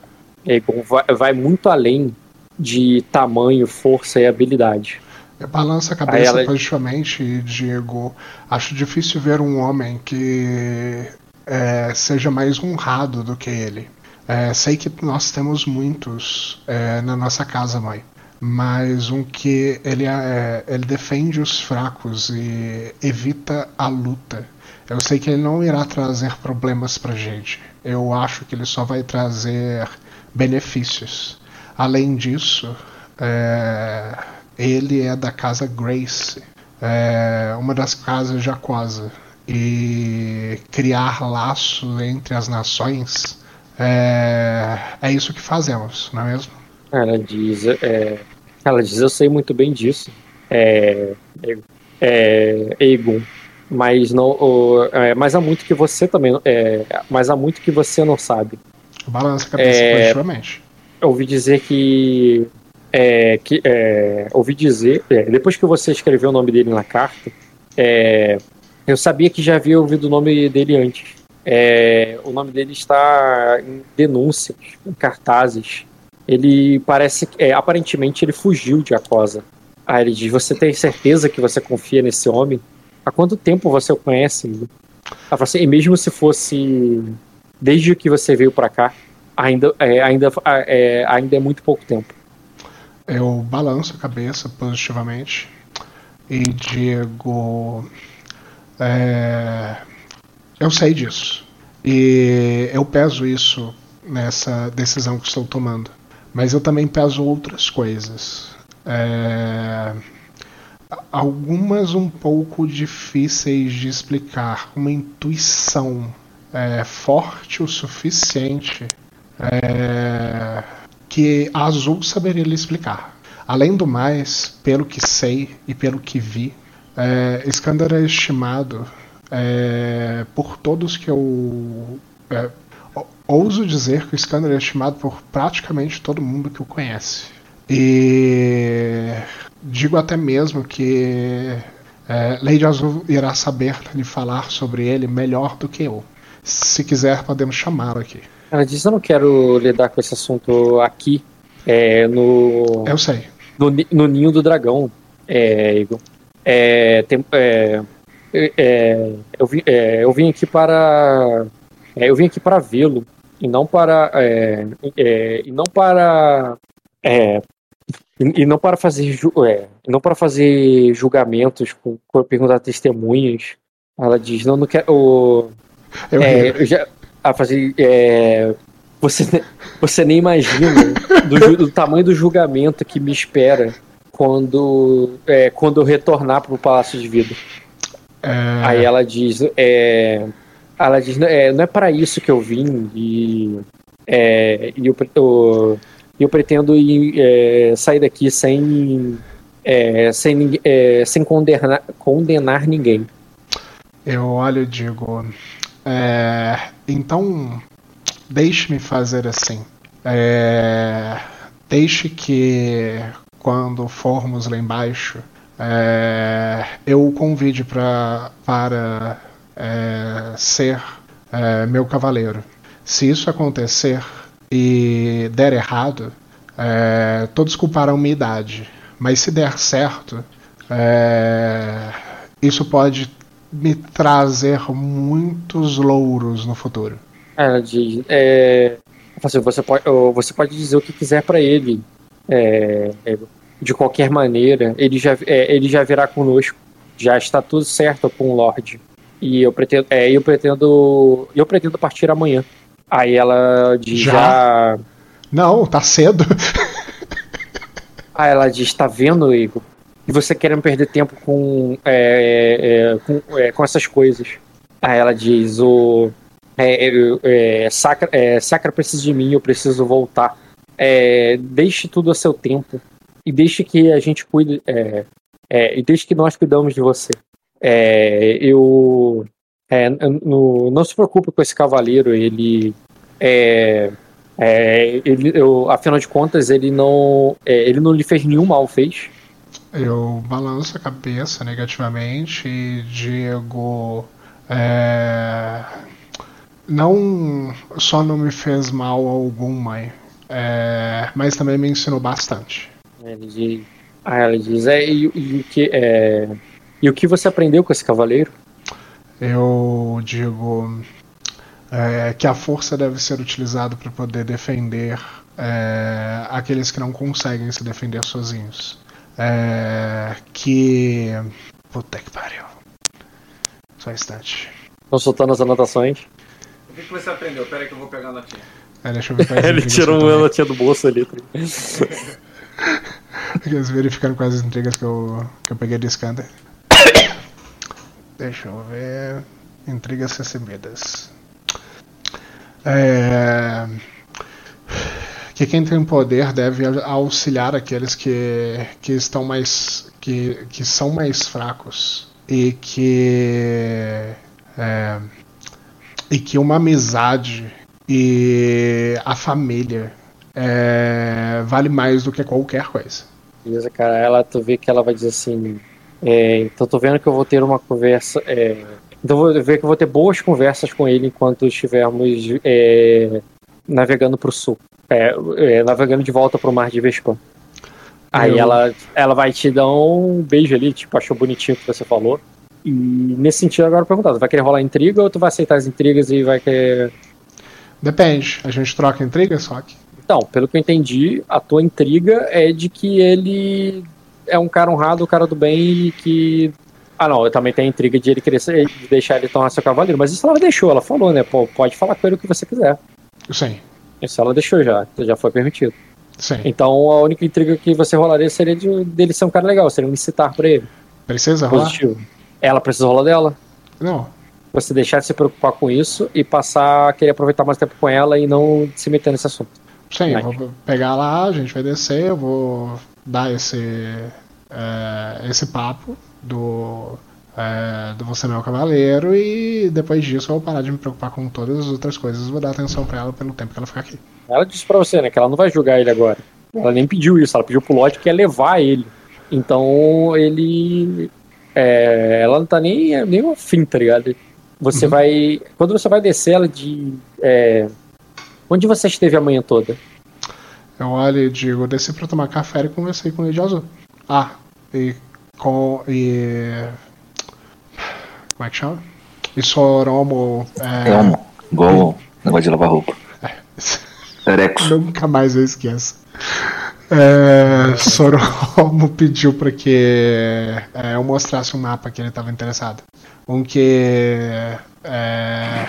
vai, vai muito além de tamanho, força e habilidade. Balança a cabeça ela... positivamente e Diego. Acho difícil ver um homem que é, seja mais honrado do que ele. É, sei que nós temos muitos é, na nossa casa, mãe. Mas um que ele, é, ele defende os fracos e evita a luta. Eu sei que ele não irá trazer problemas pra gente. Eu acho que ele só vai trazer benefícios. Além disso, é, ele é da casa Grace, é uma das casas Jacosa. E criar laço entre as nações é, é isso que fazemos, não é mesmo? Ela diz, é, ela diz, eu sei muito bem disso, é, é, Egon, mas não, o, é, mas há muito que você também, é, mas há muito que você não sabe. Balança a cabeça é, positivamente. Eu ouvi dizer que é, que é, ouvi dizer, é, depois que você escreveu o nome dele na carta, é, eu sabia que já havia ouvido o nome dele antes. É, o nome dele está em denúncias, em cartazes. Ele parece, é, aparentemente, ele fugiu de Acosa. Aí ele diz: Você tem certeza que você confia nesse homem? Há quanto tempo você o conhece? Ela fala assim, e mesmo se fosse desde que você veio para cá, ainda, ainda, ainda é muito pouco tempo. Eu balanço a cabeça positivamente e digo: é, Eu sei disso. E eu peso isso nessa decisão que estou tomando. Mas eu também peso outras coisas. É, algumas um pouco difíceis de explicar. Uma intuição é, forte o suficiente. É, que a Azul saberia lhe explicar. Além do mais, pelo que sei e pelo que vi, é, é estimado é, por todos que eu. É, ouso dizer que o Iskandar é estimado por praticamente todo mundo que o conhece. E digo até mesmo que é, Lady Azul irá saber lhe falar sobre ele melhor do que eu. Se quiser, podemos chamá-lo aqui. Ela disse: Eu não quero lidar com esse assunto aqui, é, no. Eu sei. No, no Ninho do Dragão, é, Igor. É, tem, é, é, eu, vim, é, eu vim aqui para. É, eu vim aqui para vê-lo e não para. É, é, e não para. É, e, e, não para fazer é, não para fazer julgamentos com, com perguntar testemunhas ela diz não não quero eu, eu já a fazer. É, você, você nem imagina do, do, tamanho do julgamento que me espera quando, é, quando eu retornar para o Palácio de Vida. É... Aí ela diz. É, ela diz: é, não é para isso que eu vim e, é, e eu, eu, eu pretendo ir, é, sair daqui sem, é, sem, é, sem condenar, condenar ninguém. Eu olho e digo: é, então, deixe-me fazer assim. É, deixe que quando formos lá embaixo, é, eu o convide pra, para é, ser é, meu cavaleiro. Se isso acontecer e der errado, é, todos culparão minha idade. Mas se der certo, isso pode me trazer muitos louros no futuro. Ela diz, é, você, pode, você pode dizer o que quiser pra ele. É, é, de qualquer maneira, ele já, é, ele já virá conosco. Já está tudo certo com o Lorde. E eu pretendo, é, eu pretendo, eu pretendo partir amanhã. Aí ela diz Já? já. Não, tá cedo. Aí ela diz, tá vendo, Igor? E você querendo perder tempo com, é, é, com, é, com essas coisas. Aí ela diz, o. É, é, é, Sacra, é, Sacra precisa de mim, eu preciso voltar. É, deixe tudo a seu tempo. E deixe que a gente cuide. É, é, e deixe que nós cuidamos de você. É, eu. é, no- não se preocupe com esse cavaleiro, ele. É, é, ele eu, afinal de contas, ele não. é, ele não lhe fez nenhum mal, fez? Eu balanço a cabeça negativamente e digo. é, não só não me fez mal algum, mãe, é, mas também me ensinou bastante. Ele diz, aí ela diz, é, e, e o que, é, e o que você aprendeu com esse cavaleiro? Eu digo é, que a força deve ser utilizada para poder defender é, aqueles que não conseguem se defender sozinhos. É, que. Puta que pariu. Só um instante. Estão soltando as anotações. O que, que você aprendeu? Pera aí que eu vou pegar a notinha. É, deixa eu ver ele tirou uma notinha do bolso ali. tá Eles verificando quais as intrigas que eu, que eu peguei de Skander. Deixa eu ver. Intrigas recebidas. É... Que quem tem poder deve auxiliar aqueles que, que estão mais. Que, que são mais fracos. E que. é, e que uma amizade e a família é, vale mais do que qualquer coisa. Beleza, cara. Ela, tu vê que ela vai dizer assim. é, então tô vendo que eu vou ter uma conversa. é, então vou ver que eu vou ter boas conversas com ele enquanto estivermos é, navegando pro sul. É, é, navegando de volta pro mar de Vespan. Aí Eu- ela, ela vai te dar um beijo ali, tipo, achou bonitinho o que você falou. E nesse sentido, agora perguntar, vai querer rolar intriga ou tu vai aceitar as intrigas e vai querer. Depende, a gente troca intriga, só que. Então, pelo que eu entendi, a tua intriga é de que ele é um cara honrado, um cara do bem e que. Ah, não, eu também tenho a intriga de ele querer de deixar ele tornar seu cavaleiro, mas isso ela deixou, ela falou, né? Pô, pode falar com ele o que você quiser. Sim, Isso ela deixou já, já foi permitido. sim. Então a única intriga que você rolaria seria de, dele ser um cara legal, seria um incitar pra ele. Precisa rolar? Positivo. Ela precisa rolar dela. Não. Você deixar de se preocupar com isso e passar a querer aproveitar mais tempo com ela e não se meter nesse assunto. Sim, eu vou pegar lá, a gente vai descer, eu vou dar esse, é, esse papo do, é, do Você Meu Cavaleiro e depois disso eu vou parar de me preocupar com todas as outras coisas vou dar atenção pra ela pelo tempo que ela ficar aqui. Ela disse pra você, né, que ela não vai julgar ele agora. Ela nem pediu isso, ela pediu pro Lodge que ia levar ele. Então ele. é, ela não tá nem, nem afim, tá ligado? Você Uhum. vai. Quando você vai descer ela de. é, onde você esteve a manhã toda? Eu olho e digo, eu desci pra tomar café e conversei com ele de azul. Ah, e com. e. Como é que chama? E Soromo. É, Elmo, igual negócio de lavar roupa. Ereco. Nunca mais eu esqueço. É, Soromo pediu para que é, eu mostrasse um mapa que ele estava interessado. Um que. É,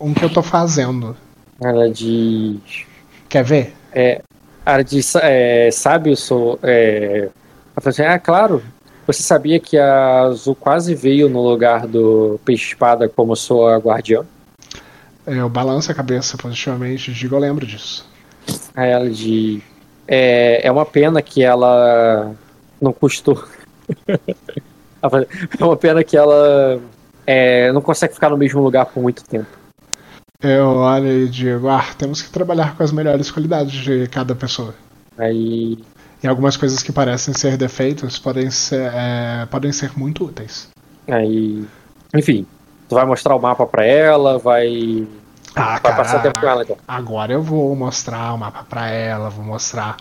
um que eu tô fazendo. Ela diz. Quer ver? É, ela diz, é, sabe, eu sou. É, assim, ah, claro. Você sabia que a Azul quase veio no lugar do Peixe Espada como sua guardiã? Eu balanço a cabeça positivamente e digo, eu lembro disso. Aí ela diz. É, é uma pena que ela não custou. É uma pena que ela é, não consegue ficar no mesmo lugar por muito tempo. Eu olho e digo, ah, temos que trabalhar com as melhores qualidades de cada pessoa. Aí. E algumas coisas que parecem ser defeitos podem ser, é, podem ser muito úteis. Aí, enfim, tu vai mostrar o mapa pra ela, vai. Ah, vai cara, passar tempo com ela então. Agora eu vou mostrar o mapa pra ela, vou mostrar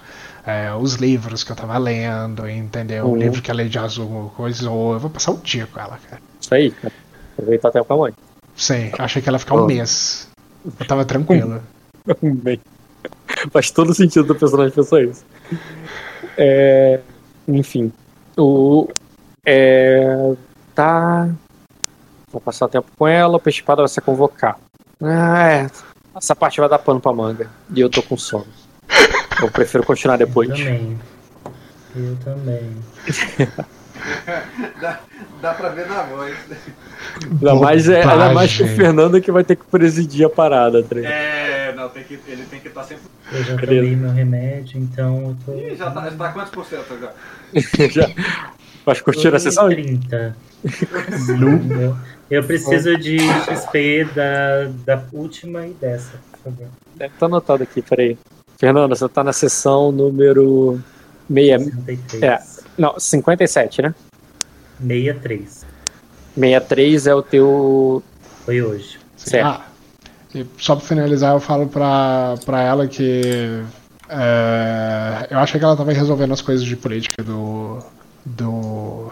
é, os livros que eu tava lendo, entendeu? O Uhum. livro que a Lady Azul coisou. Eu vou passar o dia com ela, cara. Isso aí. Aproveitar tempo com a mãe. Sei, achei que ela ia ficar um Oh. mês. Eu tava tranquilo. Bem, faz todo sentido do personagem pensar isso. É, enfim, o é, tá. Vou passar tempo com ela. O peixe espada vai ser convocar. Ah, é. Essa parte vai dar pano pra manga. E eu tô com sono. Eu prefiro continuar depois. Eu também. Eu também. dá, dá pra ver na voz. Ainda mais, é, ainda mais que o. Fernando que vai ter que presidir a parada. tá? É, não, tem que, ele tem que estar sempre. Eu já Beleza. tomei meu remédio, então eu tô. Ih, já tá, tá quantos por cento agora? Já. Vai curtir a sessão? 30. eu, eu preciso de XP da, da última e dessa, por favor. Deve estar anotado aqui, peraí. Fernando, você tá na sessão número. Meia, 63. é, não, 57, né? 63. 63 é o teu. Foi hoje. Certo. Ah, e só pra finalizar, eu falo pra, pra ela que. é, eu achei que ela tava resolvendo as coisas de política do. do.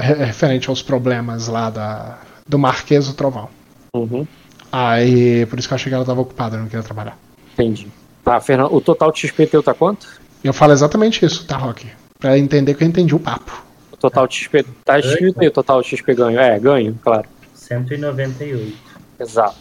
re- referente aos problemas lá da. do Marquês do Trovão. Uhum, Aí, por isso que eu achei que ela tava ocupada, não queria trabalhar. entendi. Tá, Fernando, o total de XP teu tá quanto? Eu falo exatamente isso, tá, Rock? Pra entender que eu entendi o papo. O total de XP. Tá escrito aí o total de XP ganho. É, ganho, claro. 198. Exato.